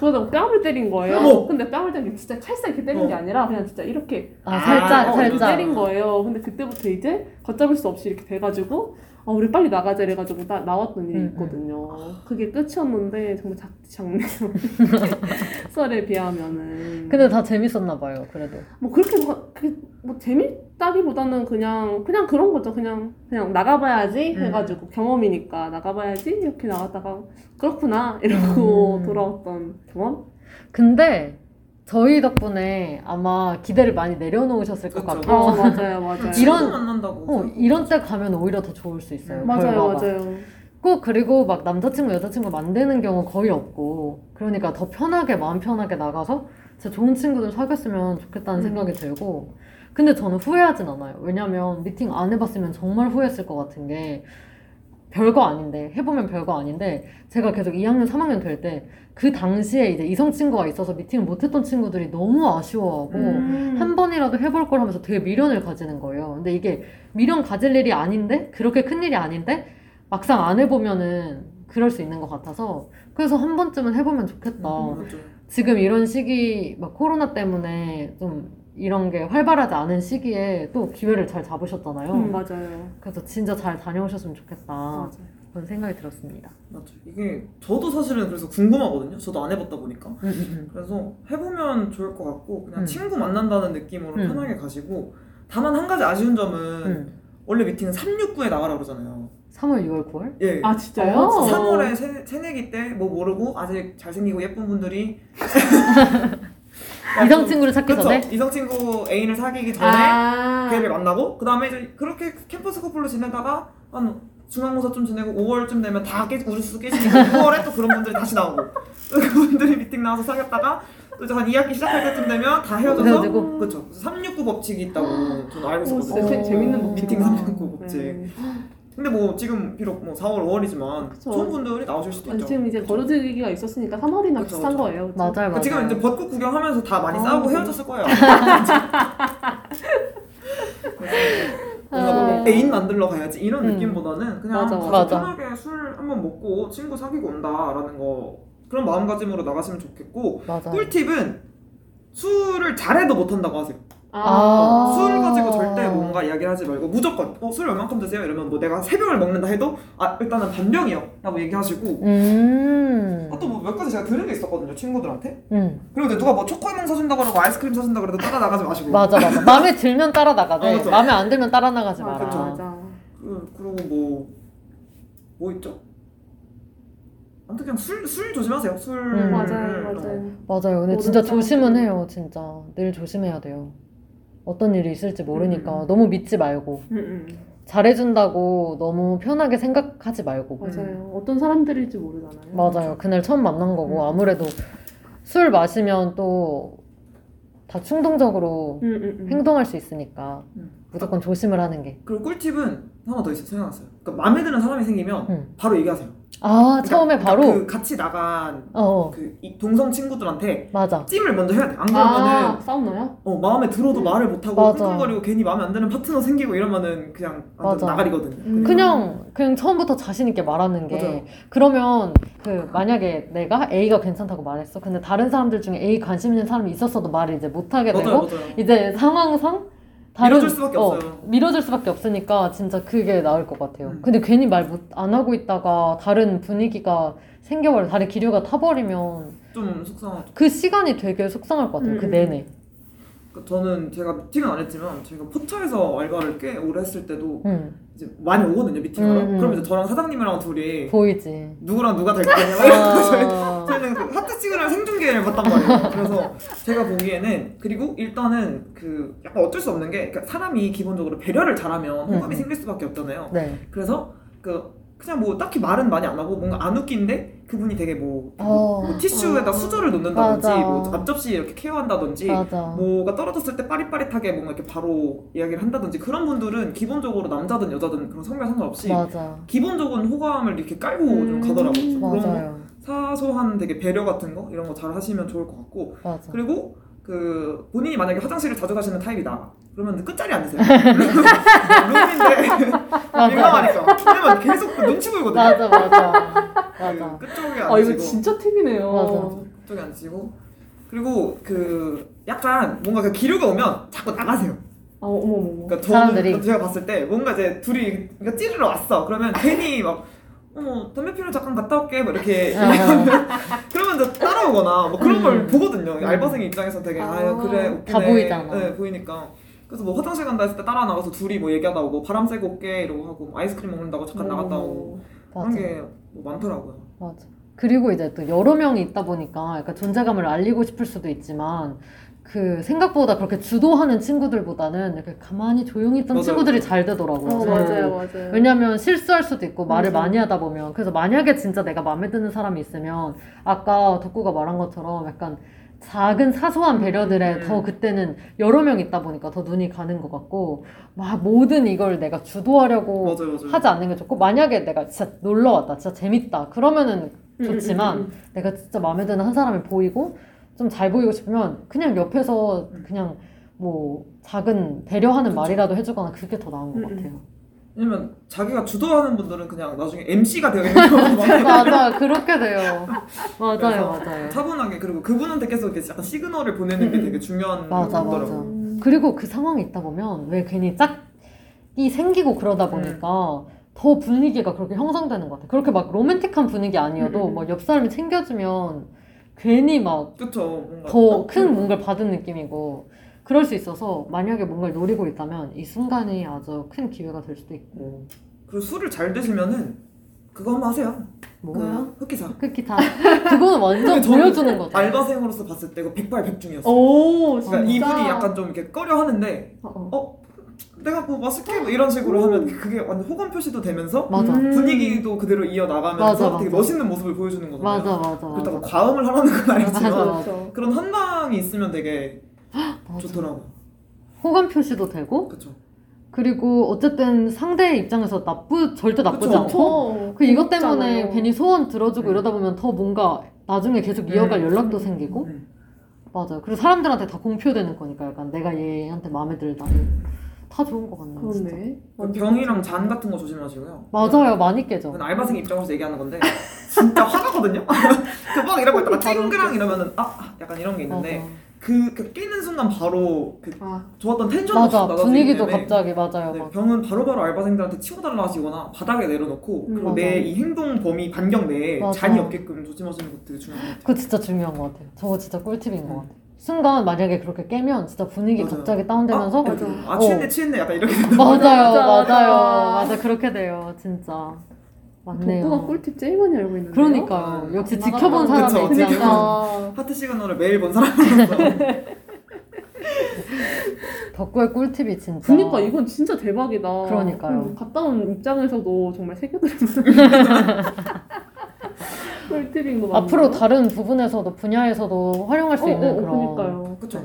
그러다가 뺨을 때린 거예요. 어머. 근데 뺨을 때린 게 진짜 찰싹 이렇게 때린 게 어. 아니라 그냥 진짜 이렇게 아, 살짝, 아, 어, 살짝. 때린 거예요. 근데 그때부터 이제 걷잡을 수 없이 이렇게 돼가지고 어, 우리 빨리 나가자 이래가지고 나, 나왔던 일이 음, 있거든요. 그게 끝이었는데 정말 작지 장면 썰에 비하면은 근데 다 재밌었나 봐요, 그래도. 뭐 그렇게 뭐, 그게 뭐 재밌다기보다는 그냥 그냥 그런 거죠. 그냥 그냥 나가봐야지 음. 해가지고 경험이니까 나가봐야지 이렇게 나갔다가 그렇구나 이러고 음. 돌아왔던 경험. 근데 저희 덕분에 아마 기대를 많이 내려놓으셨을 것 그쵸. 같고 어 맞아요 맞아요. 이런- 이런 만난다고. 어, 이런 때 가면 오히려 더 좋을 수 있어요. 맞아요 결과가. 맞아요. 꼭 그리고 막 남자친구 여자친구 만드는 경우 거의 없고 그러니까 더 편하게 마음 편하게 나가서 진짜 좋은 친구들 사귀었으면 좋겠다는 음. 생각이 들고 근데 저는 후회하진 않아요. 왜냐면 미팅 안 해봤으면 정말 후회했을 것 같은 게 별거 아닌데 해보면 별거 아닌데 제가 계속 2학년 3학년 될 때 그 당시에 이제 이성 친구가 있어서 미팅을 못했던 친구들이 너무 아쉬워하고 음. 한 번이라도 해볼 걸 하면서 되게 미련을 가지는 거예요. 근데 이게 미련 가질 일이 아닌데 그렇게 큰 일이 아닌데 막상 안 해보면은 그럴 수 있는 것 같아서 그래서 한 번쯤은 해보면 좋겠다. 음. 지금 이런 시기 막 코로나 때문에 좀 이런 게 활발하지 않은 시기에 또 기회를 잘 잡으셨잖아요. 음, 맞아요. 그래서 진짜 잘 다녀오셨으면 좋겠다. 맞아요. 그런 생각이 들었습니다. 맞죠. 이게 저도 사실은 그래서 궁금하거든요. 저도 안 해봤다 보니까. 음, 음, 그래서 해보면 좋을 것 같고 그냥 음. 친구 만난다는 느낌으로 음. 편하게 가시고 다만 한 가지 아쉬운 점은 음. 원래 미팅은 369에 나가라 그러잖아요. 3월, 6월, 9월? 예. 아 진짜요? 어, 3월에 새, 새내기 때 뭐 모르고 아직 잘생기고 예쁜 분들이 이성 친구를 찾기 그쵸? 전에? 이성 친구 애인을 사귀기 전에 아. 걔를 만나고 그 다음에 이제 그렇게 캠퍼스 커플로 지내다가 한 중간고사 좀 지내고 5월쯤 되면 다 깨, 우주수 깨지니까 6월에 또 그런 분들이 다시 나오고 또 그분들이 미팅 나와서 사귀었다가 또 이제 한 2학기 시작할 때쯤 되면 다 헤어져서 헤어지고. 그렇죠 369 법칙이 있다고 저는 알고 있었거든요 재, 재밌는 어. 미팅 법칙이다. 369 법칙 네. 근데 뭐 지금 비록 뭐 4월 5월이지만 그쵸. 좋은 분들이 나오실 수도 있죠 지금 이제 버려지기가 있었으니까 3월이나 그쵸, 비슷한 그쵸. 거예요. 그쵸? 맞아요, 맞아요. 그 지금 이제 벚꽃 구경하면서 다 많이 아, 싸우고 네. 헤어졌을 거예요. 뭔가 아. 뭐 애인 만들러 가야지 이런 음. 느낌보다는 그냥 맞아, 가서 맞아. 편하게 술 한번 먹고 친구 사귀고 온다라는 거 그런 마음가짐으로 나가시면 좋겠고 맞아. 꿀팁은 술을 잘해도 못한다고 하세요. 아. 술 가지고 절대 뭔가 이야기하지 말고 무조건 어, 술 얼만큼 드세요? 이러면 뭐 내가 세 병을 먹는다 해도 아 일단은 반 병이요 라고 얘기하시고 음. 아, 또뭐 몇 가지 제가 들은 게 있었거든요 친구들한테 음. 그리고 누가 뭐 초코우몽 사준다 그러고 아이스크림 사준다 그래도 따라 나가지 마시고 맞아, 맞아. 마음에 들면 따라 나가되, 어, 맞아. 마음에 안 들면 따라 나가지 맞아, 마라. 그쵸. 맞아. 그, 그리고 뭐, 뭐 있죠? 아무튼 그냥 술, 술 조심하세요. 술. 음. 맞아요, 맞아요. 맞아요. 근데 진짜 조심은 해요, 진짜. 늘 조심해야 돼요. 어떤 일이 있을지 모르니까 음. 너무 믿지 말고 음, 음. 잘해준다고 너무 편하게 생각하지 말고 맞아요. 어떤 사람들일지 모르잖아요. 맞아요. 그날 처음 만난 거고 음. 아무래도 술 마시면 또 다 충동적으로 음, 음, 음. 행동할 수 있으니까 음. 무조건 조심을 하는 게. 그리고 꿀팁은 하나 더 있어요. 생각났어요. 그러니까 마음에 드는 사람이 생기면 음. 바로 얘기하세요. 아 그러니까- 처음에 그러니까 바로 그 같이 나간 어, 어그 이- 동성 친구들한테 맞아 찜을 먼저 해야 돼. 안 그러면은 아, 싸웠나요? 어, 마음에 들어도 말을 못 하고 맞아. 끙끙거리고 괜히 마음에 안 드는 파트너 생기고 이러면은 그냥 완전. 나가리거든. 음. 그냥 그냥 처음부터 자신 있게 말하는 게 맞아요. 그러면 그 만약에 내가 A가 괜찮다고 말했어 근데 다른 사람들 중에 A 관심 있는 사람이 있었어도 말을 이제 못 하게 되고 맞아요, 맞아요. 이제 상황상 밀어줄 수밖에 어, 없어요. 밀어줄 수밖에 없으니까 진짜 그게 나을 것 같아요. 음. 근데 괜히 말 안 하고 있다가 다른 분위기가 생겨버려 다른 기류가 타버리면 좀 속상하죠. 그 시간이 되게 속상할 것 같아요. 그 음. 내내. 그 저는 제가 미팅은 안 했지만 제가 포차에서 알바를 꽤 오래 했을 때도 응 이제 많이 오거든요 미팅하러. 음, 음. 그럼 이제 저랑 사장님이랑 둘이 보이지. 누구랑 누가 될 거냐. 저희- 어, 저희는 그 하트 시그널 생중계를 봤단 말이에요. 그래서 제가 보기에는 그리고 일단은 그 약간 어쩔 수 없는 게 그러니까 사람이 기본적으로 배려를 잘하면 호감이 음. 생길 수밖에 없잖아요. 네. 그래서 그 그냥 뭐 딱히 말은 많이 안 하고 뭔가 안 웃긴데 그분이 되게 뭐, 어. 뭐 티슈에다 어. 수저를 놓는다든지 맞아. 뭐 앞접시 이렇게 케어한다든지 맞아. 뭐가 떨어졌을 때 빠릿빠릿하게 뭔가 이렇게 바로 이야기를 한다든지 그런 분들은 기본적으로 남자든 여자든 그런 성별 상관없이 맞아. 기본적인 호감을 이렇게 깔고 음, 좀 가더라고요. 그래서 그런 거 맞아요. 사소한 되게 배려 같은 거 이런 거 잘 하시면 좋을 것 같고 맞아. 그리고 그 본인이 만약에 화장실을 자주 가시는 타입이다 그러면 끝자리 앉으세요. 룸인데. 민감하니까 왜냐면 계속 그 눈치 보이거든요. 맞아 맞아. 그 맞아. 끝쪽에 아, 이거 앉으시고 진짜 팁이네요. 맞아. 끝쪽에 앉으시고 그리고 그 약간 뭔가 그 기류가 오면 자꾸 나가세요. 아, 어머, 어머, 어머. 그러니까 사람들이. 저는 제가 봤을 때 뭔가 이제 둘이 그러니까 찌르러 왔어. 그러면 괜히 막 어머 담배 피러 잠깐 갔다 올게 뭐 이렇게 어. 그러면 이제 따라오거나 뭐 그런 걸 음. 보거든요. 음. 알바생 입장에서 되게 아. 그래 웃기네. 다 보이잖아. 네 보이니까. 그래서 뭐 화장실 간다 했을 때 따라 나가서 둘이 뭐 얘기하다 오고 바람 쐬고 올게 이러고 하고 뭐 아이스크림 먹는다고 잠깐 나갔다 오고 그런. 게 뭐 많더라고요. 맞아. 그리고 이제 또 여러 명이 있다 보니까 약간 존재감을 알리고 싶을 수도 있지만 그 생각보다 그렇게 주도하는 친구들보다는 이렇게 가만히 조용히 있던 맞아요. 친구들이 잘 되더라고요. 어, 맞아요, 맞아요. 왜냐면 실수할 수도 있고 말을 맞아. 많이 하다 보면 그래서 만약에 진짜 내가 마음에 드는 사람이 있으면 아까 덕구가 말한 것처럼 약간 작은 사소한 배려들에 음. 더 그때는 여러 명 있다 보니까 더 눈이 가는 것 같고 막 모든 이걸 내가 주도하려고 맞아요, 맞아요. 하지 않는 게 좋고 만약에 내가 진짜 놀러 왔다 진짜 재밌다 그러면은 음, 좋지만 음, 음, 내가 진짜 마음에 드는 한 사람이 보이고 좀 잘 보이고 싶으면 그냥 옆에서 음. 그냥 뭐 작은 배려하는. 말이라도 해주거나 그게 더 나은 것 음, 음. 같아요. 왜냐면 자기가 주도하는 분들은 그냥 나중에 MC가 되어 있는 경우가. 맞아 그렇게 돼요. 맞아요 맞아요. 차분하게 그리고 그분한테 계속 이렇게 약간 시그널을 보내는 게 음. 되게 중요한 맞아. 음. 그리고 그 상황에 있다 보면 왜 괜히 짝이 생기고 그러다 보니까 음. 더 분위기가 그렇게 형성되는 것 같아요. 그렇게 막 로맨틱한 분위기 아니어도 음. 막 옆 사람이 챙겨주면 괜히 막 그쵸. 뭔가 더큰 뭔가를 받은 느낌이고 그럴 수 있어서 만약에 뭔가를 노리고 있다면 이 순간이 아주 큰 기회가 될 수도 있고 그 술을 잘 드시면은 그거 한번 하세요. 뭐예요? 그 흑기사. 흑기타 그거는 완전 보여주는 거죠. 알바생으로서 봤을 때그 백발 백중이었어요. 오 진짜. 그러니까 이분이 약간 좀 이렇게 꺼려 하는데 어, 어. 내가 뭐 맛있게 뭐 이런 식으로 하면 그게 완전 호감 표시도 되면서 맞아 음. 분위기도 그대로 이어 나가면서 맞아, 되게 맞아. 멋있는 모습을 보여주는 거잖아요. 맞아 맞아 그렇다고 맞아 과음을 하라는 건 아니지만 맞아. 그렇죠. 그런 한 방이 있으면 되게 맞아. 좋더라고요. 호감 표시도 되고 그쵸. 그리고 어쨌든 상대 입장에서 나쁘 절대 나쁘지 그쵸. 않고 그쵸. 그 이것 때문에 재밌잖아요. 괜히 소원 들어주고 음. 이러다 보면 더 뭔가 나중에 계속 이어갈 음. 연락도 생기고 음. 맞아요. 그리고 사람들한테 다 공표되는 거니까 약간 내가 얘한테 마음에 들다 다 좋은 것 같네요. 진짜. 그렇네. 그 병이랑 잔 같은 거 조심하시고요. 맞아요, 많이 깨져. 그건 알바생 입장으로서 얘기하는 건데 진짜 화나거든요. 그막 이러고 있다가 바로 찡그랑 이러면은 아 아, 약간 이런 게 있는데 맞아. 그, 그 끼는 순간 바로 그 아, 좋았던 텐션도 맞아. 나가지고 분위기도 때문에 갑자기 맞아요. 네, 맞아. 병은 바로바로 알바생들한테 치워달라 하시거나 바닥에 내려놓고 음, 그리고 맞아. 내이 행동 범위 반경 내에 맞아. 잔이 없게끔 조심하시는 것도 되게 중요한 것 같아요. 그거 진짜 중요한 것 같아요. 저거 진짜 꿀팁인 것 음. 같아요. 순간 만약에 그렇게 깨면 진짜 분위기 맞아요. 갑자기 다운되면서 아, 맞아. 아 취했네 어. 취했네 약간 이렇게 된다. 맞아요, 맞아, 맞아요, 맞아. 맞아, 그렇게 돼요, 진짜 맞네요. 복구가 꿀팁 제일 많이 알고 있는데요. 그러니까요. 아, 역시 안 지켜본 나가면 사람의 그쵸, 입장에서 그러니까. 하트 시그널을 매일 본 사람으로서 덕구의 꿀팁이 진짜. 그니까 이건 진짜 대박이다. 그러니까요. 음, 갔다 온 입장에서도 정말 새겨들은 꿀팁인 거 맞나요? 앞으로 다른 부분에서도 분야에서도 활용할 수 어, 있는 어, 그런. 그러니까요. 그쵸.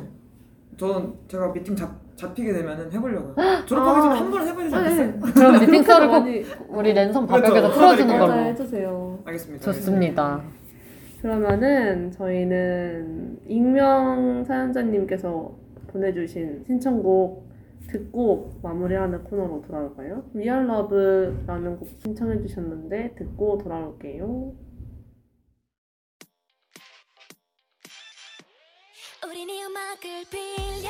저는 제가 미팅 잡, 잡히게 되면은 해보려고요. 졸업하기 전에 아. 한 번은 해보지 네. 않겠어요? 그럼 미팅 썰을 꼭 많이 우리 랜선 그렇죠. 바닥에서 풀어주는 풀어드릴게요. 걸로. 맞아 해주세요. 알겠습니다. 좋습니다. 그러면은 저희는 익명 사연자님께서 보내주신 신청곡 듣고 마무리하는 코너로 돌아올까요? Real Love라는 곡 신청해 주셨는데 듣고 돌아올게요. 우린 이 음악을 빌려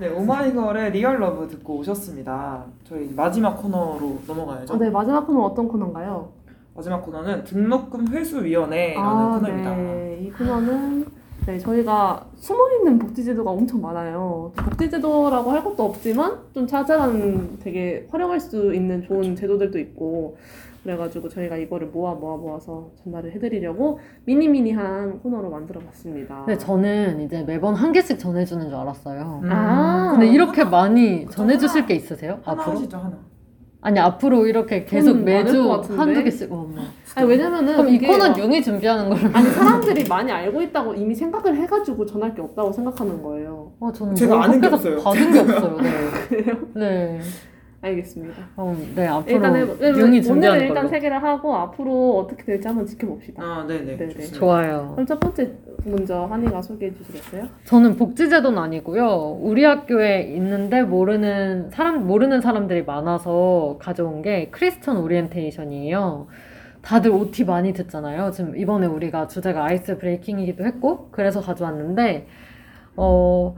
네, 오마이걸의 Real Love 듣고 오셨습니다. 저희 마지막 코너로 넘어가야죠. 아, 네 마지막 코너 어떤 코너인가요? 마지막 코너는 등록금 회수위원회라는 아, 코너입니다. 네. 이 코너는 네, 저희가 숨어있는 복지제도가 엄청 많아요. 복지제도라고 할 것도 없지만 좀 찾아가는 되게 활용할 수 있는 좋은 제도들도 있고 그래가지고 저희가 이거를 모아 모아 모아서 전달을 해드리려고 미니미니한 코너로 만들어봤습니다. 근데 저는 이제 매번 한 개씩 전해주는 줄 알았어요. 음. 아, 근데 이렇게 많이 전해주실 하나. 게 있으세요? 하나 앞으로? 하시죠, 하나. 아니 앞으로 이렇게 계속 매주? 한두 개씩 어, 뭐. 아니, 왜냐면은 그럼 이 코는 막- 융이 준비하는 걸로 아니 사람들이 많이 알고 있다고 이미 생각을 해가지고 전할 게 없다고 생각하는 거예요. 어, 저는 제가 뭐 아는 게 없어요. 받은 게 없어요. 네. 네. 알겠습니다. 그럼 네 앞으로 일단 해, 융이 오늘은 준비하는 일단 걸로. 세 개를 하고 앞으로 어떻게 될지 한번 지켜봅시다. 아, 네네. 네네. 좋습니다. 좋아요. 그럼 첫 번째 먼저 한이가 소개해 주시겠어요? 저는 복지제도는 아니고요. 우리 학교에 있는데 모르는 사람 모르는 사람들이 많아서 가져온 게 크리스천 오리엔테이션이에요. 다들 OT 많이 듣잖아요. 지금 이번에 우리가 주제가 ice breaking이기도 했고 그래서 가져왔는데 어,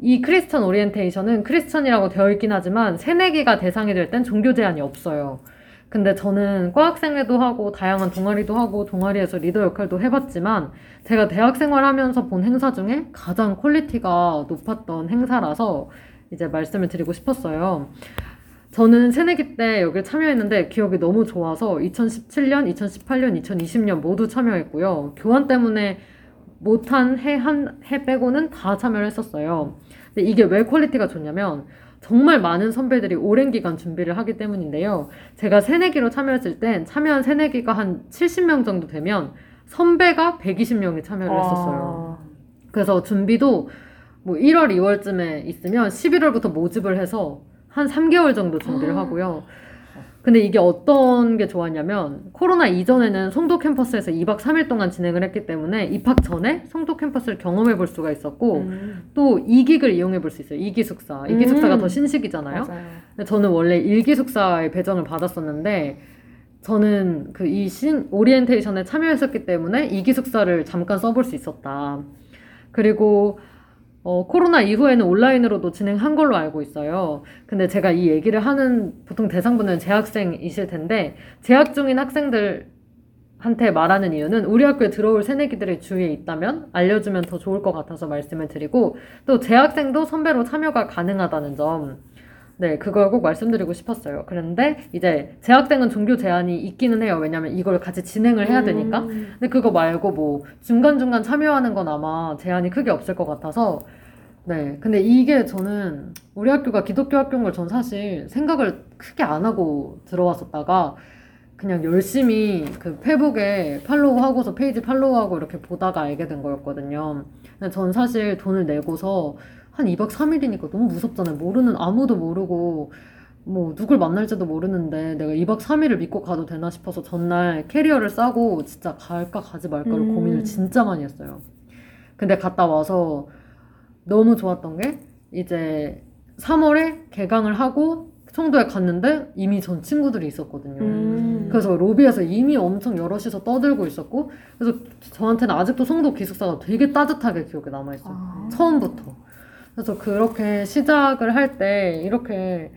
이 크리스천 오리엔테이션은 크리스천이라고 되어 있긴 하지만 새내기가 대상이 될 땐 종교 제한이 없어요. 근데 저는 과학생회도 하고 다양한 동아리도 하고 동아리에서 리더 역할도 해봤지만 제가 대학 생활하면서 본 행사 중에 가장 퀄리티가 높았던 행사라서 이제 말씀을 드리고 싶었어요. 저는 새내기 때 여기 참여했는데 기억이 너무 좋아서 2017년, 2018년, 2020년 모두 참여했고요. 교환 때문에 못한 해 한 해 빼고는 다 참여를 했었어요. 근데 이게 왜 퀄리티가 좋냐면 정말 많은 선배들이 오랜 기간 준비를 하기 때문인데요. 제가 새내기로 참여했을 땐 참여한 새내기가 한 70명 정도 되면 선배가 120명이 참여를 했었어요. 그래서 준비도 뭐 1월, 2월쯤에 있으면 11월부터 모집을 해서 한 3개월 정도 준비를 하고요. 근데 이게 어떤 게 좋았냐면 코로나 이전에는 송도 캠퍼스에서 2박 3일 동안 진행을 했기 때문에 입학 전에 송도 캠퍼스를 경험해 볼 수가 있었고 음, 또 이기를 이용해 볼 수 있어요. 이기 숙사. 이기 음. 숙사가 더 신식이잖아요. 맞아요. 근데 저는 원래 일기 숙사에 배정을 받았었는데 저는 그 이 신 오리엔테이션에 참여했었기 때문에 이기 숙사를 잠깐 써볼 수 있었다. 그리고 어, 코로나 이후에는 온라인으로도 진행한 걸로 알고 있어요. 근데 제가 이 얘기를 하는 보통 대상분은 재학생이실 텐데 재학 중인 학생들한테 말하는 이유는 우리 학교에 들어올 새내기들이 주위에 있다면 알려주면 더 좋을 것 같아서 말씀을 드리고 또 재학생도 선배로 참여가 가능하다는 점 네, 그걸 꼭 말씀드리고 싶었어요. 그런데 이제 재학생은 종교 제한이 있기는 해요. 왜냐면 이걸 같이 진행을 해야 되니까. 음, 근데 그거 말고 뭐 중간중간 참여하는 건 아마 제한이 크게 없을 것 같아서 네. 근데 이게 저는 우리 학교가 기독교 학교인 걸 전 사실 생각을 크게 안 하고 들어왔었다가 그냥 열심히 그 페북에 팔로우 하고서 페이지 팔로우하고 이렇게 보다가 알게 된 거였거든요. 근데 전 사실 돈을 내고서 한 2박 3일이니까 너무 무섭잖아요. 모르는 아무도 모르고 뭐 누굴 만날지도 모르는데 내가 2박 3일을 믿고 가도 되나 싶어서 전날 캐리어를 싸고 진짜 갈까 가지 말까를 음. 고민을 진짜 많이 했어요. 근데 갔다 와서 너무 좋았던 게 이제 3월에 개강을 하고 청도에 갔는데 이미 전 친구들이 있었거든요. 음. 그래서 로비에서 이미 엄청 여럿이서 떠들고 있었고 그래서 저한테는 아직도 송도 기숙사가 되게 따뜻하게 기억에 남아 있어요. 아. 처음부터. 그래서 그렇게 시작을 할 때 이렇게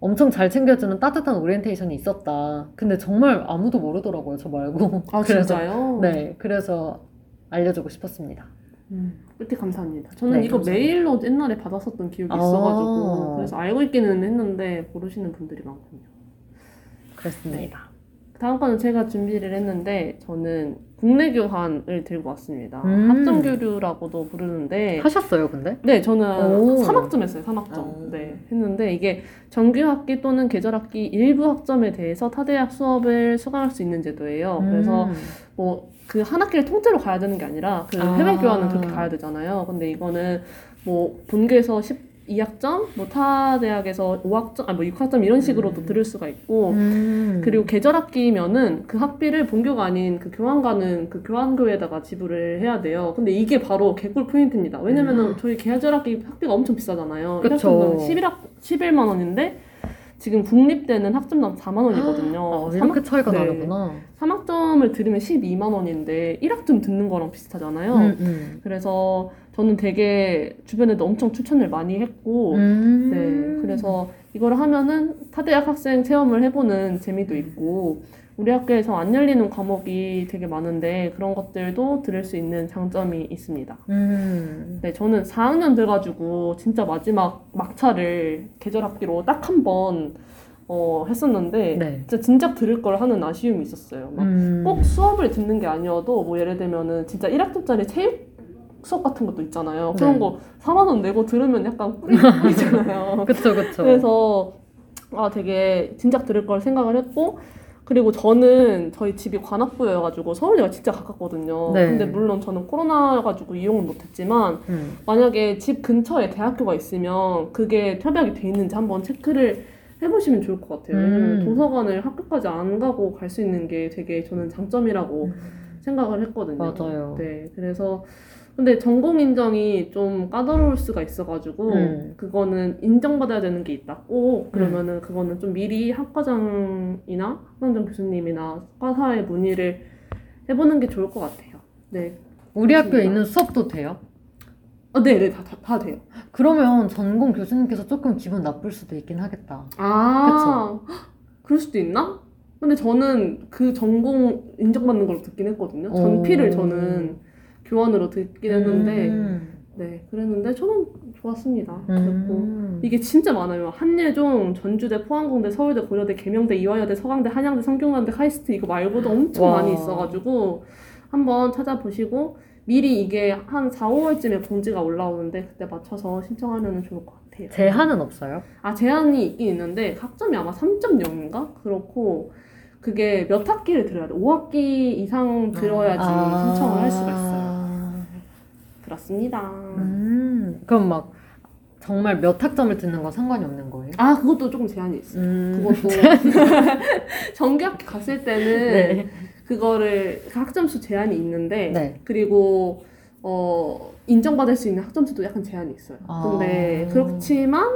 엄청 잘 챙겨주는 따뜻한 오리엔테이션이 있었다. 근데 정말 아무도 모르더라고요, 저 말고. 아 그래서, 진짜요? 네, 그래서 알려주고 싶었습니다. 음, 꿀팁 감사합니다. 저는 네, 이거 감사합니다. 메일로 옛날에 받았었던 기억이 아. 있어가지고 그래서 알고 있기는 했는데 모르시는 분들이 많군요. 그렇습니다. 다음 거는 제가 준비를 했는데 저는 국내 교환을 들고 왔습니다. 음. 학점 교류라고도 부르는데 하셨어요, 근데? 네 저는 오. 3학점 했어요. 3학점. 오. 네 했는데 이게 정규 학기 또는 계절 학기 일부 학점에 대해서 타 대학 수업을 수강할 수 있는 제도예요. 그래서 음. 뭐그 한 학기를 통째로 가야 되는 게 아니라 그 아. 해외 교환은 그렇게 가야 되잖아요. 근데 이거는 뭐 본교에서 12학점, 뭐 타 대학에서 5학점, 아 뭐 6학점 이런 식으로도 음. 들을 수가 있고 음. 그리고 계절 학기면은 그 학비를 본교가 아닌 그 교환 가는 그 교환교에다가 지불을 해야 돼요. 근데 이게 바로 개꿀 포인트입니다. 왜냐면은 저희 계절 학기 학비가 엄청 비싸잖아요. 음. 그쵸. 11학 11만 원인데 지금 국립대는 학점당 4만 원이거든요. 아, 이렇게 차이가 네. 나는구나. 3학점을 들으면 12만 원인데 1학점 듣는 거랑 비슷하잖아요. 음, 음. 그래서 저는 되게 주변에도 엄청 추천을 많이 했고 음. 네, 그래서 이걸 하면은 타대학 학생 체험을 해보는 재미도 있고 우리 학교에서 안 열리는 과목이 되게 많은데 그런 것들도 들을 수 있는 장점이 있습니다. 음. 네, 저는 4학년 돼가지고 진짜 마지막 막차를 계절 학기로 딱 한 번 어, 했었는데 네. 진짜 진작 들을 걸 하는 아쉬움이 있었어요. 막 음. 꼭 수업을 듣는 게 아니어도 뭐 예를 들면은 진짜 1학점짜리 체육 수업 같은 것도 있잖아요. 그런 네. 거 4만 원 내고 들으면 약간 뿌리 뿌리잖아요. 그쵸, 그쵸. 그래서 아 되게 진작 들을 걸 생각을 했고 그리고 저는 저희 집이 관악구여가지고 서울대가 진짜 가깝거든요. 네. 근데 물론 저는 코로나가지고 이용은 못했지만 음. 만약에 집 근처에 대학교가 있으면 그게 협약이 돼 있는지 한번 체크를 해보시면 좋을 것 같아요. 음. 도서관을 학교까지 안 가고 갈 수 있는 게 되게 저는 장점이라고 생각을 했거든요. 맞아요. 네, 그래서 근데 전공 인정이 좀 까다로울 수가 있어가지고 음. 그거는 인정받아야 되는 게 있다. 꼭 그러면은 그거는 좀 미리 학과장이나 학과장 교수님이나 과사에 문의를 해보는 게 좋을 것 같아요. 네, 우리 학교에. 있는 수업도 돼요? 아, 네, 네, 다, 다, 다 돼요. 그러면 전공 교수님께서 조금 기분 나쁠 수도 있긴 하겠다. 아, 그럴 수도 있나? 근데 저는 그 전공 인정받는 걸 듣긴 했거든요. 전피를 오. 저는 교환으로 듣긴 했는데, 음. 네, 그랬는데 저는 좋았습니다. 음. 이게 진짜 많아요. 한예종, 전주대, 포항공대, 서울대, 고려대, 계명대, 이화여대, 서강대, 한양대, 성균관대, 카이스트 이거 말고도 엄청 와. 많이 있어가지고 한번 찾아보시고 미리 이게 한 4, 5월쯤에 공지가 올라오는데 그때 맞춰서 신청하면 좋을 것 같아요. 제한은 없어요? 아 제한이 있긴 있는데 학점이 아마 3.0인가? 그렇고 그게 몇 학기를 들어야 돼. 5학기 이상 들어야지 아. 신청을 할 수가 있어요. 그렇습니다. 음. 그럼 막 정말 몇 학점을 듣는 건 상관이 없는 거예요? 아 그것도 조금 제한이 있어요. 음. 그것도 정규학기 갔을 때는 네. 그거를 그 학점수 제한이 있는데 네. 그리고 어 인정받을 수 있는 학점수도 약간 제한이 있어요. 아. 근데 그렇지만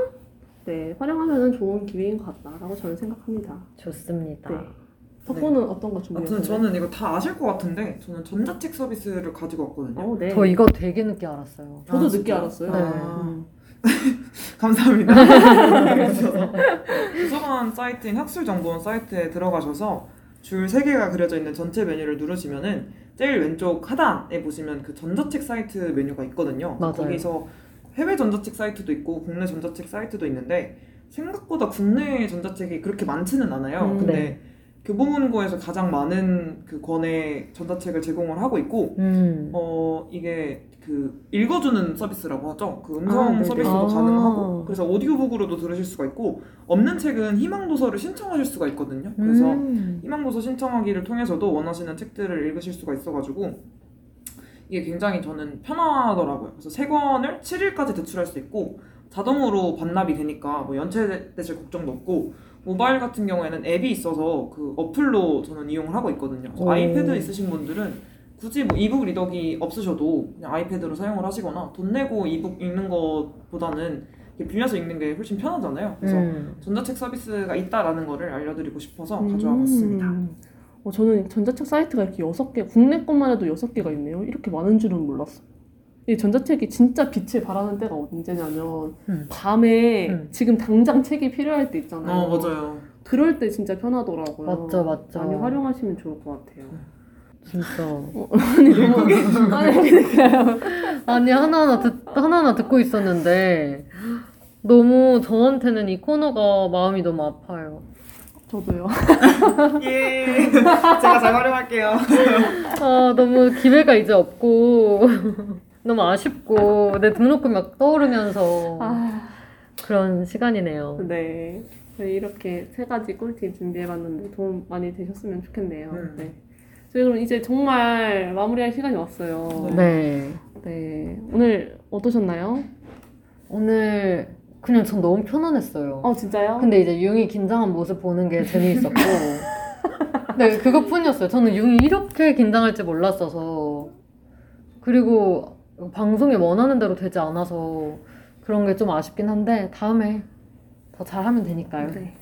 네 활용하면은 좋은 기회인 것 같다라고 저는 생각합니다. 좋습니다. 네. 석고는 어떤 거 준비했어요? 아무튼 저는 이거 다 아실 것 같은데 저는 전자책 서비스를 가지고 왔거든요. 어, 네. 저 이거 되게 늦게 알았어요. 저도 아, 늦게? 알았어요. 네. 음. 감사합니다. 도서관 사이트인 학술정보원 사이트에 들어가셔서 줄 3개가 그려져 있는 전체 메뉴를 누르시면은 제일 왼쪽 하단에 보시면 그 전자책 사이트 메뉴가 있거든요. 맞아요. 거기서 해외 전자책 사이트도 있고 국내 전자책 사이트도 있는데 생각보다 국내 전자책이 그렇게 많지는 않아요. 음, 근데 네. 교보문고에서 가장 많은 그 권의 전자책을 제공을 하고 있고 음. 어 이게 그 읽어주는 서비스라고 하죠. 그 음성 아. 서비스도 아. 가능하고 그래서 오디오북으로도 들으실 수가 있고 없는 책은 희망도서를 신청하실 수가 있거든요. 그래서 음. 희망도서 신청하기를 통해서도 원하시는 책들을 읽으실 수가 있어가지고 이게 굉장히 저는 편하더라고요. 그래서 세 권을 7일까지 대출할 수 있고 자동으로 반납이 되니까 뭐 연체되실 걱정도 없고 모바일 같은 경우에는 앱이 있어서 그 어플로 저는 이용을 하고 있거든요. 아이패드 있으신 분들은 굳이 뭐 이북 리더기 없으셔도 그냥 아이패드로 사용을 하시거나 돈 내고 이북 읽는 것보다는 빌려서 읽는 게 훨씬 편하잖아요. 그래서 음. 전자책 서비스가 있다라는 거를 알려드리고 싶어서 음. 가져와 봤습니다. 어, 저는 전자책 사이트가 이렇게 여섯 개, 국내 것만 해도 여섯 개가 있네요. 이렇게 많은 줄은 몰랐어요. 이 전자책이 진짜 빛을 발하는 때가 언제냐면 음. 밤에 음. 지금 당장 책이 필요할 때 있잖아요. 어 맞아요. 그럴 때 진짜 편하더라고요. 맞죠, 맞죠. 많이 활용하시면 좋을 것 같아요. 진짜. 아니 너무 아니 그러니까요. 아니 하나하나 듣 하나하나 듣고 있었는데 너무 저한테는 이 코너가 마음이 너무 아파요. 저도요. 예. 제가 잘 활용할게요. 아 너무 기회가 이제 없고 너무 아쉽고 내 등록금 막 떠오르면서 아, 그런 시간이네요. 네. 저희 이렇게 세 가지 꿀팁 준비해봤는데 도움 많이 되셨으면 좋겠네요. 음. 네. 저희 그럼 이제 정말 마무리할 시간이 왔어요. 네. 네. 오늘 어떠셨나요? 오늘 그냥 전 너무 편안했어요. 어 진짜요? 근데 이제 융이 긴장한 모습 보는 게 재미있었고 네 그것뿐이었어요. 저는 융이 이렇게 긴장할 줄 몰랐어서 그리고 방송이 원하는 대로 되지 않아서 그런 게 좀 아쉽긴 한데 다음에 더 잘하면 되니까요. 네.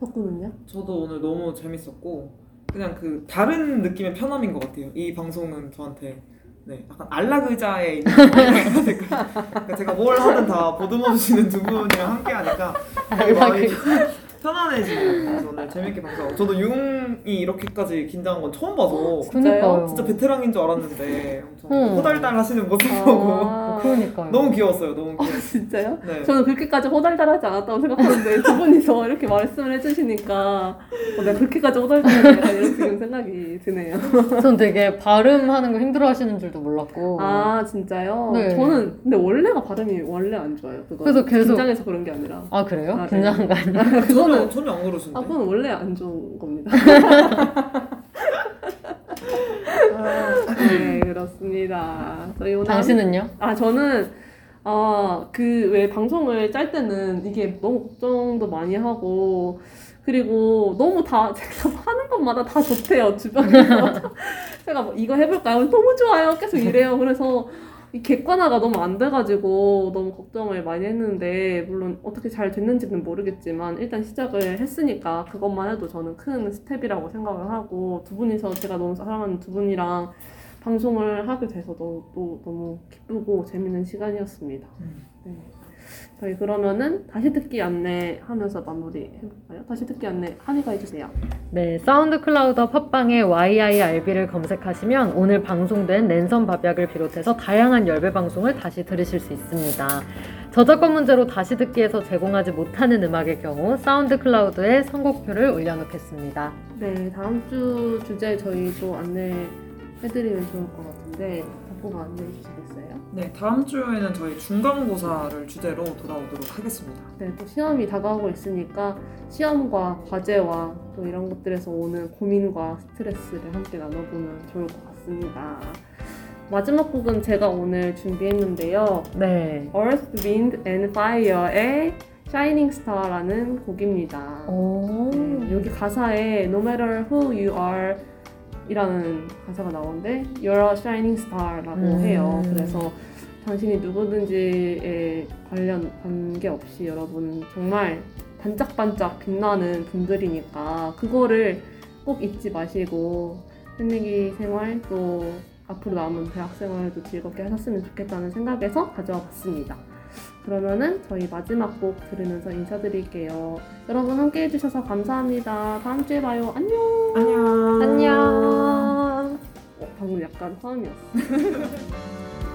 덕구는요? 저도 오늘 너무 재밌었고 그냥 그 다른 느낌의 편함인 것 같아요. 이 방송은 저한테 네 약간 안락 의자에 있는 그러니까 제가 뭘 하든 다 보듬어 주시는 두 분이랑 함께 하니까 되게 마음이 편안해지고 저는 재밌게 방송하고 저도 융이 이렇게까지 긴장한 건 처음 봐서 그러니까요. 진짜 베테랑인 줄 알았는데 엄청 응. 호달달 하시는 모습 보고 아, 그러니까요. 너무 귀여웠어요. 너무 귀여웠어요. 진짜요? 네. 저는 그렇게까지 호달달하지 않았다고 생각하는데 두 분이서 이렇게 말씀을 해주시니까 어, 내가 그렇게까지 호달달하다 이런 지금 생각이 드네요. 전 되게 발음하는 거 힘들어하시는 줄도 몰랐고 아 진짜요? 네. 저는 근데 원래가 발음이 원래 안 좋아요. 그거 그래서 계속- 긴장해서 그런 게 아니라. 아, 그래요? 아, 네. 긴장한 거 아니에요? 그거는 전혀, 안 그러신데. 아 그건 원래 안 좋은 겁니다. 네 그렇습니다. 저희 오늘 당신은요? 아 저는 아 그 왜 방송을 짤 때는 이게 너무 걱정도 많이 하고 그리고 너무 다 제가 하는 것마다 다 좋대요 주변에서 제가 뭐 이거 해볼까요? 너무 좋아요 계속 이래요 그래서 이 객관화가 너무 안 돼가지고 너무 걱정을 많이 했는데 물론 어떻게 잘 됐는지는 모르겠지만 일단 시작을 했으니까 그것만 해도 저는 큰 스텝이라고 생각을 하고 두 분이서 제가 너무 사랑하는 두 분이랑 방송을 하게 돼서 너무, 또 너무 기쁘고 재밌는 시간이었습니다. 음. 네. 저희 그러면은 다시 듣기 안내 하면서 마무리 해볼까요? 다시 듣기 안내 한이가 해주세요. 네, SoundCloud 팟빵에 YIRB를 검색하시면 오늘 방송된 랜선 밥약을 비롯해서 다양한 열배 방송을 다시 들으실 수 있습니다. 저작권 문제로 다시 듣기에서 제공하지 못하는 음악의 경우 SoundCloud에 선곡표를 올려놓겠습니다. 네, 다음 주 주제 저희 또 안내 해드리면 좋을 것 같은데 덕구가 안내해 주시겠어요? 네, 다음 주에는 저희 중간고사를 주제로 돌아오도록 하겠습니다. 네, 또 시험이 다가오고 있으니까 시험과 과제와 또 이런 것들에서 오는 고민과 스트레스를 함께 나눠보면 좋을 것 같습니다. 마지막 곡은 제가 오늘 준비했는데요. 네. Earth, Wind and Fire의 Shining Star라는 곡입니다. 오. 네, 여기 가사에 No matter who you are 이라는 가사가 나오는데 You're a shining star라고 음. 해요. 그래서 당신이 누구든지에 관련 관계 없이 여러분 정말 반짝반짝 빛나는 분들이니까 그거를 꼭 잊지 마시고 새내기 생활 또 앞으로 남은 대학 생활도 즐겁게 하셨으면 좋겠다는 생각에서 가져와 봤습니다. 그러면은 저희 마지막 곡 들으면서 인사드릴게요. 여러분 함께 해주셔서 감사합니다. 다음 주에 봐요. 안녕. 안녕. 안녕. 어, 방금 약간 화음이었어.